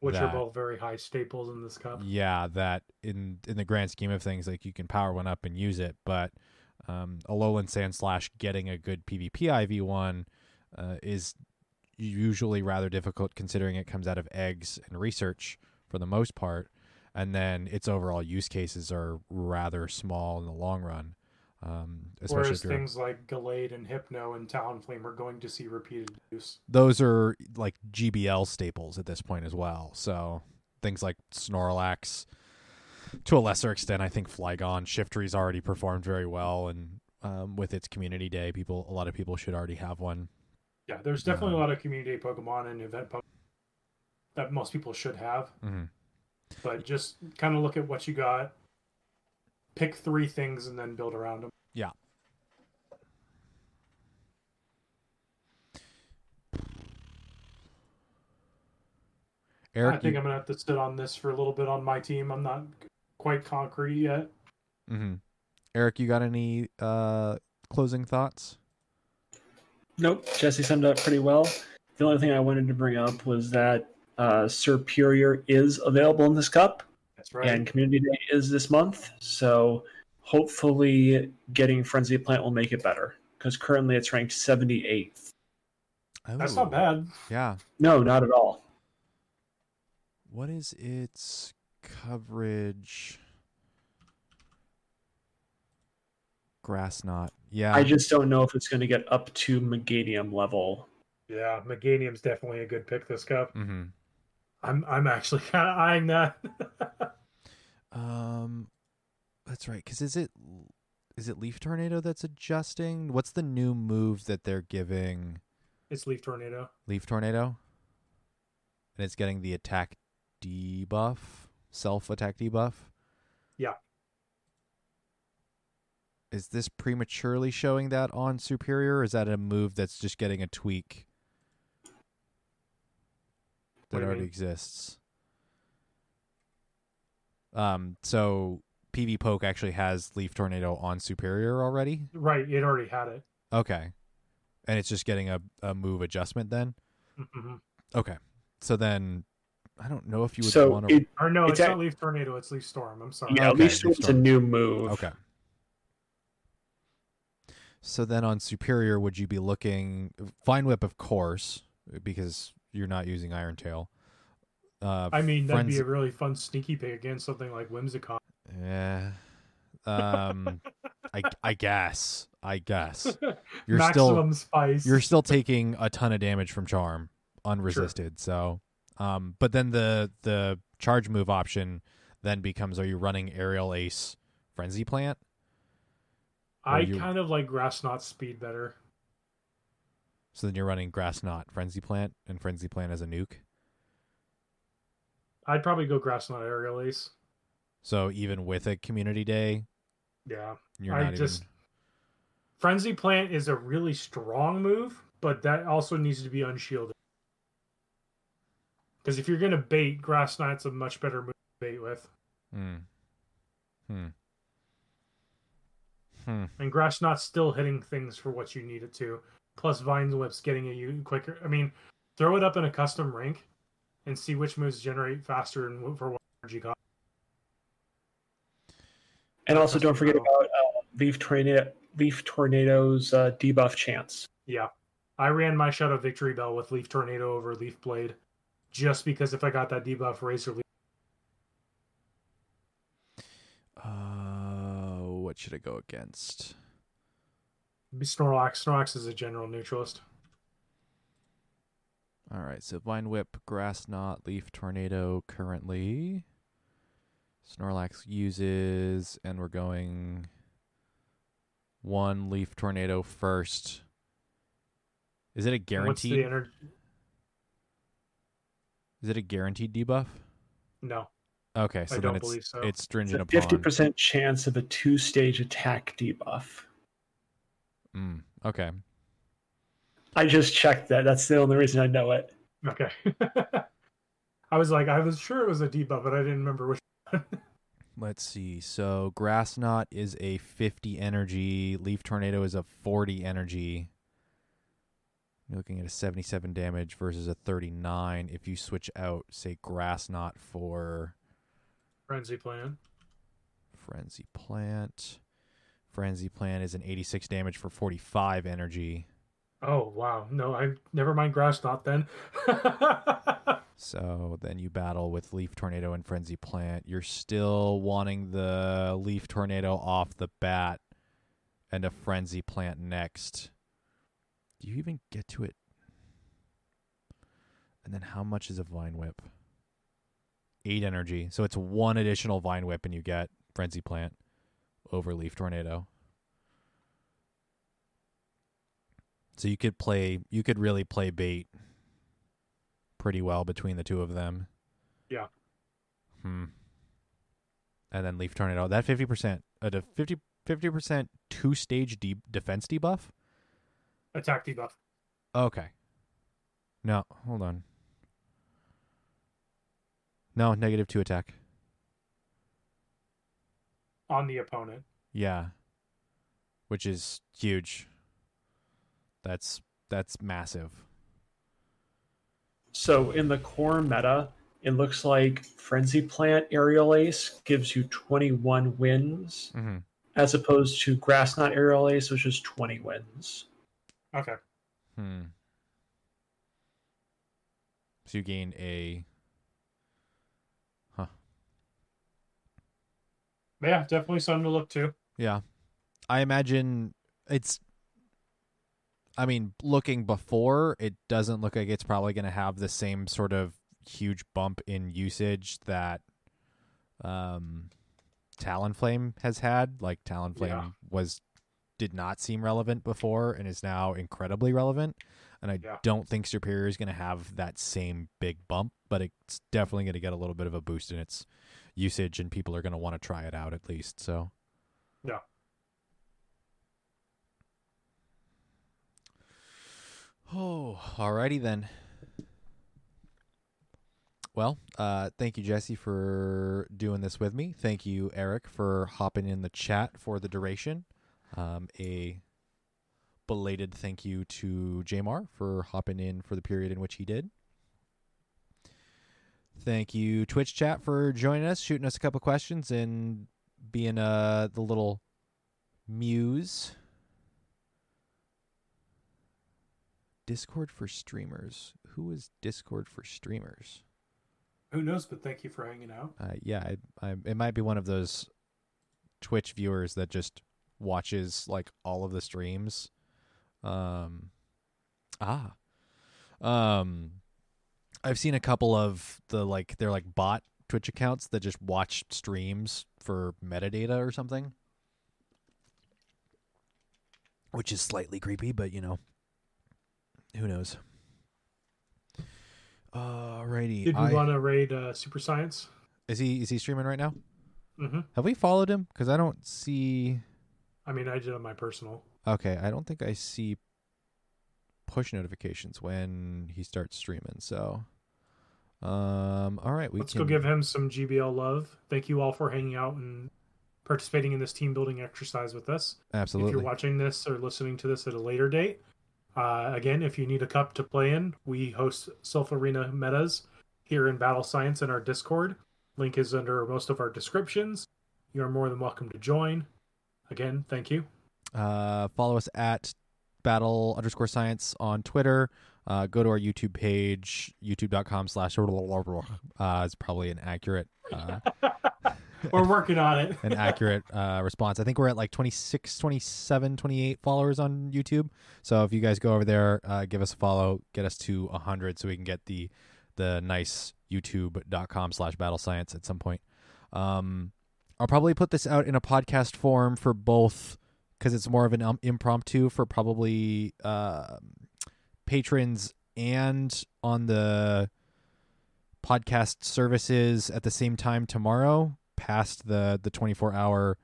Which That- are both very high staples in this cup. Yeah, that in in the grand scheme of things, like you can power one up and use it, but um, Alolan Sandslash getting a good PvP IV one uh, is usually rather difficult considering it comes out of eggs and research for the most part, and then its overall use cases are rather small in the long run. Um, especially Whereas things like Gallade and Hypno and Talonflame are going to see repeated use. those are like GBL staples at this point as well. So things like Snorlax, to a lesser extent, I think Flygon, Shiftry's already performed very well, and um, with its community day, people a lot of people should already have one. Yeah, there's definitely Um, a lot of community day Pokemon and event Pokemon that most people should have, hmm but just kind of look at what you got, pick three things, and then build around them. Yeah. Eric, I think you- I'm gonna have to sit on this for a little bit on my team. I'm not quite concrete yet. Mm-hmm. Eric, you got any uh, closing thoughts? Nope, Jesse summed it up pretty well. The only thing I wanted to bring up was that uh, Serperior is available in this cup, That's right. and Community Day is this month. So hopefully, getting Frenzy Plant will make it better because currently it's ranked 78th. That's not bad. Yeah. No, not at all. What is its coverage? Grass knot. Yeah. I just don't know if it's going to get up to Meganium level. Yeah, Meganium's definitely a good pick this cup. hmm I'm I'm actually kind of eyeing that. Um, that's right. Because is it is it Leaf Tornado that's adjusting? What's the new move that they're giving it's Leaf Tornado. Leaf Tornado? And it's getting the attack debuff, self attack debuff. Yeah. Is this prematurely showing that on Serperior? Or is that a move that's just getting a tweak that already mean? exists? Um, so PvPoke actually has Leaf Tornado on Serperior already. Right, it already had it. Okay, and it's just getting a, a move adjustment then. hmm Okay, so then I don't know if you would So want to. it, Or no, It's it's, at- not Leaf Tornado. It's Leaf Storm. I'm sorry. yeah, Okay, at least Leaf it's a new move. Okay. So then on Serperior, would you be looking Vine Whip, of course, because you're not using Iron Tail. Uh, I mean, that'd be a really fun sneaky pick against something like Whimsicott. Yeah. Um, I I guess. I guess you're still spice. you're still taking a ton of damage from Charm unresisted. So, um, but then the the charge move option then becomes: Are you running Aerial Ace Frenzy Plant? I you- kind of like Grass Knot speed better. So then you're running Grass Knot Frenzy Plant and Frenzy Plant as a nuke. I'd probably go Grass Knot Aerial Ace. So even with a Community Day, Yeah. you're I not just even. Frenzy Plant is a really strong move, but that also needs to be unshielded. Because if you're gonna bait, Grass Knot's a much better move to bait with. Hmm. Hmm. Hmm. And Grass Knot's still hitting things for what you need it to. Plus Vine Whip's getting at you quicker. I mean, throw it up in a custom rank and see which moves generate faster and for what energy cost. And also, don't forget Custom about uh, Leaf Tornado, Leaf Tornado's uh, debuff chance. Yeah. I ran my Shadow Victreebel with Leaf Tornado over Leaf Blade just because if I got that debuff Razor Leaf, Uh, what should I go against? It'd be Snorlax. Snorlax is a general neutralist. All right, so Vine Whip, Grass Knot, Leaf Tornado currently. Snorlax uses, and we're going one Leaf Tornado first. Is it a And What's guaranteed? the energy? Is it a guaranteed debuff? No, Okay, so I then don't it's believe so. it's It's stringent a upon. fifty percent chance of a two-stage attack debuff. Mm, okay, I just checked that. That's the only reason I know it. Okay. I was like, I was sure it was a debuff, but I didn't remember which. One. Let's see. So Grass Knot is a 50 energy. Leaf Tornado is a 40 energy. You're looking at a 77 damage versus a 39 if you switch out, say, Grass Knot for Frenzy plant. Frenzy Plant. Frenzy Plant is an 86 damage for 45 energy. Oh wow, no, I never mind Grass Knot then. So then you battle with Leaf Tornado and Frenzy Plant. You're still wanting the Leaf Tornado off the bat and a Frenzy Plant next. Do you even get to it? And then how much is a Vine Whip? Eight energy. So it's one additional Vine Whip and you get Frenzy Plant over Leaf Tornado. So you could play, you could really play bait pretty well between the two of them. Yeah. Hmm. And then Leaf Tornado. That 50%, uh, the 50, 50% two stage de- defense debuff? Attack debuff. Okay. No, hold on. No, negative two attack. On the opponent. Yeah. which is huge. That's that's massive. So in the core meta, it looks like Frenzy Plant Aerial Ace gives you 21 wins, Mm-hmm. as opposed to Grass Knot Aerial Ace, which is 20 wins. Okay. Hmm. So you gain a Yeah, definitely something to look to. Yeah. I imagine it's I mean, looking before, it doesn't look like it's probably going to have the same sort of huge bump in usage that um Talonflame has had. Like Talonflame Yeah. was did not seem relevant before and is now incredibly relevant. And I Yeah. don't think Serperior is going to have that same big bump, but it's definitely going to get a little bit of a boost in its usage and people are going to want to try it out at least. So Yeah. Oh, alrighty then. Well, uh, thank you, Jesse, for doing this with me. Thank you, Eric, for hopping in the chat for the duration. Um, a belated thank you to Jamar for hopping in for the period in which he did. Thank you, Twitch chat, for joining us, shooting us a couple questions, and being uh, the little muse. Discord for streamers. Who is Discord for streamers? Who knows? But thank you for hanging out. Uh, yeah, I, I, it might be one of those Twitch viewers that just watches like all of the streams. Um, ah, um, I've seen a couple of the like they're like bot Twitch accounts that just watch streams for metadata or something, which is slightly creepy, but you know, who knows. Alrighty, Did we I- want to raid uh, Super Science? is he is he streaming right now? Mm-hmm. Have we followed him? Because I don't see. I mean, I did on my personal. Okay, I don't think I see push notifications when he starts streaming. So, um, all right, we Let's can go give him some GBL love. Thank you all for hanging out and participating in this team building exercise with us. absolutely. If you're watching this or listening to this at a later date, uh, again, if you need a cup to play in, we host Silph Arena metas here in Battle Science in our Discord. Link is under most of our descriptions. You're more than welcome to join. Again, thank you. Uh, follow us at battle underscore science on Twitter. Uh, go to our YouTube page, youtube.com slash uh, is probably an accurate uh, We're working on it. an accurate uh, response. I think we're at like 26, 27, 28 followers on YouTube. So if you guys go over there, uh, give us a follow, get us to 100 so we can get the the nice youtube.com slash battle science at some point. Um, I'll probably put this out in a podcast form for both because it's more of an um, impromptu for probably uh, patrons and on the podcast services at the same time tomorrow past the the 24 hour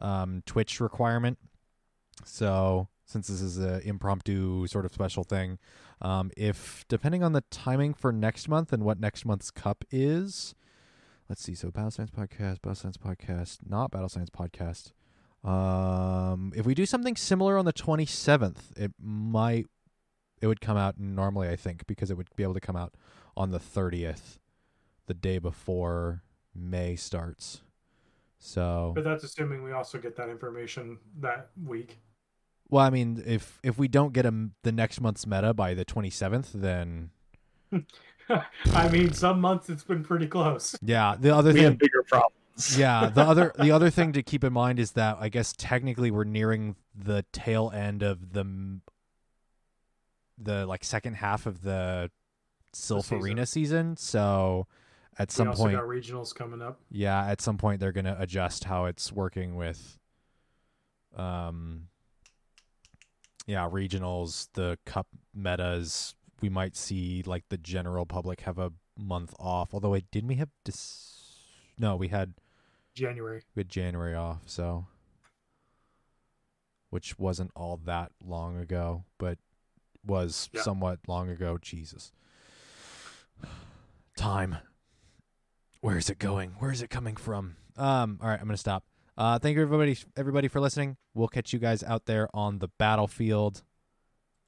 um, twitch requirement. So since this is an impromptu sort of special thing um, if depending on the timing for next month and what next month's cup is let's see. So battle science podcast battle science podcast not battle science podcast um, if we do something similar on the 27th it might it would come out normally i think because it would be able to come out on the 30th the day before may starts so But that's assuming we also get that information that week. well i mean if if we don't get a, the next month's meta by the 27th then I mean, some months it's been pretty close. yeah the other We thing have bigger problems. yeah the other the other thing to keep in mind is that i guess technically we're nearing the tail end of the the like second half of the Silph season. arena season so at some point got regionals coming up. yeah at some point they're going to adjust how it's working with um yeah regionals the cup metas we might see like the general public have a month off although wait didn't we have dis- no we had January. we had January off, so which wasn't all that long ago, but was Yeah. somewhat long ago. Jesus. Time. Where is it going? Where is it coming from? Um, all right, I'm gonna stop. Uh, thank you everybody everybody for listening. We'll catch you guys out there on the battlefield.